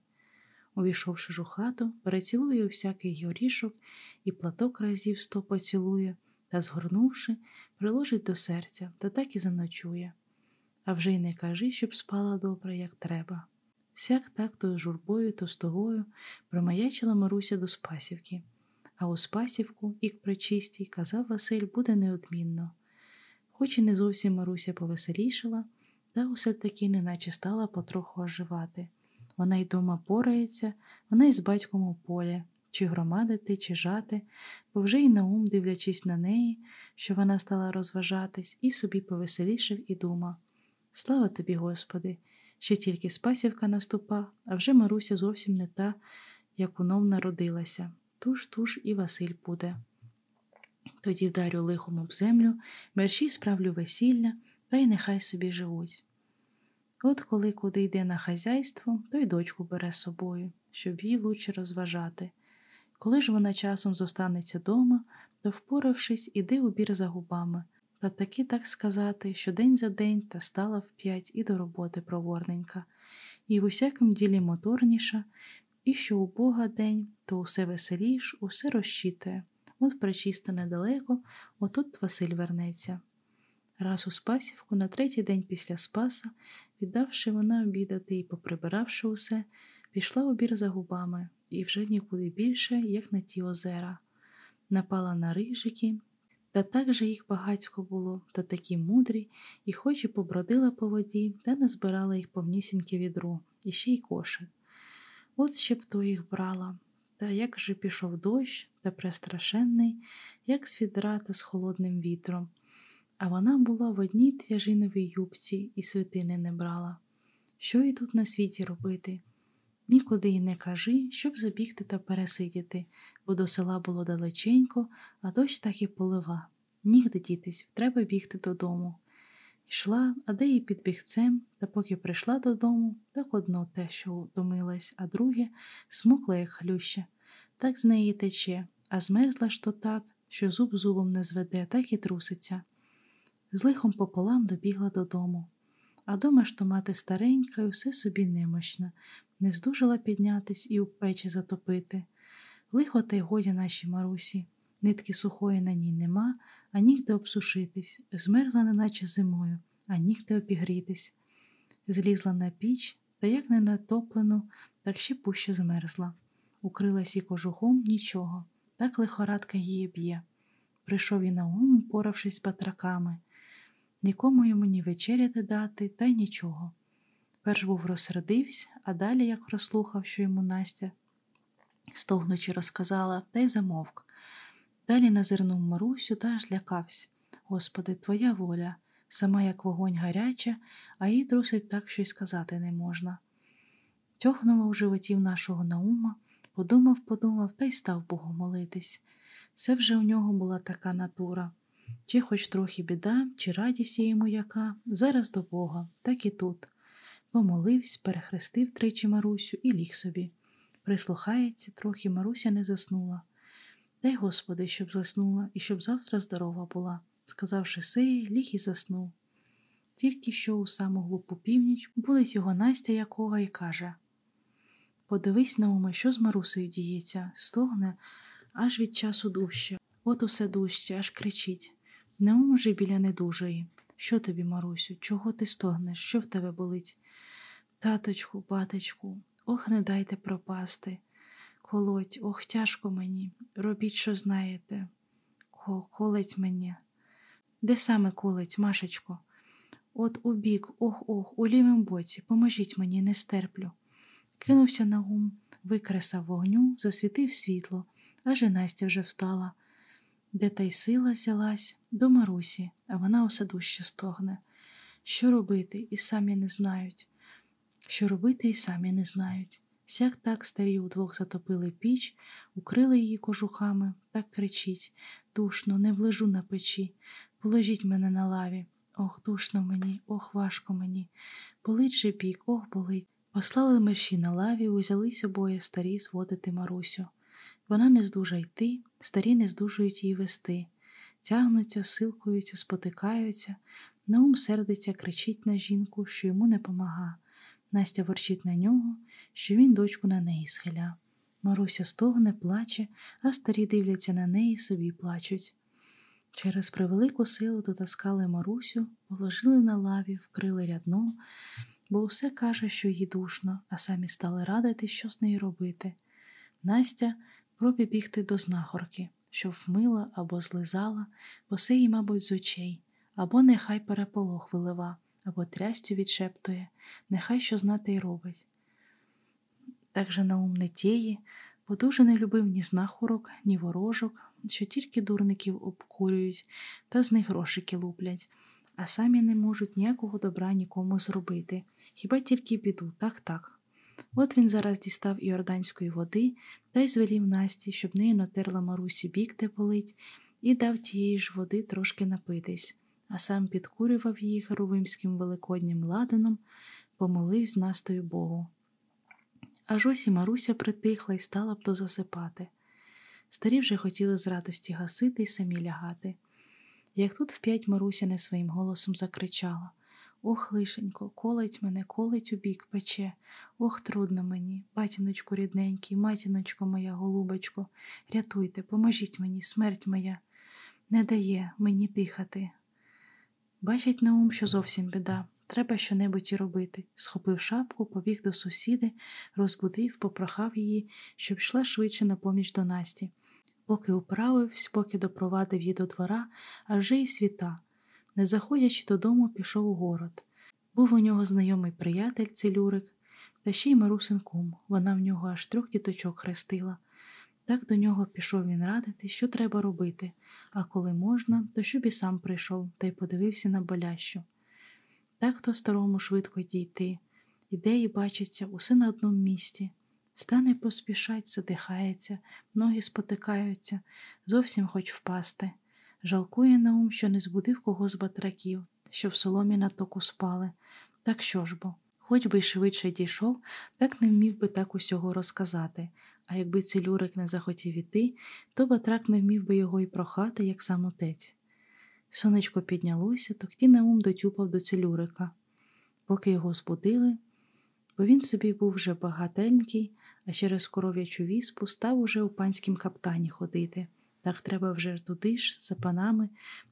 Увійшовши ж у хату, перецілує всякий горішок і платок разів сто поцілує та, згорнувши, приложить до серця та так і заночує. А вже й не кажи, щоб спала добре, як треба. Сяк так то журбою, то з тогою промаячила Маруся до Спасівки, а у Спасівку, і к причистій, казав Василь, буде неодмінно. Хоч і не зовсім Маруся повеселішала, та усе таки неначе стала потроху оживати. Вона й дома порається, вона й з батьком у полі, чи громадити, чи жати, бо вже й Наум, дивлячись на неї, що вона стала розважатись, і собі повеселішив і думав Слава тобі, Господи! Ще тільки Спасівка наступа, а вже Маруся зовсім не та, як унов народилася. Туж туж і Василь буде. Тоді вдарю лихом об землю, мерщій справлю весілля, та й нехай собі живуть. От коли куди йде на хазяйство, то й дочку бере з собою, щоб її лучше розважати. Коли ж вона часом зостанеться дома, то, впоравшись, іде у бір за губами, та таки так сказати, що день за день та стала вп'ять і до роботи проворненька, і в усякому ділі моторніша, і що у Бога день, то усе веселіш, усе розчитує. От причисто недалеко, отут Василь вернеться. Раз у Спасівку на третій день після Спаса, віддавши вона обідати і поприбиравши усе, пішла у бір за губами і вже нікуди більше, як на ті озера. Напала на рижики, та так же їх багатько було, та такі мудрі, і хоч і побродила по воді, та не збирала їх повнісіньке відро, і ще й кошик. От ще б то їх брала. Та як же пішов дощ, та престрашенний, як з відра та з холодним вітром. А вона була в одній тяжиновій юбці і свитини не брала. Що їй тут на світі робити? Нікуди й не кажи, щоб забігти та пересидіти, бо до села було далеченько, а дощ так і полива. Нігде дітись, треба бігти додому. Йшла, а де їй під бігцем, та поки прийшла додому, так одно те, що втомилась, а друге смокла, як хлюща. Так з неї тече, а змерзла ж то так, що зуб зубом не зведе, так і труситься. З лихом пополам добігла додому. А дома ж то мати старенька і все собі немощна, не здужала піднятись і у печі затопити. Лихо та й годі нашій Марусі, нитки сухої на ній нема, а нігде обсушитись, змерзла, неначе зимою, а нігде обігрітись. Злізла на піч, та як не натоплену, так ще пуще змерзла. Укрилась і кожухом нічого, так лихорадка її б'є. Прийшов і на ум, поравшись з батраками. Нікому йому ні вечеряти дати, та й нічого. Перш був розсердився, а далі, як розслухав, що йому Настя, стогнучи розказала, та й замовк. Далі назирнув Марусю та аж злякався. Господи, твоя воля, сама як вогонь гаряча, а їй трусить так, що й сказати не можна. Тьохнуло в животі в нашого Наума, подумав, подумав та й став Богу молитись. Це вже у нього була така натура. Чи хоч трохи біда, чи радість йому яка, зараз до Бога, так і тут. Помолився, перехрестив тричі Марусю і ліг собі. Прислухається, трохи Маруся не заснула. Дай, Господи, щоб заснула і щоб завтра здорова була, сказавши сеї, ліг і заснув. Тільки що у саму глупу північ булить його Настя якого і каже Подивись, Науме, що з Марусею діється, стогне аж від часу дужче. От усе дужче, аж кричить. Наум уже біля недужої. Що тобі, Марусю, чого ти стогнеш? Що в тебе болить? Таточку, батечку, ох, не дайте пропасти. Колоть, ох, тяжко мені, робіть, що знаєте. Колеть мені. Де саме колеть, Машечко? От у бік, ох, ох, у лівім боці, поможіть мені, не стерплю. Кинувся на гум, викресав вогню, засвітив світло, аж і Настя вже встала. Де та й сила взялась до Марусі, а вона усе дужче стогне. Що робити, і самі не знають. Що робити, і самі не знають. Сяк так старі удвох затопили піч, укрили її кожухами, так кричить душно, не влежу на печі, положіть мене на лаві. Ох, душно мені, ох, важко мені. Болить же пік, ох, болить. Послали мерші на лаві, узялись обоє старі зводити Марусю. Вона не здужа йти, старі не здужують її вести, тягнуться, силкуються, спотикаються, Наум сердиться, кричить на жінку, що йому не помага. Настя ворчить на нього, що він дочку на неї схиля. Маруся стогне, плаче, а старі дивляться на неї собі плачуть. Через превелику силу дотаскали Марусю, положили на лаві, вкрили рядно, бо усе каже, що їй душно, а самі стали радити, що з нею робити. Настя пробі бігти до знахорки, що вмила або злизала, бо се їй, мабуть, з очей, або нехай переполох вилива, або трястю відшептує, нехай що знати й робить. Так же Наум не тіє, бо дуже не любив ні знахорок, ні ворожок, що тільки дурників обкурюють та з них грошики луплять, а самі не можуть ніякого добра нікому зробити, хіба тільки біду, так так. От він зараз дістав іорданської води та й звелів Насті, щоб нею натерла Марусі бік де болить, і дав тієї ж води трошки напитись, а сам підкурював її Херовимським великоднім ладаном, помолив з Настою Богу. Аж ось і Маруся притихла і стала б то засипати. Старі вже хотіли з радості гасити й самі лягати. Як тут вп'ять Маруся не своїм голосом закричала Ох, лишенько, колить мене, колить у бік пече. Ох, трудно мені, батіночку рідненький, матіночко моя, голубочко, рятуйте, поможіть мені, смерть моя, не дає мені дихати. Бачить Наум, що зовсім біда. Треба щонебудь і робити. Схопив шапку, побіг до сусіди, розбудив, попрохав її, щоб йшла швидше на поміч до Насті. Поки управився, поки допровадив її до двора, а вже й світа. Не заходячи додому, пішов у город. Був у нього знайомий приятель, целюрик, та ще й Марусин кум. Вона в нього аж трьох діточок хрестила. Так до нього пішов він радити, що треба робити, а коли можна, то щоб і сам прийшов та й подивився на болящу. Так то старому швидко дійти. Ідеї бачаться усе на одному місці. Стане поспішать, задихається, ноги спотикаються, зовсім хоч впасти. Жалкує Наум, що не збудив кого з батраків, що в соломі на току спали. Так що ж бо, хоч би й швидше дійшов, так не вмів би так усього розказати, а якби целюрик не захотів іти, то батрак не вмів би його й прохати, як сам отець. Сонечко піднялося, тоді Наум дотюпав до целюрика. Поки його збудили, бо він собі був вже багатенький, а через коров'ячу віспу став уже у панськім каптані ходити. Так треба вже туди ж, за панами,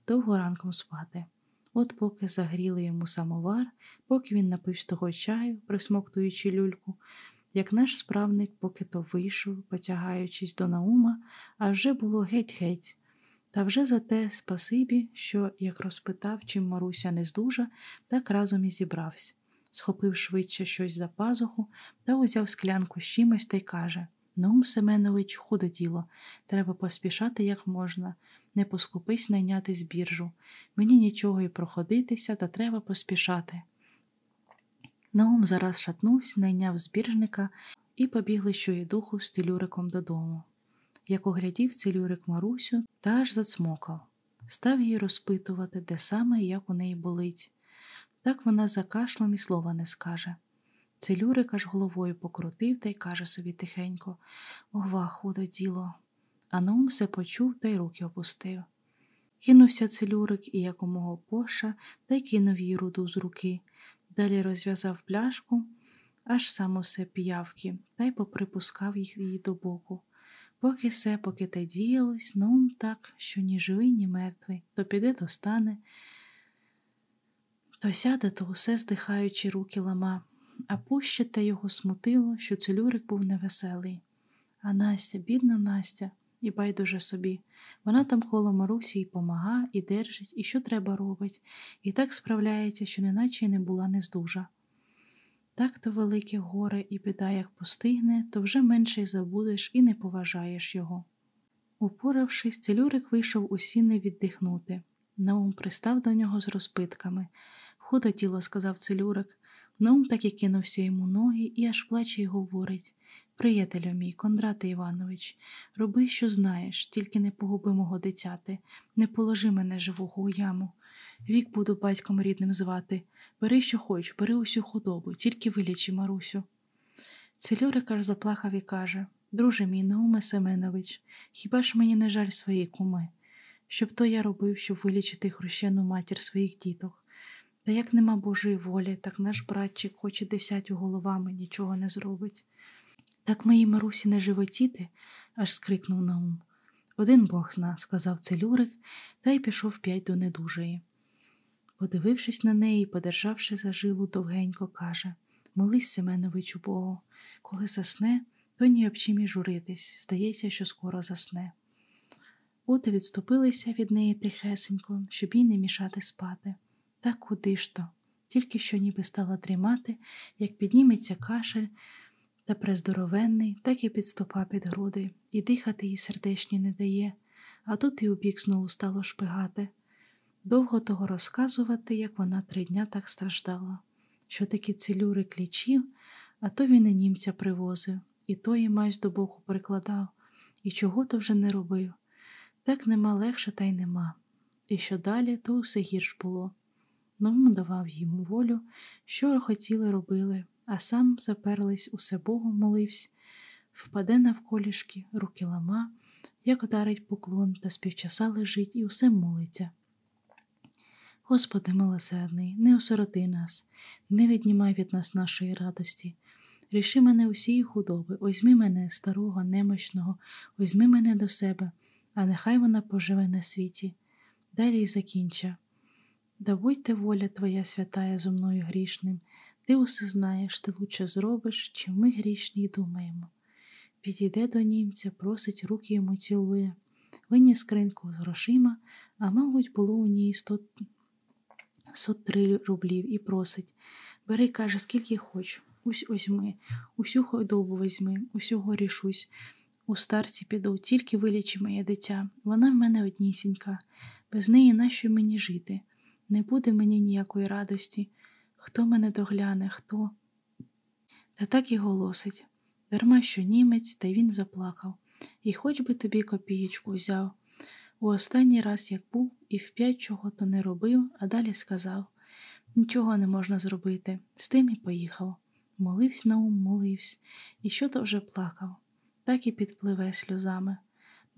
довго ранком спати. От поки загріли йому самовар, поки він напився того чаю, присмоктуючи люльку, як наш справник поки то вийшов, потягаючись до наума, а вже було геть-геть. Та вже за те спасибі, що, як розпитав, чим Маруся не здужа, так разом і зібрався. Схопив швидше щось за пазуху та узяв склянку з чимось та й каже Наум Семенович, худо діло, треба поспішати як можна, не поскупись найняти збіржу. Мені нічого й проходитися, та треба поспішати. Наум зараз шатнувся, найняв збіржника і побігли щоєдуху з телюриком додому. Як оглядів целюрик Марусю та аж зацмокав, став її розпитувати, де саме і як у неї болить. Так вона за кашлом і слова не скаже. Целюрик аж головою покрутив та й каже собі тихенько Ова, худо діло. А Наум все почув та й руки опустив. Кинувся целюрик і якомога поша та й кинув їй руду з руки. Далі розв'язав пляшку, аж сам усе п'явки, та й поприпускав їх її до боку. Поки все, поки те діялось, Наум так, що ні живий, ні мертвий, то піде, то стане, то сяде, то усе здихаючи руки лама а пуще те його смутило, що целюрик був невеселий. А Настя, бідна Настя, і байдуже собі. Вона там коло Марусі і помага, і держить, і що треба робить, і так справляється, що неначе й не була нездужа. Так то велике горе і біда, як постигне, то вже менше й забудеш і не поважаєш його. Упоравшись, целюрик вийшов у сіни віддихнути. Наум пристав до нього з розпитками. Худо тіло, сказав целюрик, Наум так і кинувся йому ноги і аж плаче й говорить Приятелю мій, Кондрате Іванович, роби, що знаєш, тільки не погуби мого дитяти, не положи мене живого у яму. Вік буду батьком рідним звати. Бери, що хоч, бери усю худобу, тільки вилічи, Марусю. Цельорик аж заплакав і каже Друже мій, Науме Семенович, хіба ж мені не жаль своєї куми? Щоб то я робив, щоб вилічити хрущену матір своїх діток. Та як нема Божої волі, так наш братчик, хоч і десятю головами, нічого не зробить. Так моїй Марусі не животіти, аж скрикнув Наум. Один бог зна, сказав целюрик, та й пішов п'ять до недужої. Подивившись на неї подержавши за жилу, довгенько, каже Молись, Семеновичу Богу, коли засне, то ні об чим і журитись, здається, що скоро засне. От відступилися від неї тихесенько, щоб їй не мішати спати. Та куди ж то? Тільки що ніби стала дрімати, як підніметься кашель та прездоровенний, так і підступа під груди, і дихати їй сердечні не дає, а тут і у бік знову стало шпигати. Довго того розказувати, як вона три дня так страждала, що такі цілюри клічів, а то він і німця привозив, і тої майсь до боку прикладав, і чого то вже не робив. Так нема легше, та й нема. І що далі, то все гірш було. Наум давав їм волю, що хотіли робили, а сам заперлись усе Богу молився, впаде навколішки, руки лама, як ударить поклон та співчаса лежить і усе молиться. Господи милосердний, не осороти нас, не віднімай від нас нашої радості. Ріши мене усієї худоби, озьми мене, старого, немощного, озьми мене до себе, а нехай вона поживе на світі. Далі й закінча. Да будьте воля Твоя святая зо мною грішним, ти усе знаєш, ти лучше зробиш, чим ми грішні думаємо. Підійде до німця, просить руки йому цілує, виніс скриньку з грошима, а, мабуть, було у ній сто, сто три рублів і просить. Бери, каже, скільки хоч, ось озьми, усю худобу візьми, усього рішусь. У старці піду, тільки вилічи моє дитя, вона в мене однісінька, без неї нащо мені жити? Не буде мені ніякої радості. Хто мене догляне, хто? Та так і голосить. Дарма що німець, та він заплакав. І хоч би тобі копієчку взяв. У останній раз як був, і вп'ять чого то не робив, а далі сказав нічого не можна зробити, з тим і поїхав. Моливсь на ум, моливсь, і що то вже плакав, так і підпливе сльозами.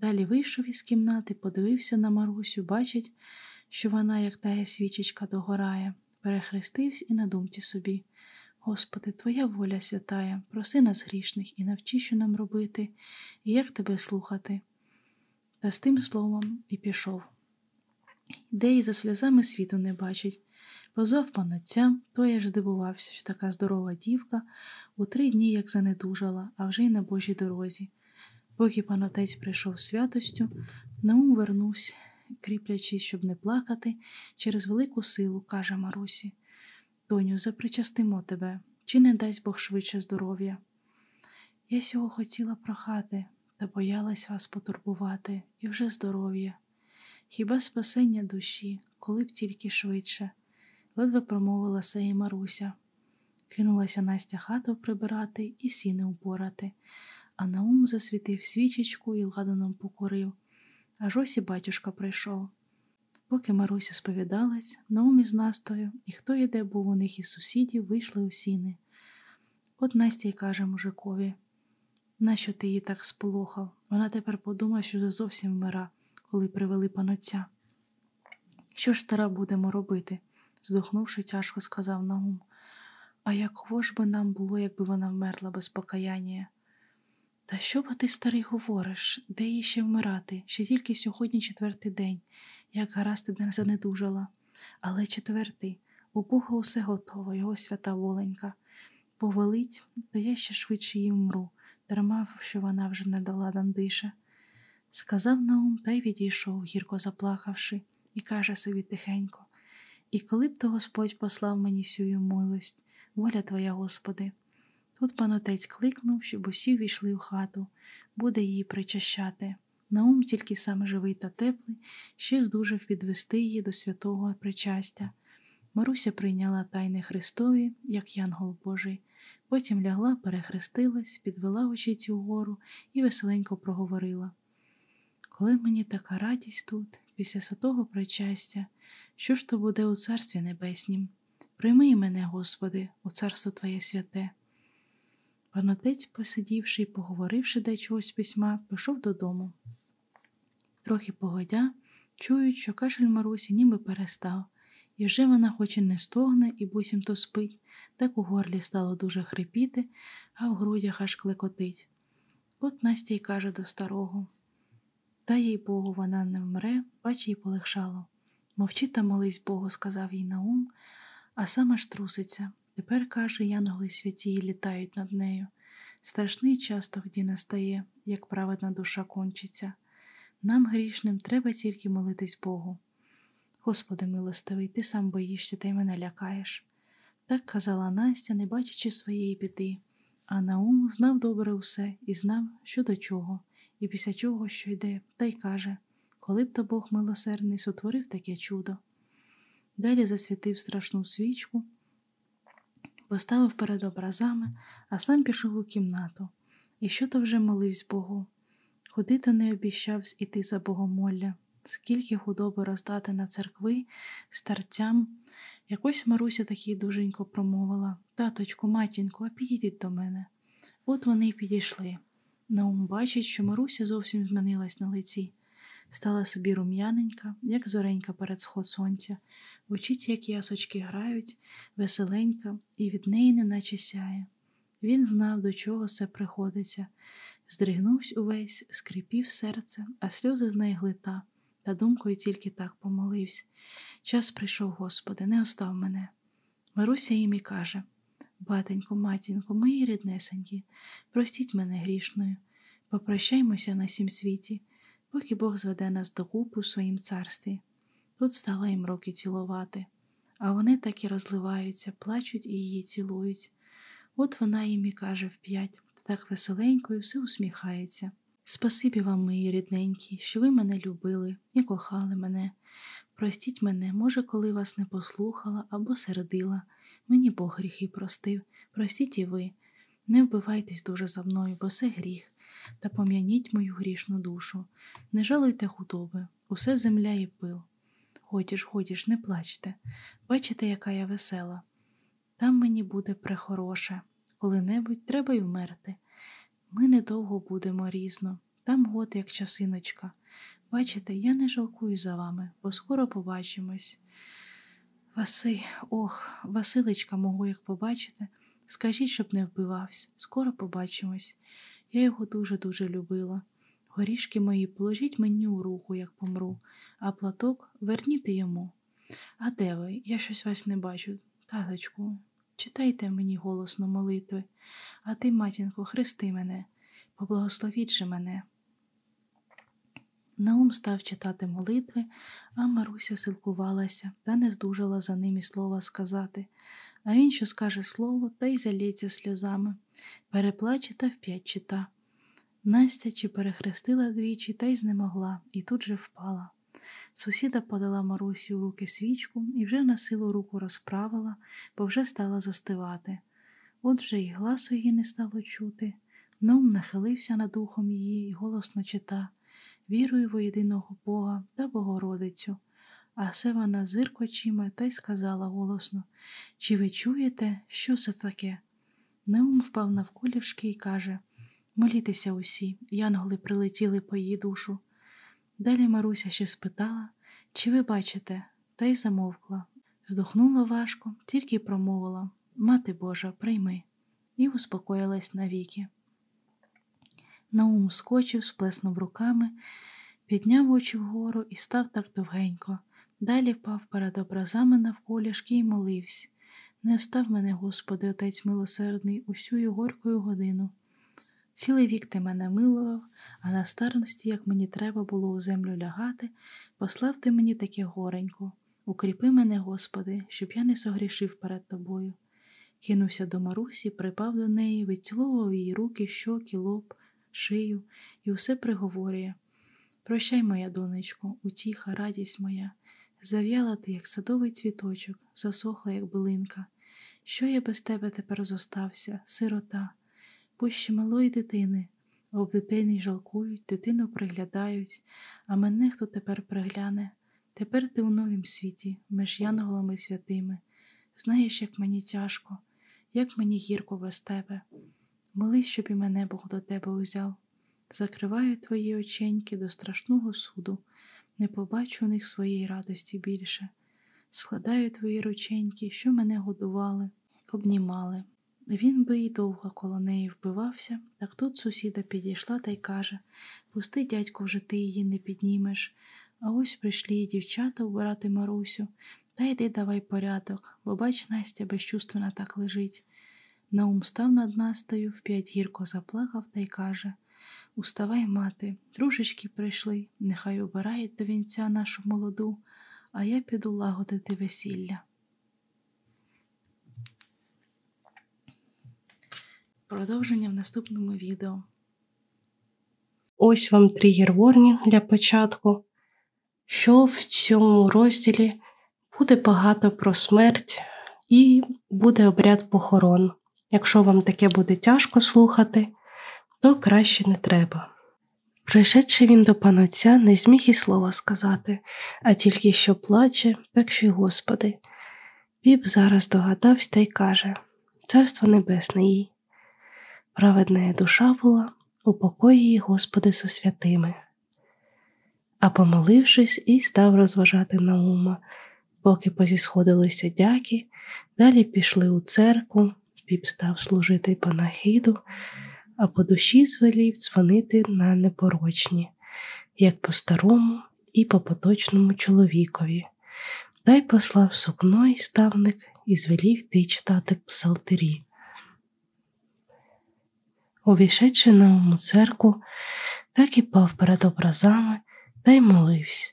Далі вийшов із кімнати, подивився на Марусю, бачить, що вона, як тая свічечка, догорає, перехрестився і на думці собі. Господи, Твоя воля святая, проси нас грішних і навчи, що нам робити, і як тебе слухати. Та з тим словом і пішов. Де і за сльозами світу не бачить. Позвав панотця, той аж здивувався, що така здорова дівка у три дні як занедужала, а вже й на Божій дорозі. Поки панотець прийшов святостю, Наум вернувся, кріплячись, щоб не плакати, через велику силу, каже Марусі. Доню, запричастимо тебе, чи не дасть Бог швидше здоров'я? Я сього хотіла прохати, та боялась вас потурбувати, і вже здоров'я. Хіба спасення душі, коли б тільки швидше, ледве промовила сеї Маруся. Кинулася Настя хату прибирати і сіни упорати, а Наум засвітив свічечку і ладаном покурив. Аж ось і батюшка прийшов. Поки Маруся сповідалась, Наум із Настою, і хто йде був у них із сусідів, вийшли у сіни. От Настя й каже мужикові нащо ти її так сполохав? Вона тепер подумає, що зовсім вмира, коли привели панотця. Що ж стара будемо робити? здохнувши, тяжко сказав Наум. А якого ж би нам було, якби вона вмерла без покаяння? Та що б ти, старий, говориш, де їй ще вмирати? Ще тільки сьогодні четвертий день, як гаразд не занедужала. Але четвертий, у Бога усе готово, його свята воленька. Повелить, то я ще швидше їй вмру, дарма, що вона вже не дала дандиша. Сказав Наум та й відійшов, гірко заплакавши, і каже собі тихенько І коли б то Господь послав мені всю милость, воля твоя, Господи. Тут панотець кликнув, щоб усі війшли в хату, буде її причащати. Наум тільки сам живий та теплий, ще здужав підвести її до святого причастя. Маруся прийняла тайни Христові, як янгол Божий, потім лягла, перехрестилась, підвела очі угору і веселенько проговорила. Коли мені така радість тут, після святого причастя, що ж то буде у Царстві Небеснім? Прийми мене, Господи, у царство Твоє святе. Панотець, посидівши і поговоривши де чогось письма, пішов додому. Трохи погодя, чують, що кашель Марусі ніби перестав, і вже вона хоч і не стогне, і буцімто спить, так у горлі стало дуже хрипіти, а в грудях аж клекотить. От Настя й каже до старого та їй Богу, вона не вмре, бач, їй полегшало. Мовчи та молись Богу, сказав їй Наум, а сам аж труситься. Тепер, каже, янголи святі літають над нею. Страшний час тоді настає, як праведна душа кончиться. Нам, грішним, треба тільки молитись Богу. Господи милостивий, ти сам боїшся та й мене лякаєш. Так казала Настя, не бачачи своєї біди, а Наум знав добре усе і знав, що до чого, і після чого що йде, та й каже коли б то Бог милосердний сотворив таке чудо. Далі засвітив страшну свічку поставив перед образами, а сам пішов у кімнату. І що то вже моливсь Богу. Ходити не обіщав іти за богомолля, скільки худоби роздати на церкви, старцям. Якось Маруся такий дуженько промовила Таточку, матінку, а підійдіть до мене. От вони й підійшли. Наум бачить, що Маруся зовсім змінилась на лиці. Стала собі рум'яненька, як зоренька перед сход сонця, в очіці, як ясочки грають, веселенька, і від неї неначе сяє. Він знав, до чого все приходиться, здригнувся увесь, скрипів серце, а сльози з неї та думкою тільки так помолився. Час прийшов, Господи, не остав мене. Маруся їм і каже Батенько, матінко, мої ріднесенькі, простіть мене грішною, попрощаймося на сім світі, поки Бог зведе нас докупи у своїм царстві. Тут стала їм руки цілувати, а вони так і розливаються, плачуть і її цілують. От вона їм і каже вп'ять, та так веселенько і все усміхається. Спасибі вам, мої рідненькі, що ви мене любили і кохали мене. Простіть мене, може, коли вас не послухала або сердила, мені Бог гріхи простив, простіть і ви. Не вбивайтесь дуже за мною, бо це гріх, та пом'яніть мою грішну душу. Не жалуйте худоби, усе земля і пил. Ходіш, ходіш, не плачте, бачите, яка я весела. Там мені буде прехороше, коли-небудь треба й вмерти. Ми недовго будемо різно, там год, як часиночка. Бачите, я не жалкую за вами, бо скоро побачимось. Васи, ох, Василечка мого, як побачите, скажіть, щоб не вбивався, скоро побачимось. Я його дуже-дуже любила. Горішки мої положіть мені у руку, як помру, а платок верніте йому. А де ви? Я щось вас не бачу. Таточку, читайте мені голосно молитви, а ти, матінко, хрести мене, поблагословіть же мене. Наум став читати молитви, а Маруся силкувалася та не здужала за ним і слова сказати. А він що скаже слово, та й залється сльозами, переплаче та вп'ять чита. Настя чи перехрестила двічі та й знемогла, і тут же впала. Сусіда подала Марусі у руки свічку і вже на силу руку розправила, бо вже стала застивати. От вже й гласу її не стало чути. Ном нахилився над ухом її і голосно чита Вірую во єдиного Бога та Богородицю. А се вона зирк очима та й сказала голосно Чи ви чуєте, що це таке? Неум впав навколішки і каже Молітеся усі, янголи прилетіли по її душу. Далі Маруся ще спитала, чи ви бачите, та й замовкла. Здохнула важко, тільки промовила Мати Божа, прийми, і успокоїлась навіки. Наум скочив, сплеснув руками, підняв очі вгору і став так довгенько. Далі впав перед образами навколішки і молився. Не остав мене, Господи, Отець милосердний, усю й горькою годину. Цілий вік ти мене милував, а на старості, як мені треба було у землю лягати, послав ти мені таке горенько. Укріпи мене, Господи, щоб я не согрішив перед тобою. Кинувся до Марусі, припав до неї, відцілував її руки, щоки, лоб, шию і усе приговорює. Прощай, моя донечко, утіха, радість моя, зав'яла ти, як садовий цвіточок, засохла, як билинка. Що я без тебе тепер зостався, сирота? Пуще малої дитини, об дитини жалкують, дитину приглядають, а мене хто тепер пригляне? Тепер ти у новім світі, між янголами святими. Знаєш, як мені тяжко, як мені гірко без тебе. Молись, щоб і мене Бог до тебе узяв. Закриваю твої оченьки до страшного суду, не побачу у них своєї радості більше. Складаю твої рученьки, що мене годували, обнімали. Він би і довго коло неї вбивався, так тут сусіда підійшла та й каже Пусти, дядько, вже ти її не піднімеш. А ось прийшли і дівчата вбирати Марусю, та йди давай порядок, бо бач, Настя безчувствена так лежить. Наум став над Настею, вп'ять гірко заплакав та й каже Уставай, мати, дружечки прийшли, нехай обирають до вінця нашу молоду, а я піду лагодити весілля. Продовження в наступному відео. Ось вам тригер ворнінг для початку, що в цьому розділі буде багато про смерть і буде обряд похорон. Якщо вам таке буде тяжко слухати, то краще не треба. Пришедши він до панотця, не зміг і слова сказати, а тільки що плаче, так що й Господи. Піп зараз догадався та й каже Царство Небесне їй. Праведна душа була, упокої її, Господи, со святими. А помолившись, і став розважати Наума, поки позісходилися дяки, далі пішли у церкву, піп став служити панахиду, а по душі звелів дзвонити на непорочні, як по старому і по поточному чоловікові. Дай послав сукно і ставник і звелів йти читати псалтирі. Увійшедши на уму церкву, так і пав перед образами та й молився,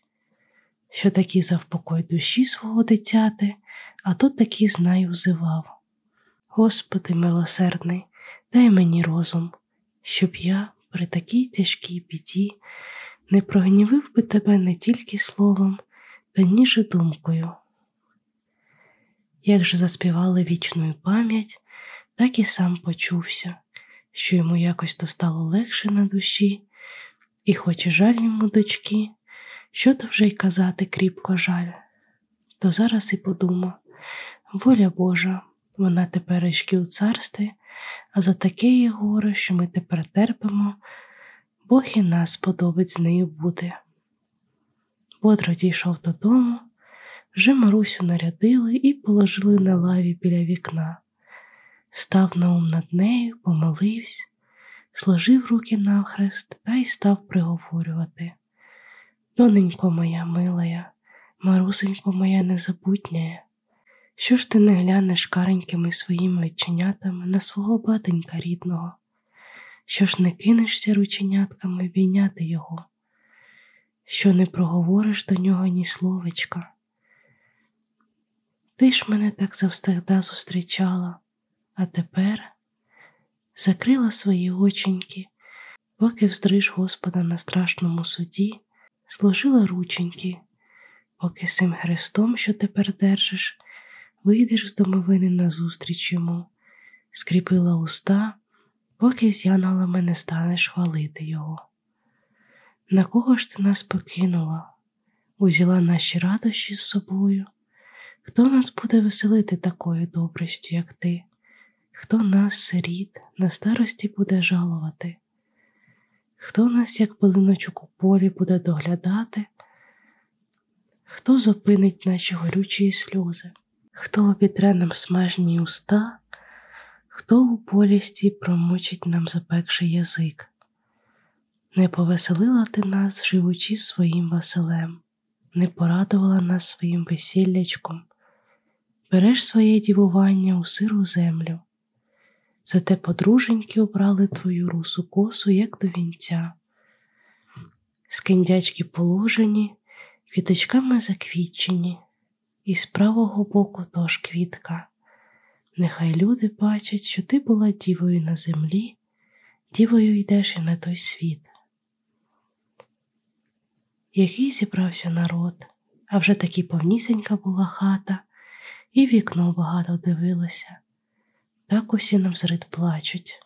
що такі завпокой душі свого дитяти, а тут такі знай узивав. Господи милосердний, дай мені розум, щоб я при такій тяжкій біді не прогнівив би тебе не тільки словом, та ніже думкою. Як же заспівали вічною пам'ять, так і сам почувся, що йому якось то стало легше на душі, і хоч і жаль йому дочки, що то вже й казати кріпко жаль, то зараз і подумав воля Божа, вона теперечки у царстві, а за таке є горе, що ми тепер терпимо, Бог і нас подобить з нею бути. Бодро дійшов додому, вже Марусю нарядили і положили на лаві біля вікна. Став на ум над нею, помолився, сложив руки навхрест та й став приговорювати. Доненько моя милая, марусенько моя незабутняя, що ж ти не глянеш каренькими своїми оченятами на свого батенька рідного, що ж не кинешся рученятками війняти його, що не проговориш до нього ні словечка. Ти ж мене так завстегда зустрічала, а тепер закрила свої оченьки, поки вздриж Господа на страшному суді, сложила рученьки, поки сим хрестом, що тепер держиш, вийдеш з домовини назустріч йому, скріпила уста, поки з янголами не станеш хвалити його. На кого ж ти нас покинула, узяла наші радощі з собою? Хто нас буде веселити такою добрістю, як ти? Хто нас, сиріт, на старості буде жалувати? Хто нас, як пилиночок у полі, буде доглядати? Хто зупинить наші горючі сльози? Хто обітре нам смажні уста, хто у болісті промочить нам запекший язик? Не повеселила ти нас, живучи своїм Василем, не порадувала нас своїм весіллячком, береш своє дівування у сиру землю, зате подруженьки обрали твою русу косу, як до вінця, скиндячки положені, квіточками заквітчені, і з правого боку тож квітка. Нехай люди бачать, що ти була дівою на землі, дівою йдеш і на той світ. Який зібрався народ, а вже таки повнісенька була хата, і вікно багато дивилося, так усі навзрид плачуть.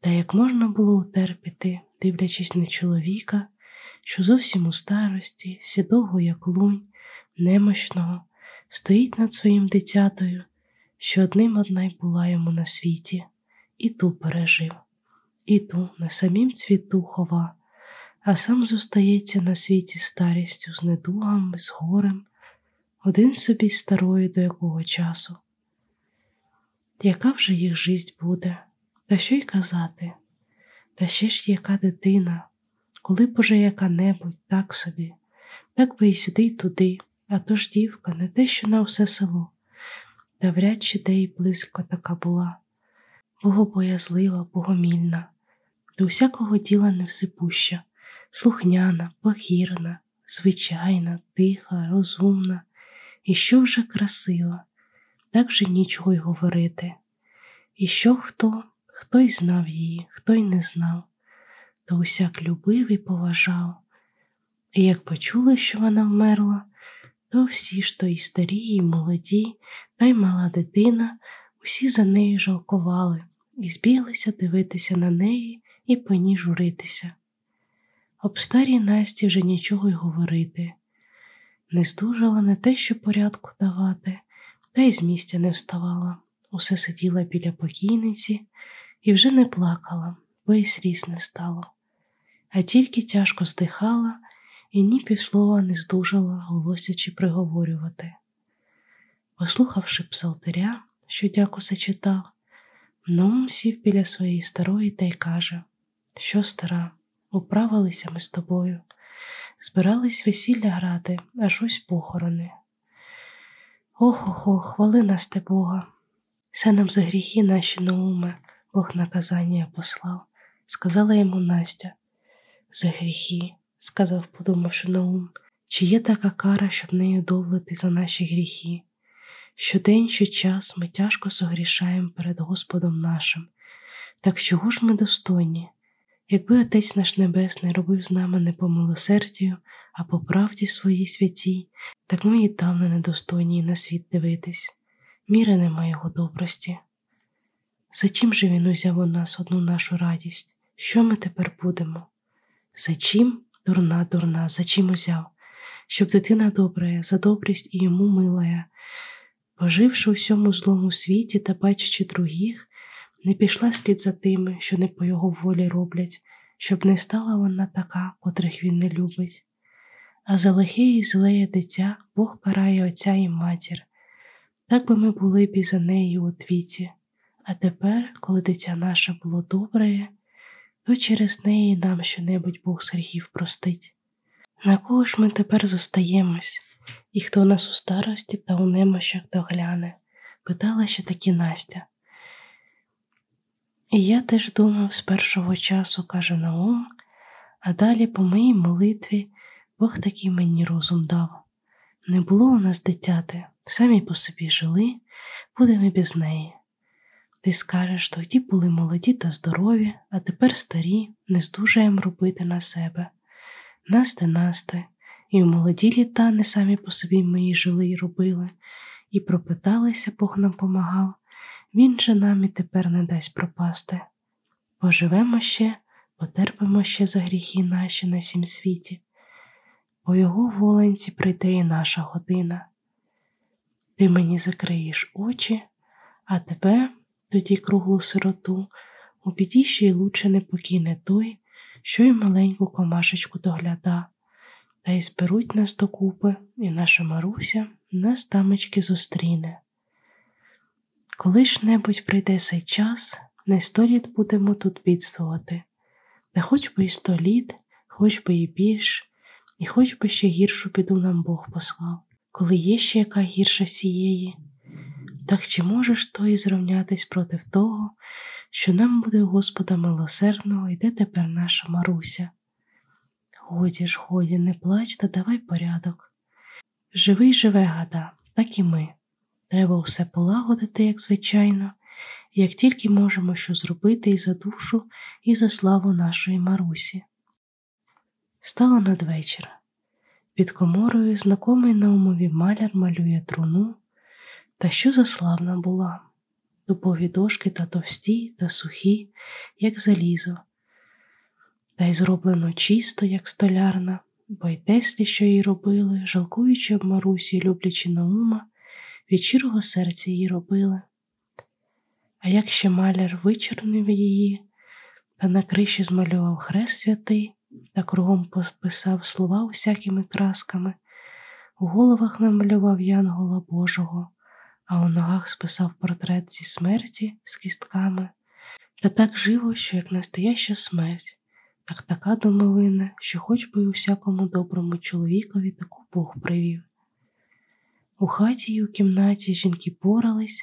Та як можна було утерпіти, дивлячись на чоловіка, що зовсім у старості, сідого, як лунь, немощного, стоїть над своїм дитятою, що одним одна й була йому на світі, і ту пережив, і ту на самім цвіту хова, а сам зостається на світі старістю з недугами, з горем, один собі старою до якого часу. Яка вже їх жисть буде, та що й казати, та ще ж яка дитина, коли б уже яка-небудь так собі, так би і сюди, й туди, а то ж дівка не те, що на все село, та вряд чи де й близько така була, богобоязлива, богомільна, до всякого діла невсипуща, слухняна, покірна, звичайна, тиха, розумна, і що вже красива, так вже нічого й говорити. І що хто, хто й знав її, хто й не знав, то усяк любив і поважав. І як почули, що вона вмерла, то всі то і старі, і молоді, та й мала дитина, усі за нею жалкували і збіглися дивитися на неї і по ній журитися. Об старій Насті вже нічого й говорити, не здужала не те, що порядку давати, та й з місця не вставала, усе сиділа біля покійниці і вже не плакала, бо й сліз не стало, а тільки тяжко здихала і ні півслова не здужала, голосячи приговорювати. Послухавши псалтиря, що дякусе читав, Наум сів біля своєї старої та й каже, що стара, управилися ми з тобою, збирались весілля грати, аж ось похорони. Ох ох ох, хвали нас те Бога. Все нам за гріхи наші науме, Бог наказання послав, сказала йому Настя. За гріхи, сказав, подумавши Наум, чи є така кара, щоб нею довлити за наші гріхи? Щодень, щочас ми тяжко согрішаємо перед Господом нашим. Так чого ж ми достойні? Якби Отець наш Небесний робив з нами не по милосердію, а по правді своїй святій, так ми і давно недостойні на світ дивитись. Міри нема його добрості. За чим же він узяв у нас одну нашу радість? Що ми тепер будемо? За чим, дурна, дурна, за чим узяв? Щоб дитина добрая, за добрість і йому милая, поживши у всьому злому світі та бачачи других, не пішла слід за тими, що не по його волі роблять, щоб не стала вона така, котрих він не любить. А за лихе і злеє дитя Бог карає отця і матір. Так би ми були б і за нею у твіті. А тепер, коли дитя наше було добре, то через неї нам щонебудь Бог гріхів простить. На кого ж ми тепер зостаємось, і хто нас у старості та у немощах догляне? питала ще таки Настя. І я теж думав з першого часу, каже Наум, а далі по моїй молитві Бог такий мені розум дав. Не було у нас дитяти, самі по собі жили, будемо без неї. Ти скажеш, тоді були молоді та здорові, а тепер старі, не здужаєм робити на себе. Насте, насте, і в молоді літа не самі по собі мої жили й робили, і пропиталися, Бог нам помагав, він же нам і тепер не дасть пропасти. Поживемо ще, потерпимо ще за гріхи наші на сім світі. По його воленці прийде і наша година. Ти мені закриєш очі, а тебе, тоді круглу сироту, у біді ще й лучше не покине той, що й маленьку комашечку догляда, та й зберуть нас докупи, і наша Маруся нас тамочки зустріне. Коли ж небудь прийде цей час, не сто літ будемо тут бідствувати, та хоч би і сто літ, хоч би і більш, і хоч би ще гіршу піду нам Бог послав, коли є ще яка гірша сієї, так чи можеш той зрівнятись проти того, що нам буде Господа милосердного, йде тепер наша Маруся? Годі ж, годі, не плач та давай порядок. Живий живе гада, так і ми. Треба усе полагодити, як звичайно, як тільки можемо що зробити і за душу, і за славу нашої Марусі. Стало надвечір. Під коморою знакомий Наумові маляр малює труну, та що за славна була, дубові дошки та товсті та сухі, як залізо, та й зроблено чисто, як столярна, бо й теслі, що її робили, жалкуючи об Марусі, люблячи Наума, від щирого серця її робили. А як ще маляр вичорнив її, та на криші змалював хрест святий, та кругом пописав слова усякими красками, у головах намалював Янгола Божого, а у ногах списав портрет зі смерті з кістками, та так живо, що як настояща смерть, так така домовина, що хоч би усякому доброму чоловікові таку Бог привів. У хаті й у кімнаті жінки порались,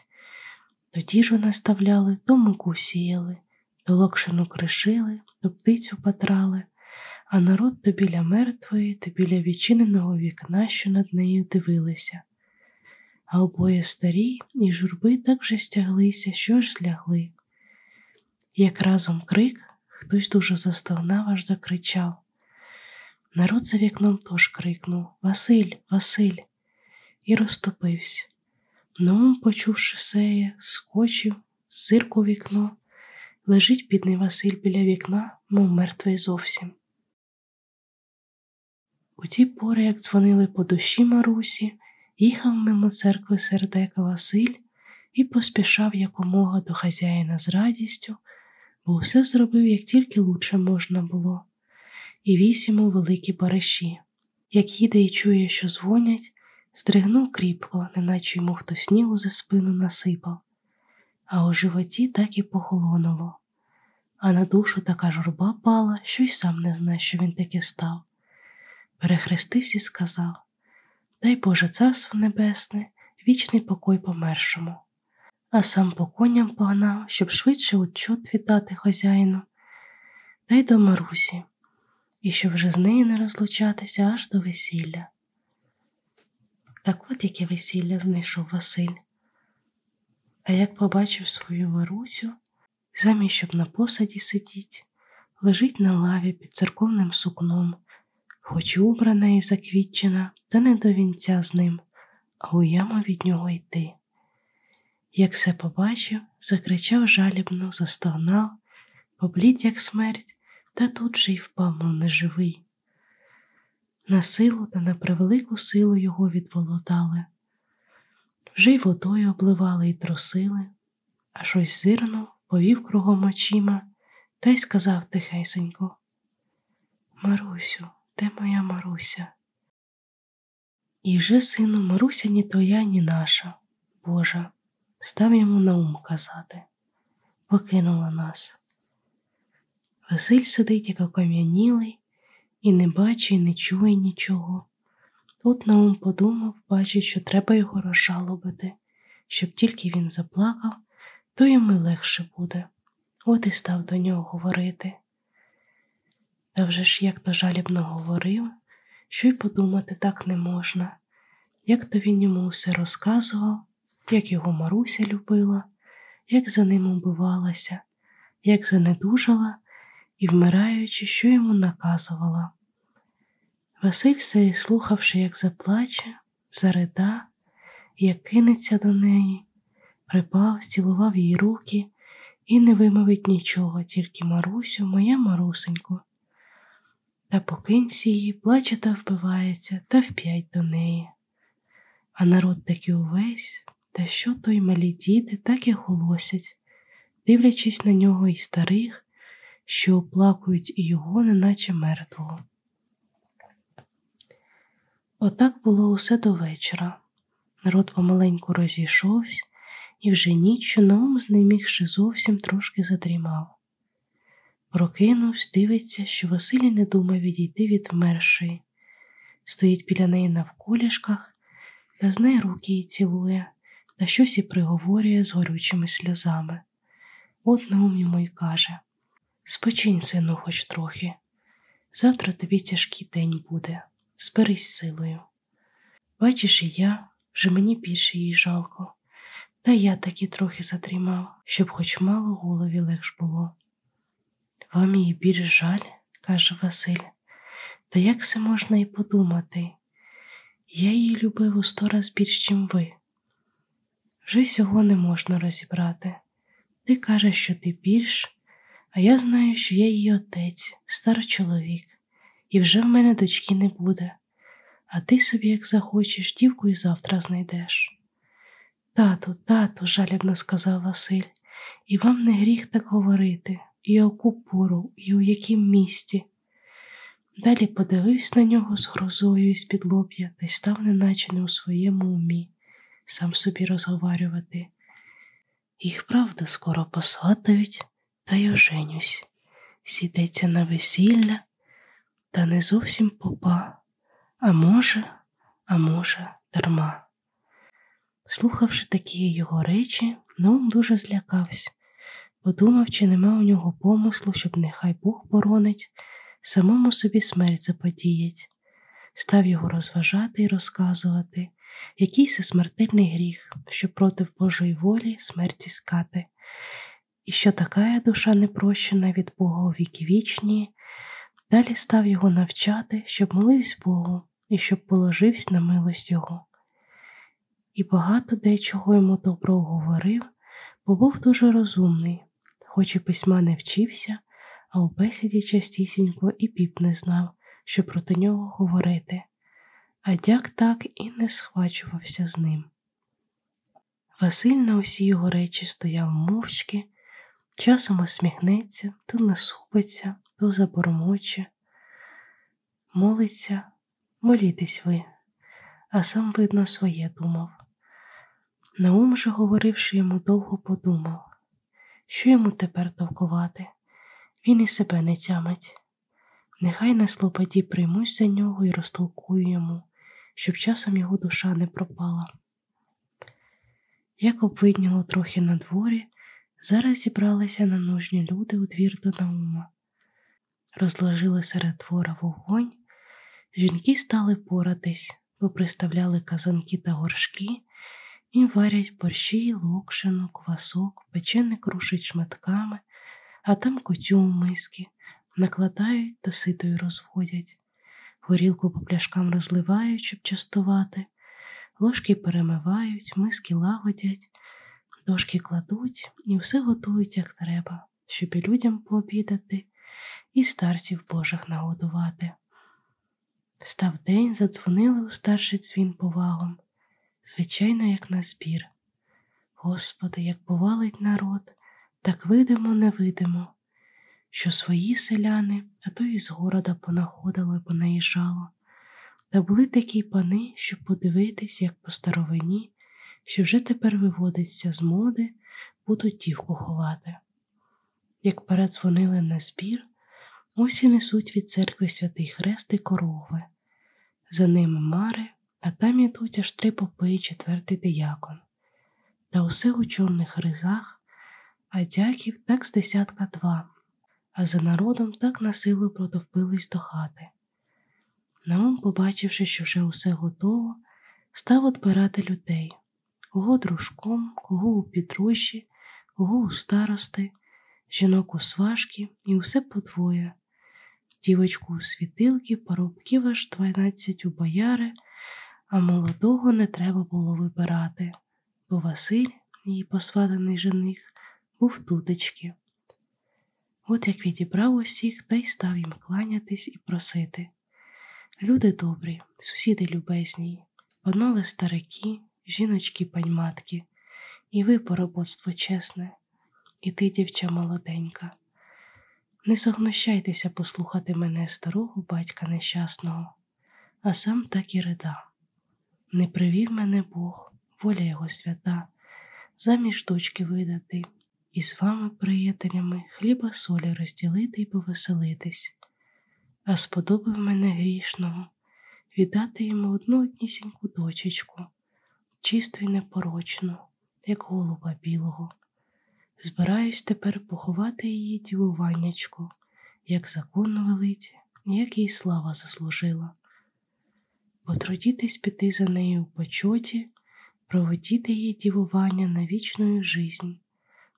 то діжу наставляли, то муку сіяли, то локшину кришили, то птицю патрали, а народ то біля мертвої, то біля відчиненого вікна, що над нею дивилися. А обоє старі і журби так вже стяглися, що ж злягли. Як разом крик, хтось дуже застогнав, аж закричав. Народ за вікном тож крикнув Василь, Василь, і розтопився. Наум, почувши сеє, скочив, зирку вікно, лежить бідний Василь біля вікна, мов мертвий зовсім. У ті пори, як дзвонили по душі Марусі, їхав мимо церкви сердека Василь і поспішав якомога до хазяїна з радістю, бо все зробив, як тільки лучше можна було, і вісь йому великі бариші, Як їде і чує, що дзвонять, здригнув кріпко, неначе йому хто снігу за спину насипав, а у животі так і похолонуло, а на душу така журба пала, що й сам не знає, що він таке став. Перехрестився і сказав Дай Боже царство небесне, вічний покой помершому, а сам по коням погнав, щоб швидше учот віддати хазяїну, дай до Марусі, і щоб вже з нею не розлучатися аж до весілля. Так от яке весілля знайшов Василь. А як побачив свою Марусю, замість щоб на посаді сидіть, лежить на лаві під церковним сукном, хоч убрана і заквітчена, та не до вінця з ним, а у яму від нього йти. Як все побачив, закричав жалібно, застогнав, поблід, як смерть, та тут же й впав, мов неживий. На силу та на превелику силу його відволотали, вже й водою обливали й трусили, а щось зирнув, повів кругом очима та й сказав тихесенько: Марусю, де моя Маруся? І вже, сину, Маруся ні твоя, ні наша, Божа, став йому на ум казати, покинула нас. Василь сидить, як окам'янілий, і не бачить, і не чує нічого. Тут Наум подумав, бачить, що треба його розжалобити, щоб тільки він заплакав, то йому легше буде. От і став до нього говорити. Та вже ж як то жалібно говорив, що й подумати так не можна, як то він йому все розказував, як його Маруся любила, як за ним убивалася, як занедужала і, вмираючи, що йому наказувала. Василь все слухавши, як заплаче, зарида, як кинеться до неї, припав, цілував їй руки і не вимовить нічого, тільки Марусю, моя Марусенько. Та покинься її, плаче та вбивається, та вп'ять до неї. А народ таки увесь, та що той малі діти, так і голосять, дивлячись на нього і старих, що оплакують і його, неначе мертвого. Отак було усе до вечора. Народ помаленьку розійшовся, і вже ніч Наум, знемігши зовсім трошки задрімав. Прокинувся, дивиться, що Василій не думає відійти від вмершої, стоїть біля неї на вколішках, та з неї руки її цілує, та щось і приговорює з горючими сльозами. От Наум йому й каже Спочинь, сину, хоч трохи. Завтра тобі тяжкий день буде, зберись силою. Бачиш, і я вже мені більше їй жалко, та я таки трохи затрімав, щоб хоч мало голові легш було. Вам її більш жаль, каже Василь, та як це можна і подумати? Я її любив у сто раз більш, чим ви. Вже цього не можна розібрати. Ти кажеш, що ти більш. А я знаю, що я її отець, старий чоловік, і вже в мене дочки не буде, а ти собі, як захочеш, дівку і завтра знайдеш. Тату, тату, жалібно сказав Василь, і вам не гріх так говорити, і оку пору, і у яким місті. Далі подивився на нього з грозою і з під лоб'я та й став неначе не у своєму умі, сам собі розговарювати. Їх правда скоро посватають та й оженюсь, сідеться на весілля, та не зовсім попа, а може, а може, дарма. Слухавши такі його речі, Наум дуже злякався, подумав, чи нема у нього помислу, щоб нехай Бог боронить, самому собі смерть заподіять, став його розважати і розказувати, який це смертельний гріх, що проти Божої волі смерті скати, і що така душа непрощена від Бога у віки вічні, далі став його навчати, щоб молився Богу і щоб положився на милость Його. І багато дечого йому доброго говорив, бо був дуже розумний, хоч і письма не вчився, а у бесіді частісінько і піп не знав, що проти нього говорити, а дяк так і не схвачувався з ним. Василь на усі його речі стояв мовчки, часом усміхнеться, то насупиться, то забормоче, молиться, молітесь ви, а сам, видно, своє думав. Наум же, говоривши йому, довго подумав, що йому тепер товкувати, він і себе не тямить. Нехай на слободі приймусь за нього і розтолкую йому, щоб часом його душа не пропала. Як обвидніло трохи на дворі, зараз зібралися на нужні люди у двір до Наума. Розложили серед двора вогонь, жінки стали поратись, поприставляли казанки та горшки і варять борщі, локшину, квасок, печене крушить шматками, а там котю у миски, накладають та ситою розводять, горілку по пляшкам розливають, щоб частувати, ложки перемивають, миски лагодять, дошки кладуть і все готують, як треба, щоб і людям пообідати, і старців Божих нагодувати. Став день, задзвонили у старший дзвін повагом, звичайно, як на збір. Господи, як повалить народ, так видимо, не видимо, що свої селяни, а то і з города понаходило і понаїжджало. Та були такі пани, щоб подивитись, як по старовині, що вже тепер виводиться з моди, будуть дівку ховати. Як передзвонили на збір, ось і несуть від церкви святий хрест і корови. За ними мари, а там ідуть аж три попи і четвертий диякон. Та усе у чорних ризах, а дяків так з десятка два, а за народом так на силу протовпились до хати. Наум, побачивши, що вже усе готово, став отбирати людей кого дружком, кого у підружжі, кого у старости, жінок у сважки і усе подвоє, дівочку у світилки, парубків аж дванадцять у бояри, а молодого не треба було вибирати, бо Василь, її посватаний жених, був тутечки. От як відібрав усіх та й став їм кланятись і просити. Люди добрі, сусіди любезні, панове старики, жіночки паньматки, і ви поробоцтво чесне, і ти, дівча молоденька. Не согнущайтеся послухати мене старого батька нещасного, а сам так і рида. Не привів мене Бог, воля його свята, заміж дочки видати, і з вами, приятелями, хліба солі розділити і повеселитись, а сподобав мене грішного віддати йому одну однісіньку дочечку, чисту й непорочну, як голуба білого. Збираюсь тепер поховати її дівуваннячку, як закон велить, як їй слава заслужила. Потрудітесь піти за нею в почоті, проводіти її дівування на вічну жизнь,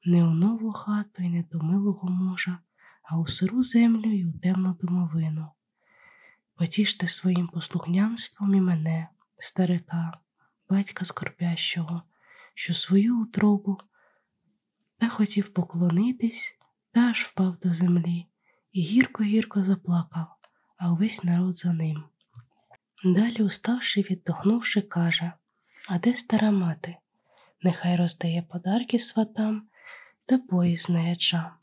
не у нову хату і не до милого мужа, а у сиру землю й у темну домовину. Потіште своїм послухнянством і мене, старика, батька скорбящого, що свою утробу та хотів поклонитись, та аж впав до землі і гірко-гірко заплакав, а увесь народ за ним. Далі, уставши, віддохнувши, каже А де стара мати? Нехай роздає подарки сватам та бої знаряджа.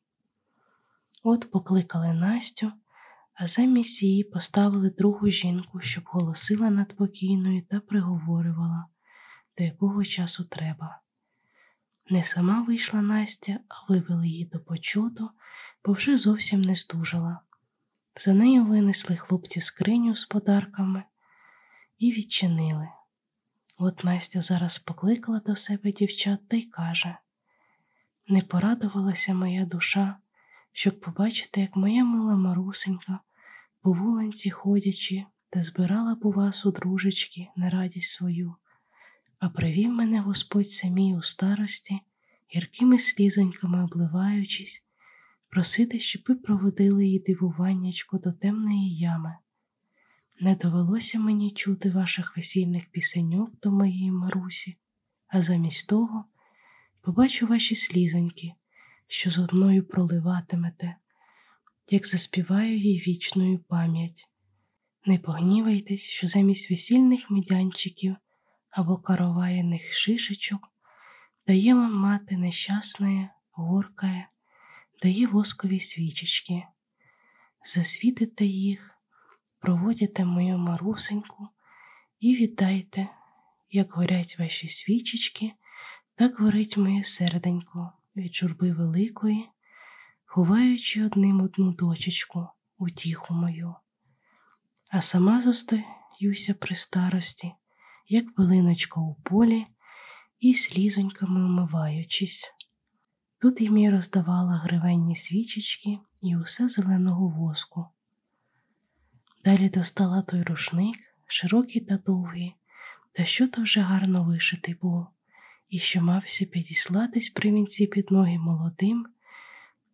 От покликали Настю, а замість її поставили другу жінку, щоб голосила над покійною та приговорювала, до якого часу треба. Не сама вийшла Настя, а вивели її до почуту, бо вже зовсім не здужала. За нею винесли хлопці скриню з подарками і відчинили. От Настя зараз покликала до себе дівчат та й каже: Не порадувалася моя душа, щоб побачити, як моя мила марусенька, по вулиці ходячи, та збирала б у вас у дружечки на радість свою а привів мене Господь самій у старості, гіркими слізоньками обливаючись, просити, щоб ви проводили її дивуваннячко до темної ями. Не довелося мені чути ваших весільних пісеньок до моєї Марусі, а замість того побачу ваші слізоньки, що з одною проливатимете, як заспіваю їй вічною пам'ять. Не погнівайтесь, що замість весільних медянчиків або караваєних шишечок, дає вам мати нещасне, горкає, дає воскові свічечки, засвітите їх, проводите мою марусеньку і віддайте, як горять ваші свічечки, так горить моє серденько від журби великої, ховаючи одним одну дочечку, утіху мою. А сама зостаюся при старості, як пилиночка у полі, і слізоньками умиваючись. Тут їм я роздавала гривенні свічечки і усе зеленого воску. Далі достала той рушник, широкий та довгий, та що то вже гарно вишитий був, і що мався підіслатись при вінці під ноги молодим,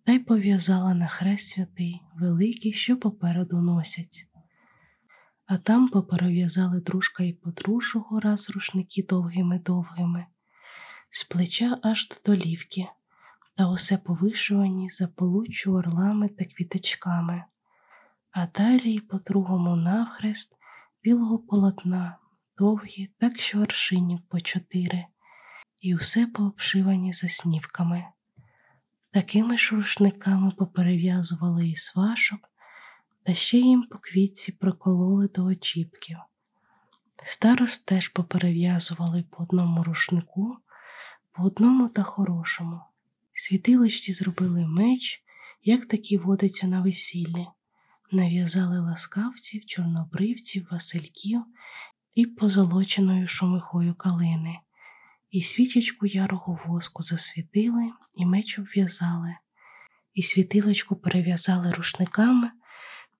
та й пов'язала на хрест святий, великий, що попереду носять. А там поперев'язали дружка і подружжу раз рушники довгими-довгими, з плеча аж до долівки, та усе повишувані заполуччю орлами та квіточками а далі по другому навхрест білого полотна, довгі, так що аршинів по чотири, і усе пообшивані заснівками. Такими ж рушниками поперев'язували і свашок, та ще їм по квітці прокололи до очіпків. Старош теж поперев'язували по одному рушнику, по одному та хорошому. Світилочці зробили меч, як такі водиться на весіллі нав'язали ласкавців, чорнобривців, васильків і позолоченою шумихою калини, і свічечку ярого воску засвітили, і меч обв'язали, і світилочку перев'язали рушниками,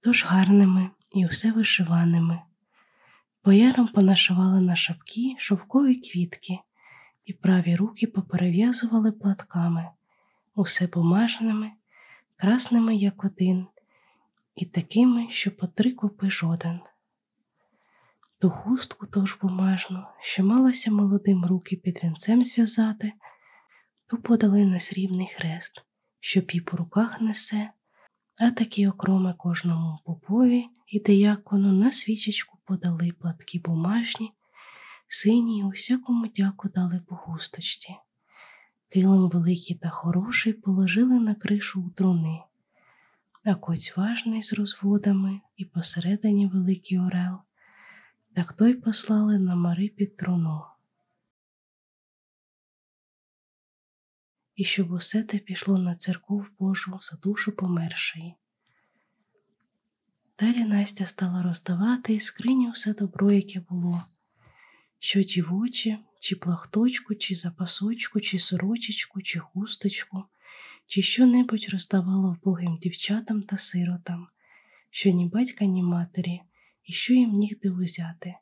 тож гарними і усе вишиваними. Боярам понашивали на шапки шовкові квітки, і праві руки поперев'язували платками, усе бумажними, красними, як один, і такими, що по три купи жоден. Ту хустку тож бумажну, що малося молодим руки під вінцем зв'язати, ту подали на срібний хрест, що піп у руках несе, а такі окроми кожному попові і деякону на свічечку подали платки бумажні, сині усякому дяку дали по хусточці. Килим великий та хороший положили на кришу у труни а коць важний з розводами і посередині великий орел, так той послали на мари під труну. І щоб усе те пішло на церков Божу за душу помершої. Далі Настя стала роздавати із скрині все добро, яке було, що дівочі, чи плахточку, чи запасочку, чи сорочечку, чи хусточку, чи що-небудь роздавала вбогим дівчатам та сиротам, що ні батька, ні матері, і що їм нігде узяти,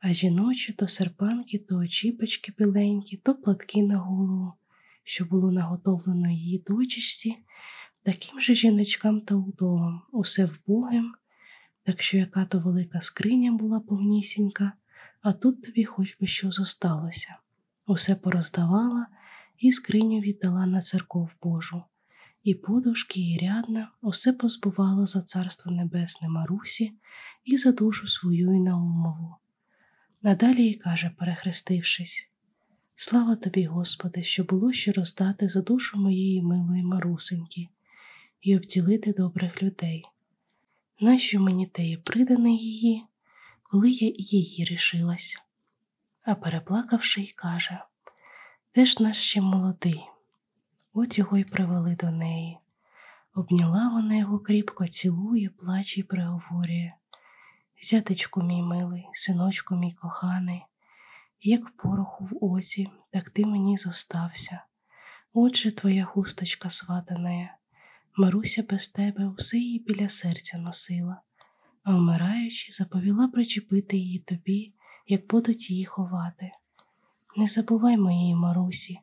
а жіночі то серпанки, то очіпочки біленькі, то платки на голову, що було наготовлено її дочечці, таким же жіночкам та удовам, усе вбогим, так що яка то велика скриня була повнісінька, а тут тобі хоч би що зосталося. Усе пороздавала і скриню віддала на церков Божу, і подушки, і рядна усе позбувало за царство небесне Марусі і за душу свою і Наумову. Надалі й каже, перехрестившись: Слава тобі, Господи, що було що роздати за душу моєї милої марусеньки і обділити добрих людей. Нащо мені теє придане її, коли я її рішилась? А переплакавши, й каже де ж наш ще молодий? От його й привели до неї. Обняла вона його кріпко, цілує, плаче й приговорює. Зятечку мій милий, синочку мій коханий, як пороху в оці, так ти мені зостався. Отже, твоя хусточка сватаная, Маруся без тебе усе її біля серця носила, а вмираючи, заповіла причепити її тобі, як будуть її ховати. Не забувай моєї Марусі,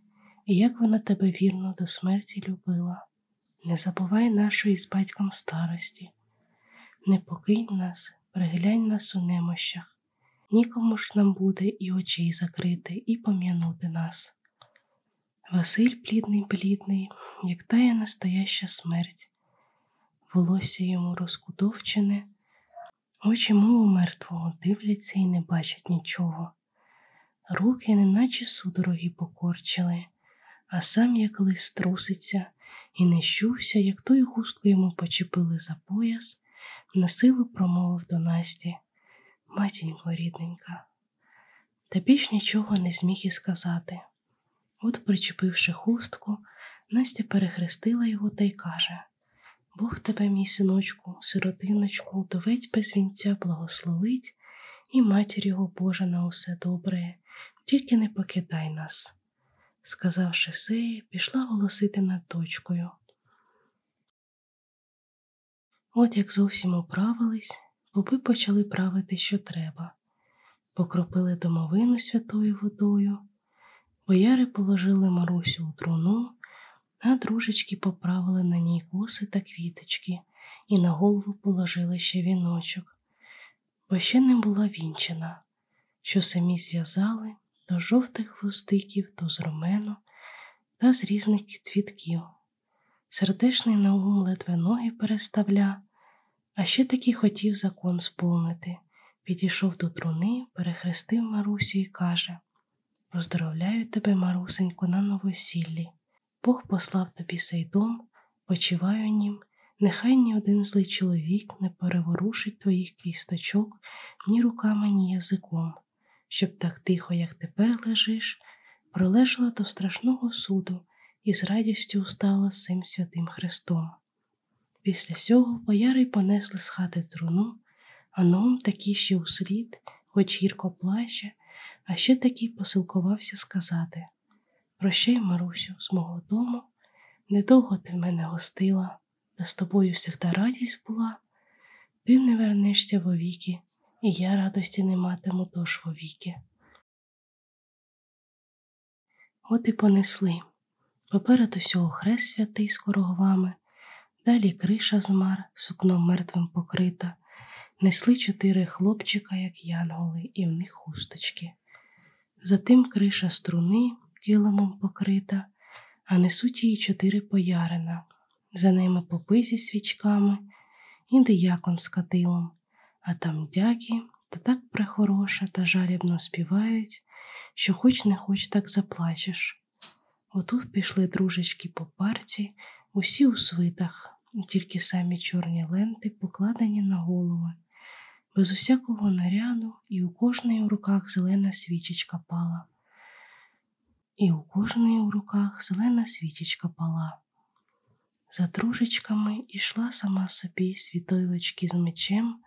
як вона тебе вірно до смерті любила. Не забувай нашої з батьком старості, не покинь нас, приглянь нас у немощах, нікому ж нам буде і очей закрити, і пом'янути нас. Василь плідний, плідний, як тая настояща смерть, волосся йому розкутовчене, очі мову мертвого дивляться і не бачать нічого руки неначе судороги покорчили, а сам як лист труситься, і не щувся, як тою хустку йому почепили за пояс, насилу промовив до Насті. Матінько рідненька, та більш нічого не зміг і сказати. От, причепивши хустку, Настя перехрестила його та й каже Бог тебе, мій синочку, сиротиночку, доведь без вінця благословить і матір його Божа на усе добре, тільки не покидай нас. Сказавши се, пішла голосити над точкою. От як зовсім управились, попи почали правити, що треба, покропили домовину святою водою, бояри положили Марусю у труну, а дружечки поправили на ній коси та квіточки і на голову положили ще віночок, бо ще не була вінчена, що самі зв'язали то жовтих хвостиків, то з ромену та з різних цвітків. Сердешний Наум ледве ноги переставля, а ще таки хотів закон сповнити. Підійшов до труни, перехрестив Марусю і каже Поздоровляю тебе, Марусенько, на новосіллі. Бог послав тобі сей дом, почиваю нім, нехай ні один злий чоловік не переворушить твоїх кісточок ні руками, ні язиком, щоб так тихо, як тепер лежиш, пролежала до страшного суду і з радістю устала з цим святим Христом. Після цього бояри понесли з хати труну, а ном такий ще услід, хоч гірко плаче, а ще такий посилкувався сказати. Прощай, Марусю, з мого дому, недовго ти в мене гостила, та з тобою всегда радість була, ти не вернешся вовіки, і я радості не матиму тож вовіки. От і понесли. Попереду всього хрест святий з короговами, далі криша з мар, сукном мертвим покрита, несли чотири хлопчика, як янголи, і в них хусточки. Затим криша струни килимом покрита, а несуть її чотири поярина, за ними попи зі свічками, і диякон з катилом, а там дяки та так прехороша та жалібно співають, що хоч не хоч так заплачеш. Отут пішли дружечки по парці, усі у свитах, тільки самі чорні ленти покладені на голови, без усякого наряду, і у кожної у руках зелена свічечка пала. І у кожної у руках зелена свічечка пала. За дружечками ішла сама собі світойлочки з мечем,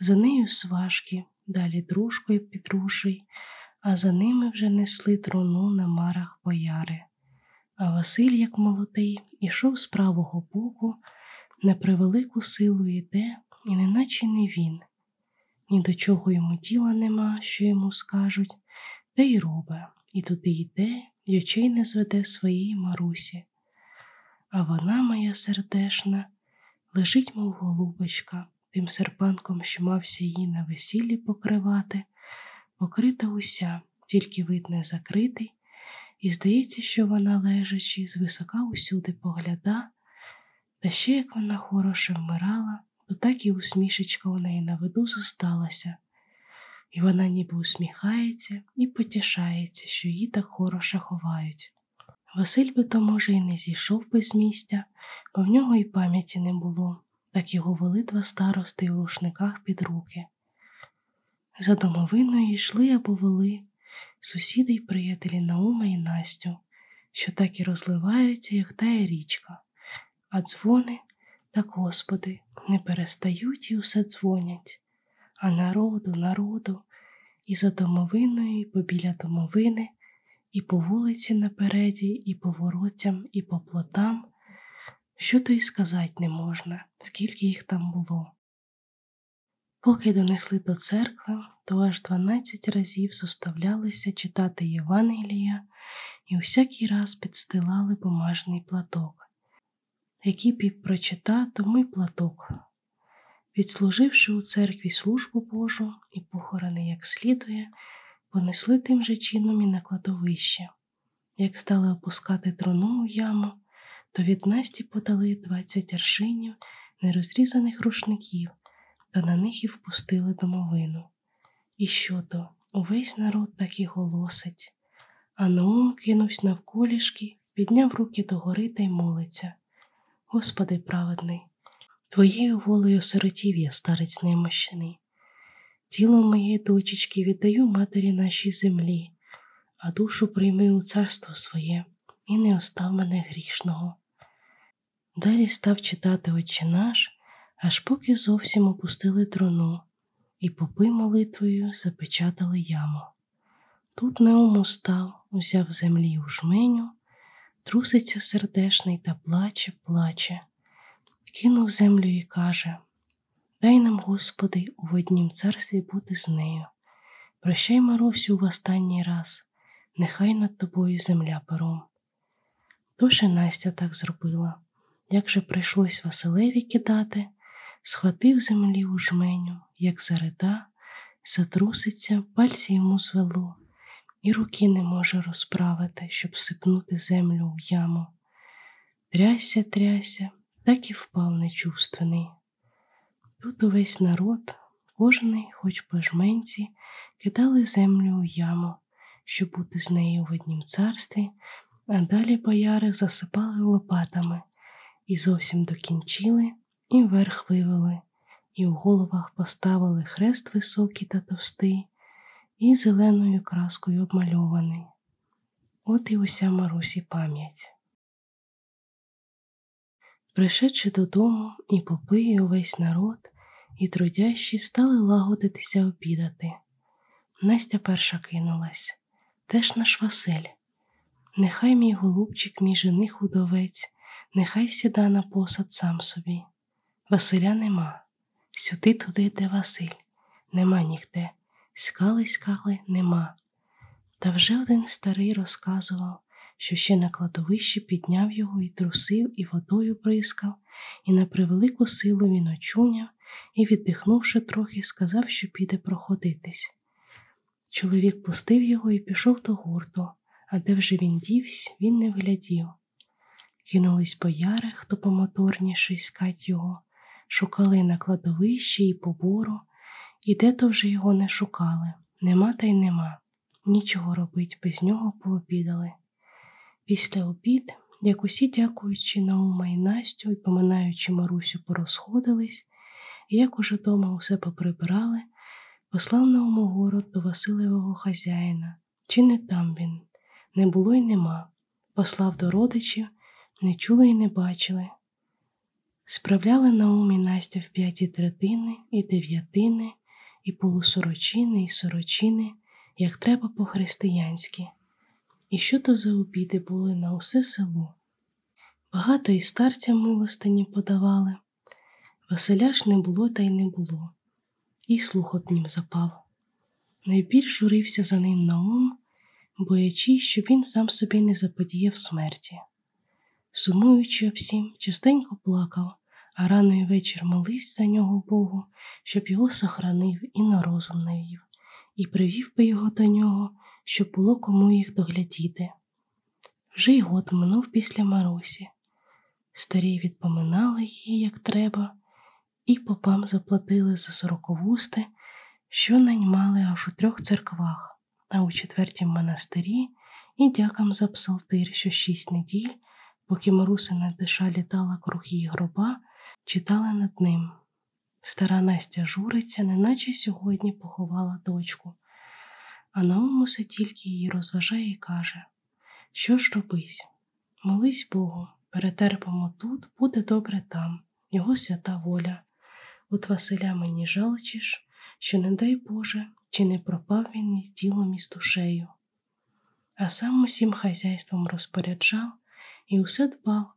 за нею сважки, далі дружкою підруший, а за ними вже несли труну на марах бояри. А Василь, як молодий, ішов з правого боку, на превелику силу йде, і неначе не він. Ні до чого йому діла нема, що йому скажуть, те й робе, і туди йде, й очей не зведе своїй Марусі. А вона, моя сердешна, лежить, мов голубочка, тим серпанком, що мався її на весіллі покривати, покрита уся, тільки вид не закритий, і здається, що вона, лежачи, звисока усюди погляда, та ще як вона хороше вмирала, то так і усмішечка у неї на виду зосталася, і вона ніби усміхається і потішається, що її так хороше ховають. Василь би то, може, і не зійшов би з місця, бо в нього і пам'яті не було, так його вели два старости у рушниках під руки. За домовиною йшли або вели сусіди й приятелі Наума і Настю, що так і розливаються, як тая річка, а дзвони, так Господи, не перестають і усе дзвонять, а народу, народу, і за домовиною, і побіля домовини, і по вулиці напереді, і по воротям, і по плотам, що то й сказати не можна, скільки їх там було. Поки донесли до церкви, то аж дванадцять разів зоставлялися читати Євангелія і усякий раз підстилали бумажний платок. Який пів прочита, тому й платок. Відслуживши у церкві службу Божу і похорони, як слідує, понесли тим же чином і на кладовище. Як стали опускати трону у яму, то від Насті подали двадцять аршинів нерозрізаних рушників та на них і впустили домовину. І що то, увесь народ так і голосить. А Наум кинувся навколішки, підняв руки догори та й молиться. Господи праведний, Твоєю волею сиротів я, старець немощений. Тіло моєї дочечки віддаю матері нашій землі, а душу прийми у царство своє і не остав мене грішного. Далі став читати Отче наш, аж поки зовсім опустили трону, і попи молитвою запечатали яму. Тут Неум устав, узяв землі у жменю, труситься сердешний та плаче, плаче, кинув землю і каже Дай нам, Господи, у воднім царстві бути з нею. Прощай, Марусю, в останній раз, нехай над тобою земля пером. Тож і Настя так зробила. Як же прийшлось Василеві кидати, схватив землі у жменю, як зарида, затруситься, пальці йому звело, і руки не може розправити, щоб сипнути землю в яму. Трясся, трясся, так і впав нечувственний. Тут увесь народ, кожний, хоч по жменці, кидали землю у яму, щоб бути з нею в однім царстві, а далі бояри засипали лопатами і зовсім докінчили, і вверх вивели, і в головах поставили хрест високий та товстий, і зеленою краскою обмальований. От і уся Марусі пам'ять. Пришедши додому, і попи, і увесь народ, і трудящі стали лагодитися обідати. Настя перша кинулась теж наш Василь. Нехай мій голубчик, мій жених удовець, нехай сіда на посад сам собі. Василя нема. Сюди туди, де Василь, нема нігде. Скали, скали, нема. Та вже один старий розказував, що ще на кладовищі підняв його і трусив, і водою прискав, і на превелику силу він очуняв і, віддихнувши трохи, сказав, що піде проходитись. Чоловік пустив його і пішов до гурту, а де вже він дівсь, він не вглядів. Кинулись бояри, хто помоторніший скать його, шукали на кладовищі і побору, і де то вже його не шукали. Нема та й нема. Нічого робить, без нього пообідали. Після обід, як усі, дякуючи Наума і Настю і поминаючи Марусю, порозходились, і як уже дома усе поприбирали, послав Науму город до Василевого хазяїна. Чи не там він? Не було й нема. Послав до родичів, не чули й не бачили. Справляли Наум і Настя в п'яті третини і дев'ятини, і полусорочини, і сорочини, як треба по-християнськи. І що то за обіди були на усе село. Багато і старцям милостині подавали. Василя ж не було та й не було, і слух об нім запав. Найбільш журився за ним Наум, боячись, щоб він сам собі не заподіяв смерті. Сумуючи всім, частенько плакав, а рано й вечір молився за нього Богу, щоб його сохранив і на розум навів, і привів би його до нього, щоб було кому їх доглядіти. Вже й год минув після Марусі. Старі відпоминали її, як треба, і попам заплатили за сороковусти, що наймали аж у трьох церквах, а у четвертім монастирі і дякам за псалтир, що шість неділь, поки Марусина диша літала круг її гроба, читали над ним. Стара Настя журиться, неначе сьогодні поховала дочку, а Наум усе тільки її розважає і каже: Що ж робись? Молись Богу, перетерпимо тут, буде добре там, його свята воля. От Василя мені жалчиш, що, не дай Боже, чи не пропав він із тілом і з душею. А сам усім хазяйством розпоряджав і усе дбав,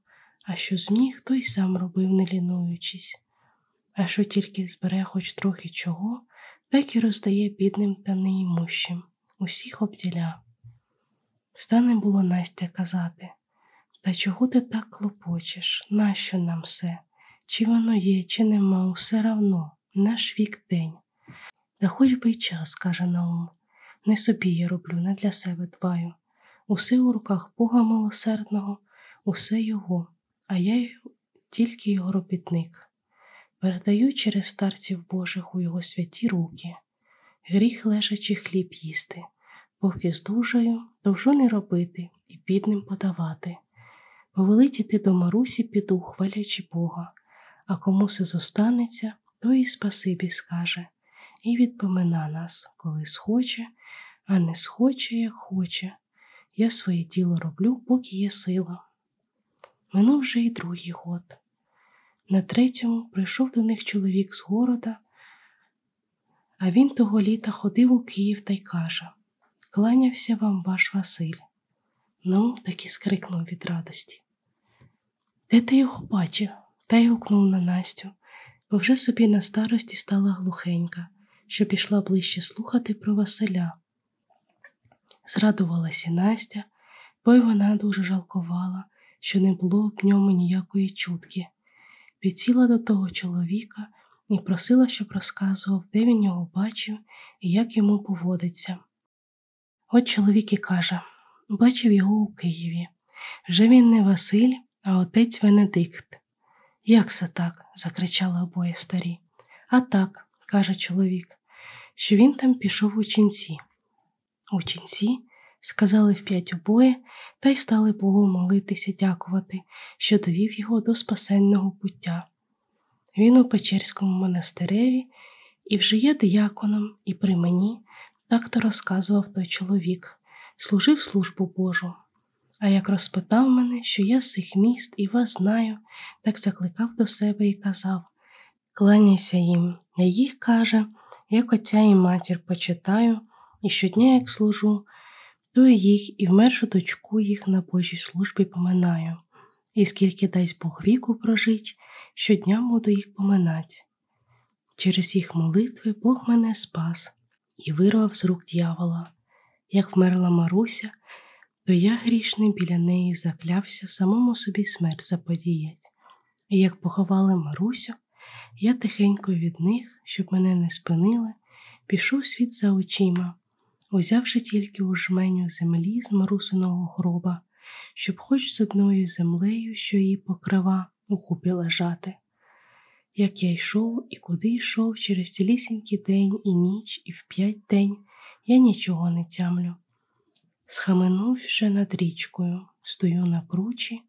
а що зміг, той сам робив, не лінуючись, а що тільки збере хоч трохи чого, так і роздає бідним та неімущим, усіх обділя. Стане було Настя казати Та чого ти так клопочеш? Нащо нам все? Чи воно є, чи нема, усе равно, наш вік день. Та хоч би й час, каже Наум, не собі я роблю, не для себе дбаю. Усе у руках Бога милосердного, усе Його, а я тільки його робітник. Передаю через старців Божих у його святі руки, гріх лежачи хліб їсти, поки здужаю, довжу не робити і бідним подавати. Повелить іти до Марусі піду, хвалячи Бога а кому се зостанеться, то і спасибі скаже, і відпомина нас, коли схоче, а не схоче, як хоче. Я своє діло роблю, поки є сила. Минув вже й другий год. На третьому прийшов до них чоловік з города, а він того літа ходив у Київ та й каже Кланявся вам ваш Василь. Ну, таки скрикнув від радості. Де ти його бачив? Та й гукнув на Настю, бо вже собі на старості стала глухенька, що пішла ближче слухати про Василя. Зрадувалася Настя, бо й вона дуже жалкувала, що не було об ньому ніякої чутки. Підсіла до того чоловіка і просила, щоб розказував, де він його бачив і як йому поводиться. От чоловік і каже бачив його у Києві. Вже він не Василь, а отець Венедикт. Як це так? закричали обоє старі. А так, каже чоловік, що він там пішов у ченці. У ченці сказали вп'ять обоє та й стали Богу молитися, дякувати, що довів його до спасенного пуття. Він у Печерському монастиреві і вже є дияконом, і при мені так то розказував той чоловік, служив службу Божу. А як розпитав мене, що я з цих міст і вас знаю, так закликав до себе і казав Кланяйся їм, я їх каже, як отця і матір почитаю, і щодня, як служу, і їх і вмершу дочку їх на Божій службі поминаю, і скільки дасть Бог віку прожить, щодня буду їх поминать. Через їх молитви Бог мене спас і вирвав з рук дьявола. Як вмерла Маруся, то я грішний біля неї заклявся самому собі смерть заподіять. І як поховали Марусю, я тихенько від них, щоб мене не спинили, пішов світ за очима, узявши тільки у жменю землі з марусиного гроба, щоб хоч з одною землею, що її покрива, у купі лежати. Як я йшов і куди йшов через цілісінький день і ніч, і в п'ять день я нічого не тямлю. Схаменув вже над річкою, стою на кручі,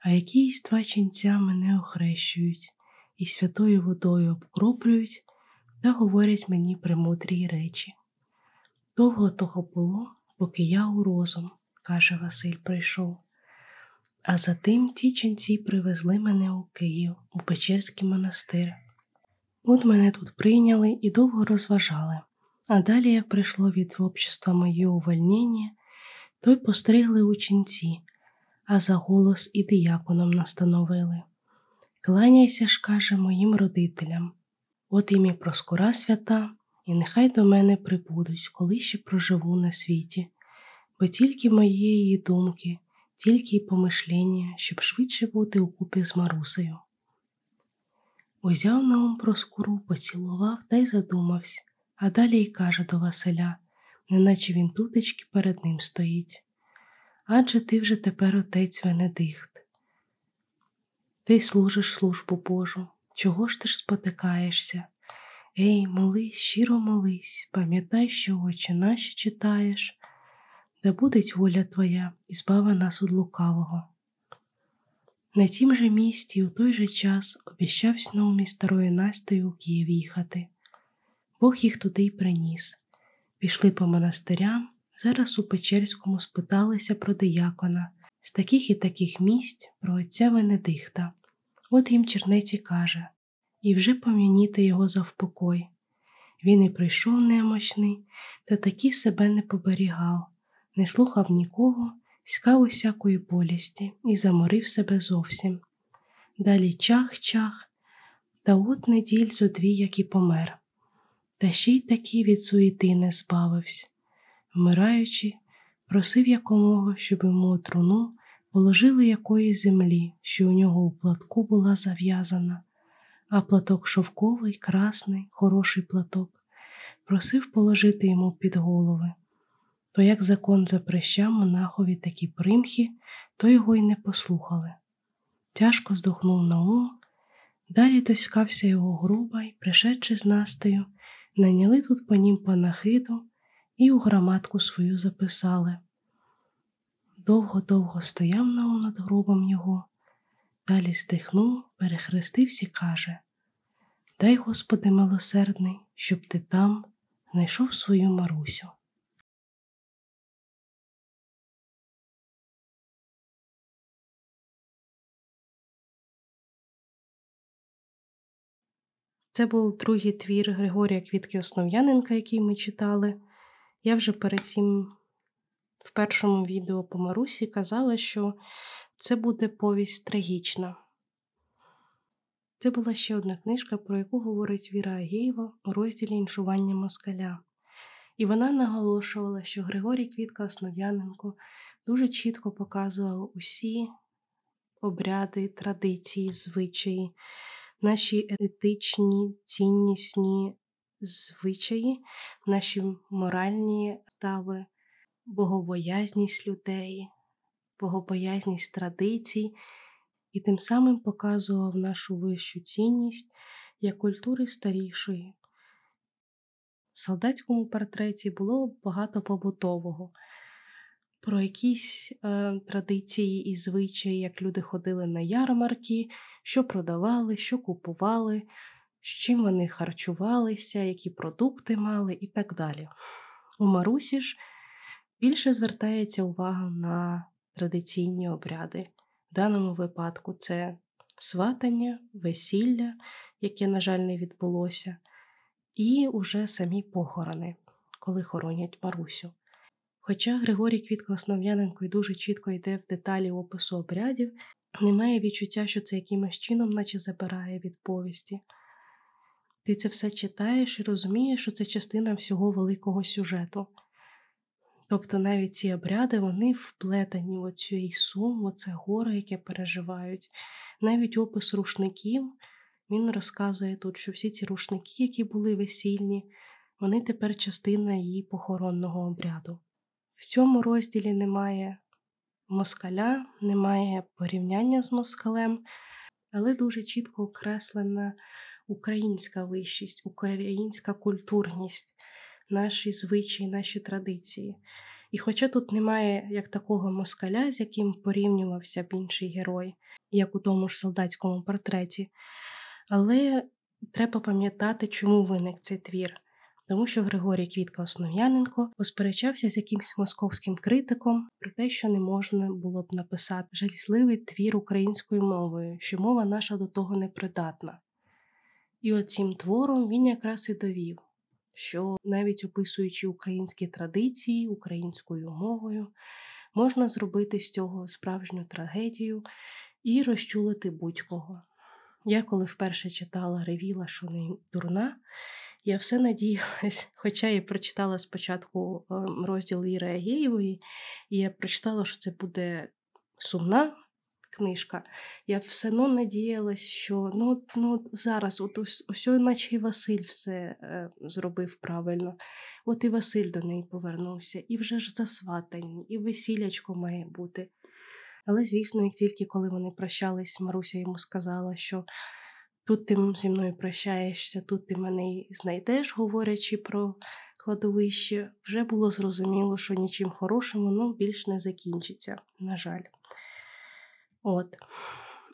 а якісь два ченця мене охрещують і святою водою обкроплюють та говорять мені премудрі речі. Довго того було, поки я у розум, каже Василь, прийшов. А за тим ті ченці привезли мене у Київ, у Печерський монастир. От мене тут прийняли і довго розважали, а далі, як прийшло від общества моє увольнення, то й постригли у ченці, а за голос і дияконом настановили. Кланяйся ж, каже, моїм родителям, от ім'я проскура свята, і нехай до мене прибудуть, коли ще проживу на світі, бо тільки моєї думки тільки й помишлення, щоб швидше бути у купі з Марусею. Узяв на ум проскуру, поцілував та й задумався, а далі й каже до Василя, неначе він тутечки перед ним стоїть. Адже ти вже тепер отець Венедихт. Ти служиш службу Божу, чого ж ти ж спотикаєшся? Ей, молись, щиро молись, пам'ятай, що очі наші читаєш, да будеть воля Твоя і збава нас від лукавого. На тім же місті у той же час обіщався Наумі старої Настею у Київ їхати. Бог їх туди й приніс. Пішли по монастирям, зараз у Печерському спиталися про диякона, з таких і таких місць про отця Венедихта. От їм чернеці каже і вже пом'яніти його завпокой. Він і прийшов немощний, та таки себе не поберігав не слухав нікого, скав усякої болісті і заморив себе зовсім. Далі чах-чах, та от неділь зо дві, як і помер, та ще й таки від суєти не збавився. Вмираючи, просив якомога, щоб йому труну положили якої землі, що у нього у платку була зав'язана, а платок шовковий, красний, хороший платок, просив положити йому під голови то як закон запрещав монахові такі примхи, то його й не послухали. Тяжко здохнув на ум, далі доськався його груба й, пришедши з Настею, наняли тут по нім панахиду і у граматку свою записали. Довго-довго стояв Наум над гробом його, Далі стихнув, перехрестився і каже Дай, Господи, милосердний, щоб ти там знайшов свою Марусю. Це був другий твір Григорія Квітки Основ'яненка, який ми читали. Я вже перед цим в першому відео по Марусі казала, що це буде повість трагічна. Це була ще одна книжка, про яку говорить Віра Агєєва у розділі іншування москаля. І вона наголошувала, що Григорій Квітка Основ'яненко дуже чітко показував усі обряди, традиції, звичаї, наші етичні, ціннісні звичаї, наші моральні стави, богобоязність людей, богобоязність традицій, і тим самим показував нашу вищу цінність як культури старішої. В солдатському портреті було багато побутового. Про якісь е, традиції і звичаї, як люди ходили на ярмарки, що продавали, що купували, з чим вони харчувалися, які продукти мали і так далі. У Марусі ж більше звертається увага на традиційні обряди. В даному випадку це сватання, весілля, яке, на жаль, не відбулося, і уже самі похорони, коли хоронять Марусю. Хоча Григорій Квітка Основ'яненко й дуже чітко йде в деталі опису обрядів, немає відчуття, що це якимось чином, наче забирає від повісті. Ти це все читаєш і розумієш, що це частина всього великого сюжету. Тобто навіть ці обряди вони вплетені в оцю сум, в оце горе, яке переживають. Навіть опис рушників він розказує тут, що всі ці рушники, які були весільні, вони тепер частина її похоронного обряду. В цьому розділі немає москаля, немає порівняння з москалем, але дуже чітко окреслена українська вищість, українська культурність, наші звичаї, наші традиції. І хоча тут немає як такого москаля, з яким порівнювався б інший герой, як у тому ж солдатському портреті, але треба пам'ятати, чому виник цей твір тому що Григорій Квітка Основ'яненко посперечався з якимсь московським критиком про те, що не можна було б написати жалісливий твір українською мовою, що мова наша до того не придатна. І от цим твором він якраз і довів, що навіть описуючи українські традиції українською мовою, можна зробити з цього справжню трагедію і розчулити будь-кого. Я коли вперше читала ревіла, що не дурна, я все надіялась, [laughs] хоча я прочитала спочатку ем, розділ Іри Агєєвої, і я прочитала, що це буде сумна книжка. Я все одно надіялась, що ну, ну, зараз, от ось, ось наче і Василь все е, зробив правильно. От і Василь до неї повернувся, і вже ж засватані, і весілячко має бути. Але, звісно, як тільки коли вони прощались, Маруся йому сказала, що Тут ти зі мною прощаєшся, тут ти мене знайдеш, говорячи про кладовище, вже було зрозуміло, що нічим хорошим воно більш не закінчиться, на жаль. От.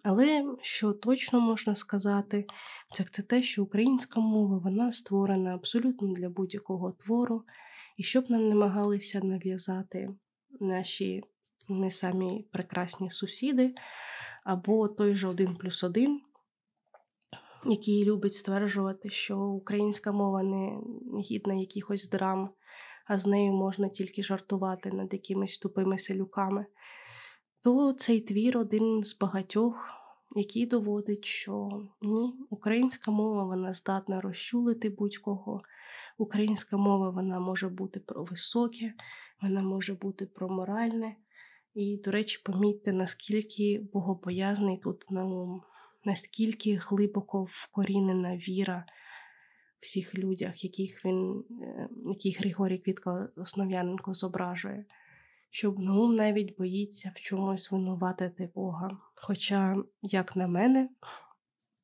Але що точно можна сказати, це це те, що українська мова вона створена абсолютно для будь-якого твору, і щоб нам намагалися нав'язати наші не самі прекрасні сусіди, або той же один плюс один який любить стверджувати, що українська мова не гідна якихось драм, а з нею можна тільки жартувати над якимись тупими селюками, то цей твір один з багатьох, який доводить, що ні, українська мова вона здатна розчулити будь-кого. Українська мова вона може бути про високе, вона може бути про моральне. І, до речі, помітьте, наскільки богобоязний тут Наум наскільки глибоко вкорінена віра в всіх людях, яких він, е, яких Григорій Квітка Основ'яненко зображує, щоб Наум навіть боїться в чомусь винуватити Бога. Хоча, як на мене,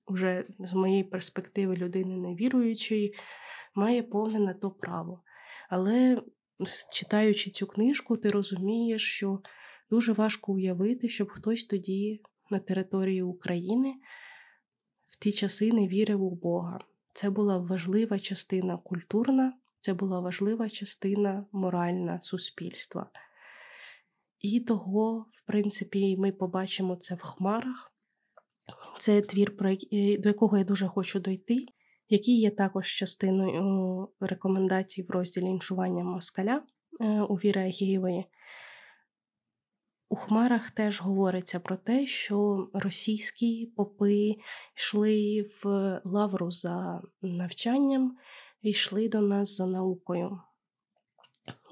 вже з моєї перспективи людини невіруючої, має повне на то право. Але читаючи цю книжку, ти розумієш, що дуже важко уявити, щоб хтось тоді на території України в ті часи не вірив у Бога. Це була важлива частина культурна, це була важлива частина моральна суспільства. І того, в принципі, ми побачимо це в хмарах. Це твір, до якого я дуже хочу дойти, який є також частиною рекомендацій в розділі іншування москаля е, у Віри Агієвої. У Хмарах теж говориться про те, що російські попи йшли в лавру за навчанням і йшли до нас за наукою.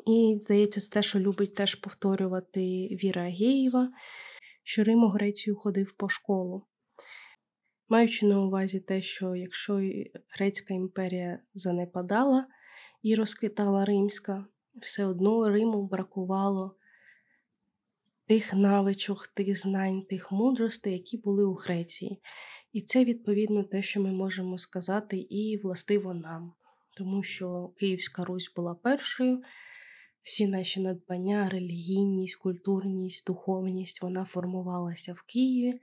І, здається, це те, що любить теж повторювати Віра Агєєва, що Рим у Грецію ходив по школу. Маючи на увазі те, що якщо Грецька імперія занепадала і розквітала Римська, все одно Риму бракувало тих навичок, тих знань, тих мудростей, які були у Греції. І це відповідно те, що ми можемо сказати, і властиво нам, тому що Київська Русь була першою. Всі наші надбання, релігійність, культурність, духовність вона формувалася в Києві,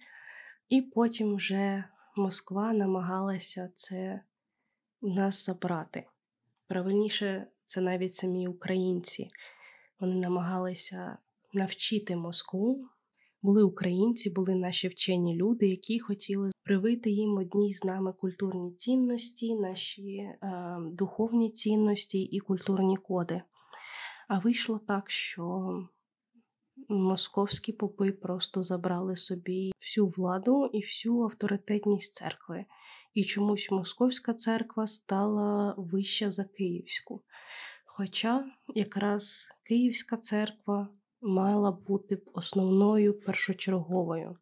і потім вже Москва намагалася це в нас забрати. Правильніше, це навіть самі українці. Вони намагалися навчити Москву. Були українці, були наші вчені люди, які хотіли привити їм одні з нами культурні цінності, наші е, духовні цінності і культурні коди. А вийшло так, що московські попи просто забрали собі всю владу і всю авторитетність церкви. І чомусь московська церква стала вища за Київську. Хоча якраз Київська церква мала бути основною першочерговою.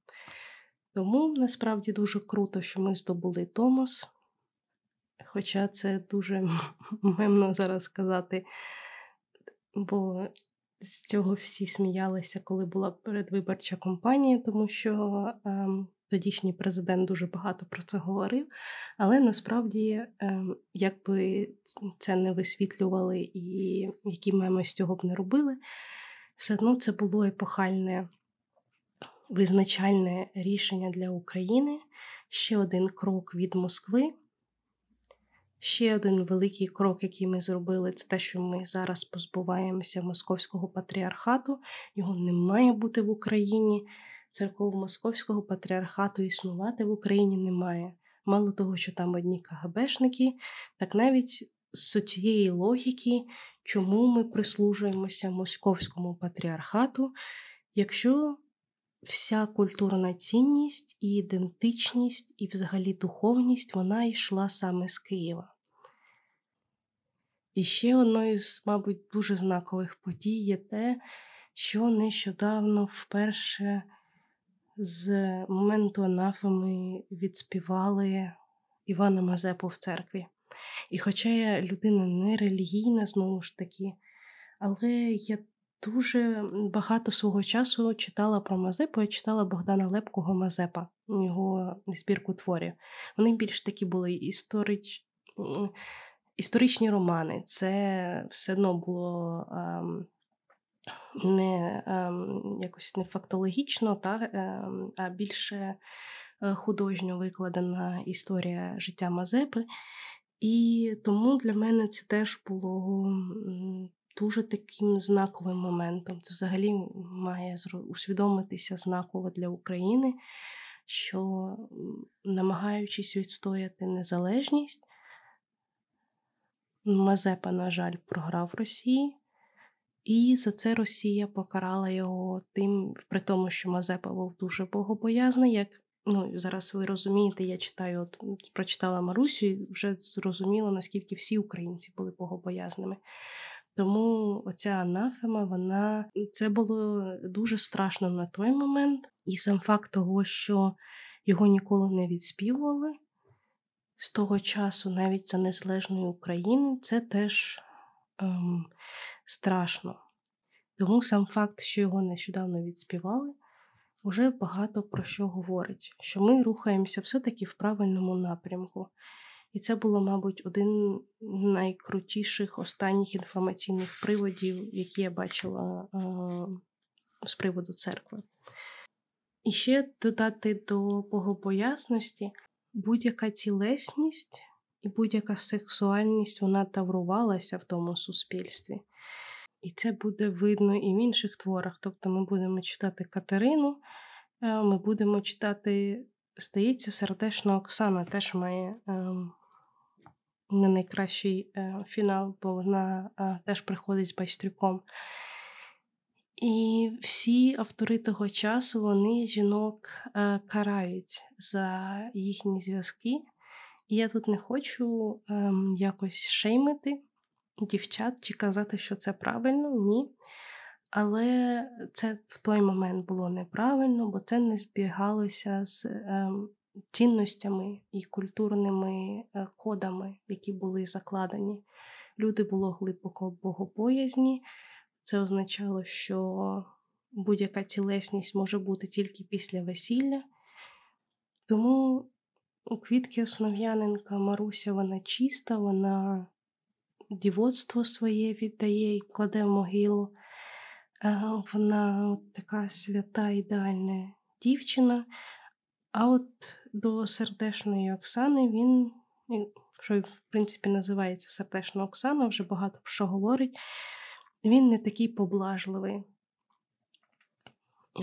Тому насправді дуже круто, що ми здобули Томос. Хоча це дуже [laughs] мемно зараз сказати, бо з цього всі сміялися, коли була передвиборча кампанія, тому що ем, тодішній президент дуже багато про це говорив. Але насправді, ем, як би це не висвітлювали і які меми з цього б не робили, все одно це було епохальне визначальне рішення для України. Ще один крок від Москви. Ще один великий крок, який ми зробили, це те, що ми зараз позбуваємося московського патріархату. Його не має бути в Україні. Церково московського патріархату існувати в Україні немає. Мало того, що там одні КГБшники, так навіть з цієї логіки, чому ми прислужуємося московському патріархату, якщо вся культурна цінність і ідентичність, і взагалі духовність вона йшла саме з Києва. І ще одною з, мабуть, дуже знакових подій є те, що нещодавно вперше з моменту анафеми відспівали Івана Мазепу в церкві. І хоча я людина не релігійна, знову ж таки, але я дуже багато свого часу читала про Мазепу, я читала Богдана Лепкого Мазепа, його збірку творів. Вони більш такі були історич... історичні романи. Це все одно було. Ем... Не ем, якось не фактологічно, та, ем, а більше е, художньо викладена історія життя Мазепи. І тому для мене це теж було дуже таким знаковим моментом. Це взагалі має усвідомитися знаково для України, що, намагаючись відстояти незалежність, Мазепа, на жаль, програв Росії. І за це Росія покарала його тим, при тому, що Мазепа був дуже богобоязний, як ну, зараз ви розумієте, я читаю, от прочитала Марусю і вже зрозуміло, наскільки всі українці були богобоязними. Тому оця анафема, вона це було дуже страшно на той момент, і сам факт того, що його ніколи не відспівували з того часу, навіть за незалежної України, це теж ем, страшно. Тому сам факт, що його нещодавно відспівали, вже багато про що говорить, що ми рухаємося все-таки в правильному напрямку. І це було, мабуть, один з найкрутіших останніх інформаційних приводів, які я бачила з приводу церкви. І ще додати до богопоясності будь-яка тілесність і будь-яка сексуальність вона таврувалася в тому суспільстві. І це буде видно і в інших творах. Тобто ми будемо читати Катерину, ми будемо читати, здається, сердешна Оксана теж має ем, не найкращий е, фінал, бо вона е, теж приходить з байстрюком. І всі автори того часу вони жінок е, карають за їхні зв'язки. І я тут не хочу е, якось шеймити дівчат чи казати, що це правильно, ні. Але це в той момент було неправильно, бо це не збігалося з е, цінностями і культурними е, кодами, які були закладені. Люди було глибоко богобоязні. Це означало, що будь-яка тілесність може бути тільки після весілля. Тому у Квітки Основ'яненка Маруся вона чиста, вона дівоцтво своє віддає і кладе в могилу. Вона така свята ідеальна дівчина. А от до сердешної Оксани він, що в принципі називається сердешна Оксана, вже багато про що говорить він не такий поблажливий.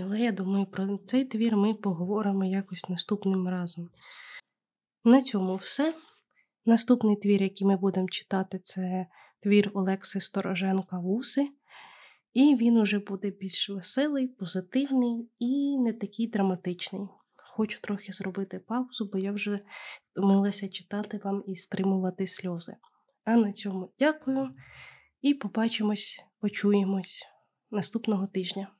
Але я думаю, про цей твір ми поговоримо якось наступним разом. На цьому все. Наступний твір, який ми будемо читати, це твір Олекси Стороженка Вуси. І він уже буде більш веселий, позитивний і не такий драматичний. Хочу трохи зробити паузу, бо я вже втомилася читати вам і стримувати сльози. А на цьому дякую. І побачимось, почуємось наступного тижня.